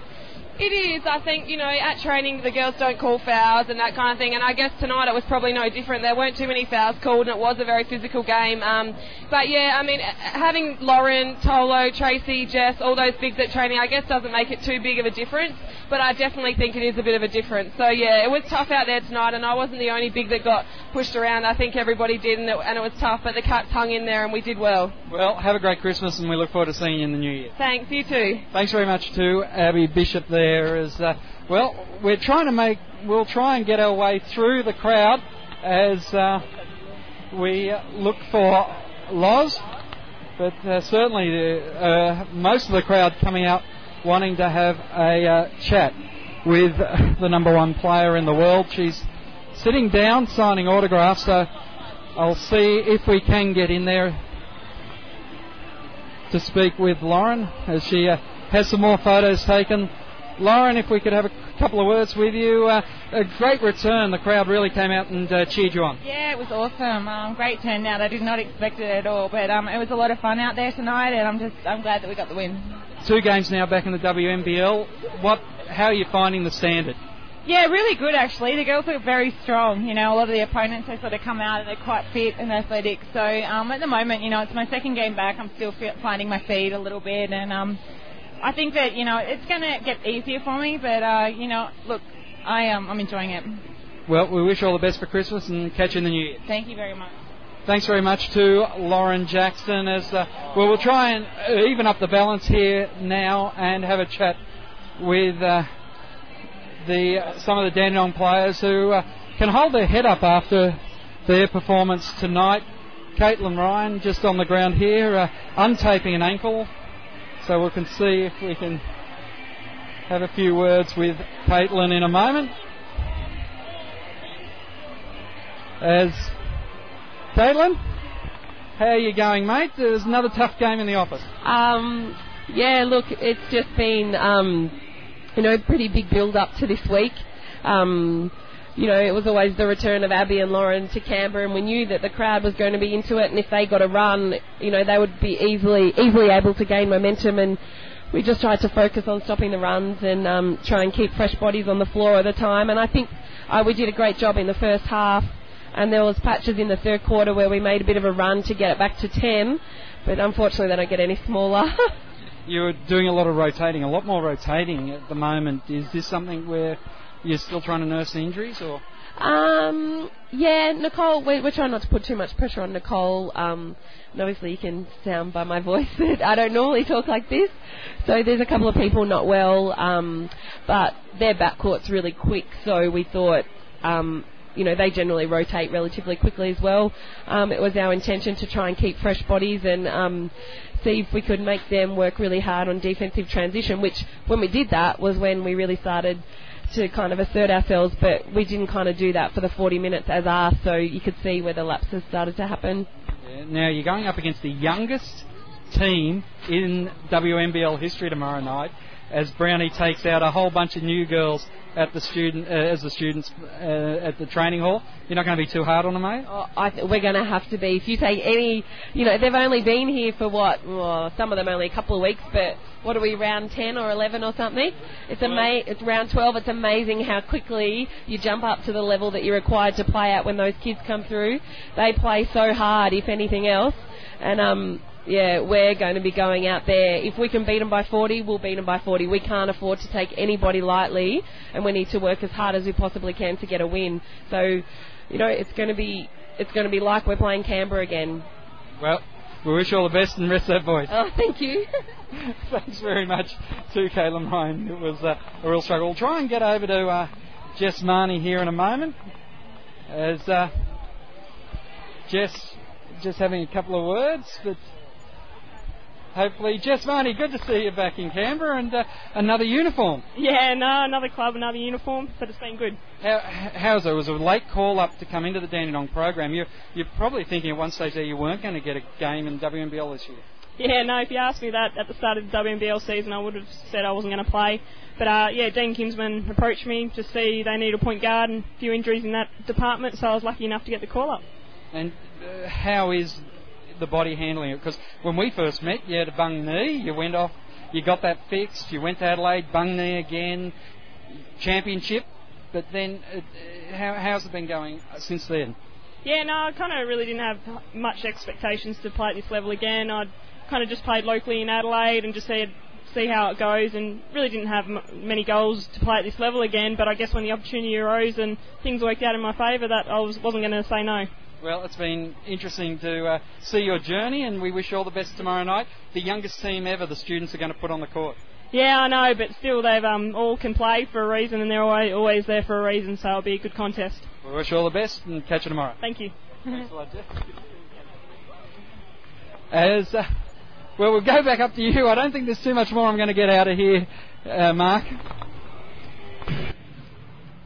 It is. I think, you know, at training the girls don't call fouls and that kind of thing. And I guess tonight it was probably no different. There weren't too many fouls called and it was a very physical game. Um, but yeah, I mean, having Lauren, Tolo, Tracy, Jess, all those bigs at training, I guess doesn't make it too big of a difference. But I definitely think it is a bit of a difference. So yeah, it was tough out there tonight and I wasn't the only big that got pushed around. I think everybody did and it, and it was tough, but the Cats hung in there and we did well. Well, have a great Christmas and we look forward to seeing you in the new year. Thanks, you too. Thanks very much to Abby Bishop there there is, uh, well, we're trying to make, we'll try and get our way through the crowd as uh, we look for Loz, but uh, certainly uh, most of the crowd coming out wanting to have a uh, chat with the number one player in the world. She's sitting down signing autographs, so I'll see if we can get in there to speak with Lauren as she uh, has some more photos taken Lauren, if we could have a couple of words with you. Uh, a great return. The crowd really came out and uh, cheered you on. Yeah, it was awesome. Um, great turnout. I did not expect it at all, but um, it was a lot of fun out there tonight, and I'm just I'm glad that we got the win. Two games now back in the WNBL. What? How are you finding the standard? Yeah, really good actually. The girls look very strong. You know, a lot of the opponents they sort of come out and they're quite fit and athletic. So um, at the moment, you know, it's my second game back. I'm still finding my feet a little bit, and um, I think that you know it's going to get easier for me. But uh, you know, look, I um, I'm enjoying it. Well, we wish you all the best for Christmas and catch you in the new year. Thank you very much. Thanks very much to Lauren Jackson. As uh, well, we'll try and uh, even up the balance here now and have a chat with uh, the uh, some of the Dandenong players who uh, can hold their head up after their performance tonight. Caitlin Ryan just on the ground here, uh, untaping an ankle, so we can see if we can have a few words with Caitlin in a moment. As Caitlin, how are you going, mate? There's another tough game in the office. Um, yeah, look, it's just been, um, you know, pretty big build up to this week. Um, you know, it was always the return of Abby and Lauren to Canberra, and we knew that the crowd was going to be into it, and if they got a run, you know, they would be easily easily able to gain momentum, and we just tried to focus on stopping the runs and um, try and keep fresh bodies on the floor at the time, and I think uh, we did a great job in the first half, and there was patches in the third quarter where we made a bit of a run to get it back to 10, but unfortunately they don't get any smaller. You're doing a lot of rotating, a lot more rotating at the moment. Is this something where you're still trying to nurse the injuries, or? Um, yeah, Nicole, we're, we're trying not to put too much pressure on Nicole. Um, obviously, you can sound by my voice that I don't normally talk like this. So there's a couple of people not well, um, but their backcourt's really quick. So we thought, um, you know, they generally rotate relatively quickly as well. Um, it was our intention to try and keep fresh bodies and um, see if we could make them work really hard on defensive transition. Which, when we did that, was when we really started to kind of assert ourselves, but we didn't kind of do that for the 40 minutes as asked, so you could see where the lapses started to happen. Now you're going up against the youngest team in WNBL history tomorrow night, as Brownie takes out a whole bunch of new girls at the student uh, as the students uh, at the training hall. You're not going to be too hard on them, mate. Oh, I th- we're going to have to be. If you take any, you know, they've only been here for what? Well, some of them only a couple of weeks, but what are we, round 10 or 11 or something? It's ama- It's round 12. It's amazing how quickly you jump up to the level that you're required to play at when those kids come through. They play so hard, if anything else, and um. Yeah, we're going to be going out there. If we can beat them by 40, we'll beat them by 40. We can't afford to take anybody lightly, and we need to work as hard as we possibly can to get a win. So, you know, it's going to be it's going to be like we're playing Canberra again. Well, we wish you all the best and rest that voice. Oh, thank you. Thanks very much to Caitlin Ryan. It was uh, a real struggle. We'll try and get over to uh, Jess Marnie here in a moment. As uh, Jess just having a couple of words, but hopefully, Jess Marnie, good to see you back in Canberra and uh, another uniform. Yeah, no, another club, another uniform, but it's been good. How, how's it? It was a late call up to come into the Dandenong program. You're, you're probably thinking at one stage there you weren't going to get a game in WNBL this year. Yeah, no, if you asked me that at the start of the WNBL season, I would have said I wasn't going to play. But uh, yeah, Dean Kinsman approached me to see they need a point guard and a few injuries in that department, so I was lucky enough to get the call up. And uh, how is the body handling it? Because when we first met, you had a bung knee, you went off, you got that fixed, you went to Adelaide, bung knee again, championship, but then uh, how, how's it been going since then? Yeah, no, I kind of really didn't have much expectations to play at this level again. I'd kind of just played locally in Adelaide and just said see how it goes and really didn't have m- many goals to play at this level again but I guess when the opportunity arose and things worked out in my favour that I was, wasn't going to say no. Well, it's been interesting to uh, see your journey, and we wish you all the best tomorrow night. The youngest team ever, the students are going to put on the court. Yeah, I know, but still they've um, all can play for a reason and they're always, always there for a reason, so it'll be a good contest. We wish you all the best and catch you tomorrow. Thank you. Lot, As uh, well, we'll go back up to you. I don't think there's too much more I'm going to get out of here, uh, Mark.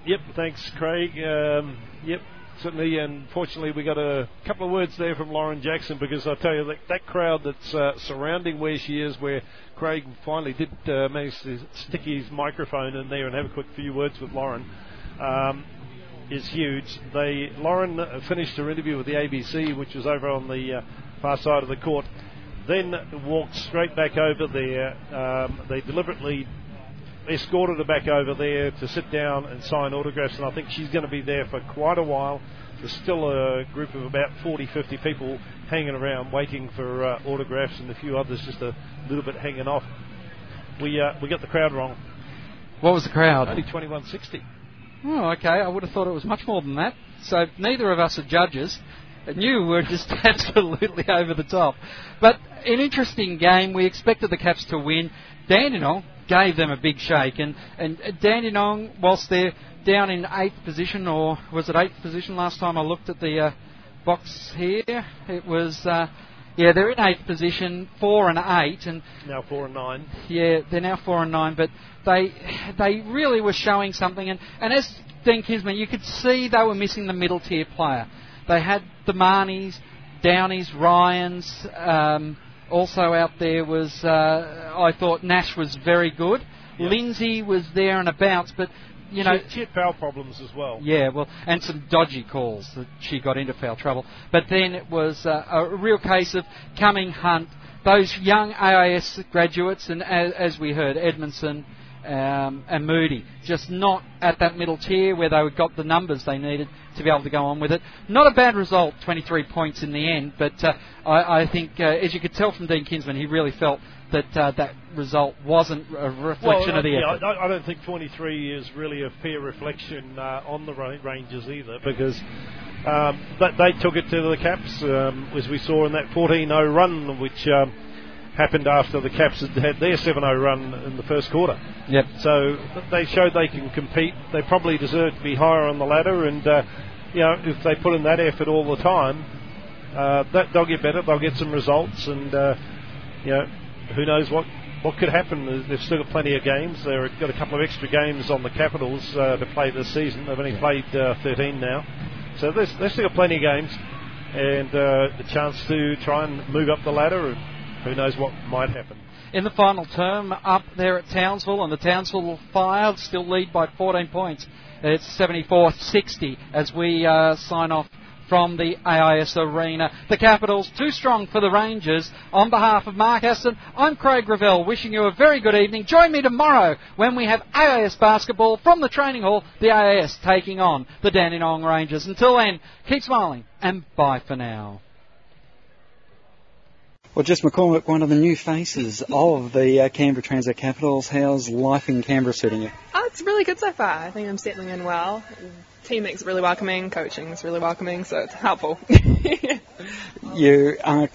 Yep, thanks, Craig. Um, yep, certainly. And fortunately, we got a couple of words there from Lauren Jackson because I tell you that that crowd that's uh, surrounding where she is, where Craig finally did uh, manage to stick his microphone in there and have a quick few words with Lauren. Um, is huge. They Lauren finished her interview with the ABC, which was over on the uh, far side of the court. Then walked straight back over there. Um, they deliberately escorted her back over there to sit down and sign autographs, and I think she's going to be there for quite a while. There's still a group of about 40, 50 people hanging around waiting for uh, autographs, and a few others just a little bit hanging off. We uh, we got the crowd wrong. What was the crowd? Only 2160. Oh, okay. I would have thought it was much more than that. So neither of us are judges. And you were just absolutely over the top. But an interesting game. We expected the Caps to win. Dandenong gave them a big shake. And, and Dandenong, whilst they're down in eighth position, or was it eighth position last time I looked at the uh, box here? It was. Uh, yeah, they're in eighth position, four and eight, and now four and nine. Yeah, they're now four and nine, but they they really were showing something. And, and as Dean Kinsman, you could see they were missing the middle tier player. They had the Marnies, Downies, Ryans. Um, also out there was uh, I thought Nash was very good. Yep. Lindsay was there and about, but you know she, she had foul problems as well. Yeah, well, and some dodgy calls that she got into foul trouble. But then it was uh, a real case of coming Hunt, those young AIS graduates, and as, as we heard, Edmondson um, and Moody, just not at that middle tier where they got the numbers they needed to be able to go on with it. Not a bad result, 23 points in the end, but uh, I, I, think, uh, as you could tell from Dean Kinsman, he really felt that uh, that result wasn't a reflection well, of the yeah, effort. I, I, don't think 23 is really a fair reflection uh, on the Rangers either, because um, they took it to the Caps, um, as we saw in that 14-0 run, which. Happened after the Caps had had their 7-0 run in the first quarter. Yep. So they showed they can compete. They probably deserve to be higher on the ladder, and uh, you know if they put in that effort all the time, uh, that they'll get better. They'll get some results, and uh, you know who knows what. What could happen? They've still got plenty of games. They've got a couple of extra games on the Capitals uh, to play this season. They've only played uh, 13 now, so they've, they've still got plenty of games and uh, the chance to try and move up the ladder who knows what might happen. In the final term, up there at Townsville, and the Townsville Fire still lead by 14 points. It's 74-60 as we uh, sign off from the AIS Arena. The Capitals too strong for the Rangers. On behalf of Mark Aston, I'm Craig Revell, wishing you a very good evening. Join me tomorrow when we have AIS basketball from the training hall. The AIS taking on the Dandenong Rangers. Until then, keep smiling and bye for now. Well, Jess McCormick, one of the new faces of the uh, Canberra Transit Capitals. How's life in Canberra suiting you? Oh, it's really good so far. I think I'm settling in well. Teammates really welcoming, coaching is really welcoming, so it's helpful. you are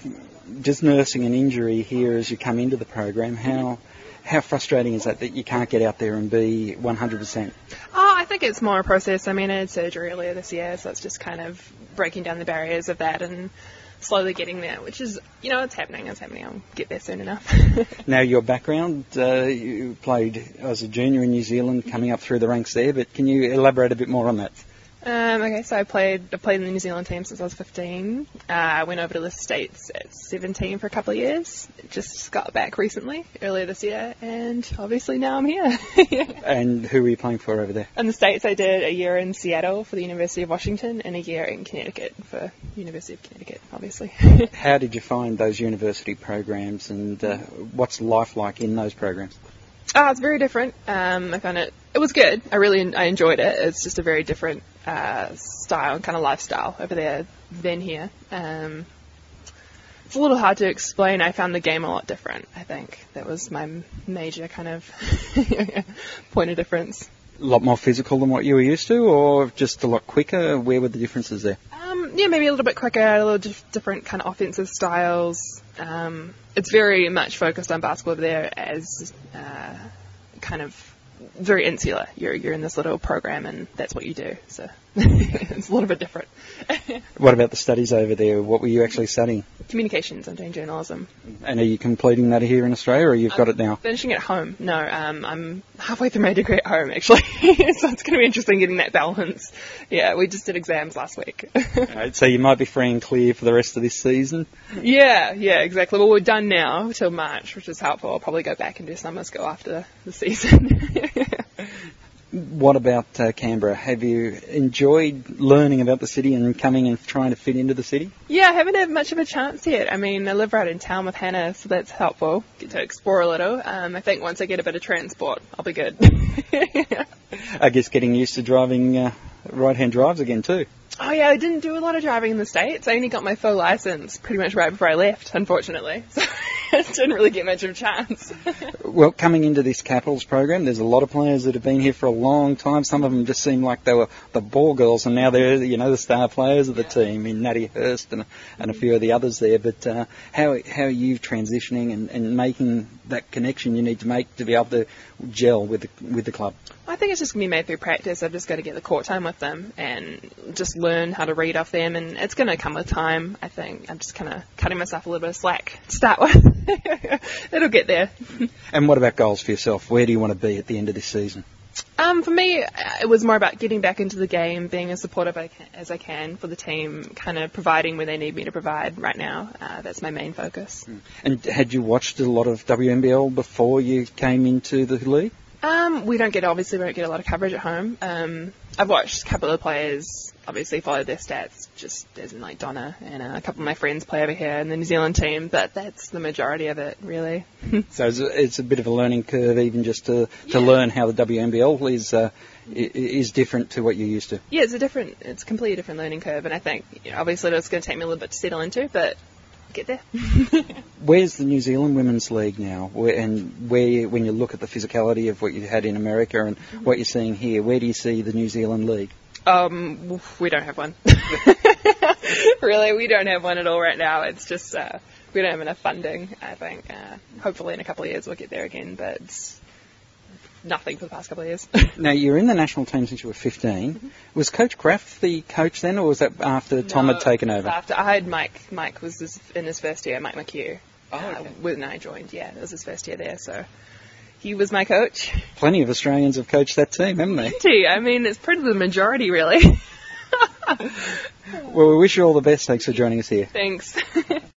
just nursing an injury here as you come into the program. How how frustrating is that that you can't get out there and be 100%? Oh, I think it's more a process. I mean, I had surgery earlier this year, so it's just kind of breaking down the barriers of that and slowly getting there, which is, you know, it's happening. It's happening. I'll get there soon enough. now, your background, uh, you played as a junior in New Zealand, coming up through the ranks there, but can you elaborate a bit more on that? Um, okay, so I played I played in the New Zealand team since I was 15. Uh, I went over to the States at 17 for a couple of years. Just got back recently, earlier this year, and obviously now I'm here. and who were you playing for over there? In the States, I did a year in Seattle for the University of Washington and a year in Connecticut for University of Connecticut, obviously. How did you find those university programs, and uh, what's life like in those programs? Oh, it's very different. Um, I found it. It was good. I really I enjoyed it. It's just a very different uh, style and kind of lifestyle over there than here. Um, it's a little hard to explain. I found the game a lot different. I think that was my major kind of point of difference. A lot more physical than what you were used to, or just a lot quicker? Where were the differences there? Um, yeah, maybe a little bit quicker, a little dif- different kind of offensive styles. Um, it's very much focused on basketball over there as uh, kind of very insular. You're you're in this little program, and that's what you do. So it's a little bit different. What about the studies over there? What were you actually studying? Communications. I'm doing journalism. And are you completing that here in Australia, or you've got it now? Finishing at home. No, um, I'm halfway through my degree at home actually, so it's going to be interesting getting that balance. Yeah, we just did exams last week. Right, so you might be free and clear for the rest of this season. yeah, yeah, exactly. Well, we're done now till March, which is helpful. I'll probably go back and do summer school after the season. What about uh, Canberra? Have you enjoyed learning about the city and coming and trying to fit into the city? Yeah, I haven't had much of a chance yet. I mean, I live right in town with Hannah, so that's helpful. Get to explore a little. Um, I think once I get a bit of transport, I'll be good. I guess getting used to driving uh, right-hand drives again too. Oh yeah, I didn't do a lot of driving in the States. I only got my full license pretty much right before I left, unfortunately. So I didn't really get much of a chance. Well, coming into this Capitals program, there's a lot of players that have been here for a long time. Some of them just seem like they were the ball girls, and now they're you know the star players of the team in Natty Hurst and and a few of the others there. But uh, how how are you transitioning and, and making that connection you need to make to be able to gel with the with the club? I think it's just going to be made through practice. I've just got to get the court time with them and just learn how to read off them, and it's going to come with time. I think I'm just kind of cutting myself a little bit of slack to start with. It'll get there. And what about goals for yourself? Where do you want to be at the end of this season? Um, for me, it was more about getting back into the game, being as supportive as I can for the team, kind of providing where they need me to provide right now. Uh, that's my main focus. And had you watched a lot of WNBL before you came into the league? Um, we don't get obviously we don't get a lot of coverage at home. Um, I've watched a couple of players obviously follow their stats, just as in like Donna and uh, a couple of my friends play over here in the New Zealand team, but that's the majority of it really. So it's a, it's a bit of a learning curve, even just to, to learn how the WNBL is uh, is different to what you're used to. yeah, it's a different, it's a completely different learning curve, and I think you know, obviously it's going to take me a little bit to settle into, but get there. Where's the New Zealand Women's League now? Where, and where, when you look at the physicality of what you had in America and what you're seeing here, where do you see the New Zealand League? Um, we don't have one. really, we don't have one at all right now. It's just uh, we don't have enough funding. I think. Uh, hopefully, in a couple of years, we'll get there again, but nothing for the past couple of years. Now you're in the national team since you were 15. Was Coach Graf the coach then, or was that after Tom had taken over? After I had Mike, Mike was in his first year. Mike McHugh. Oh, uh, when I joined, yeah, it was his first year there, so he was my coach. Plenty of Australians have coached that team, haven't they? Gee, I mean, it's pretty the majority, really. Well, we wish you all the best. Thanks for joining us here. Thanks.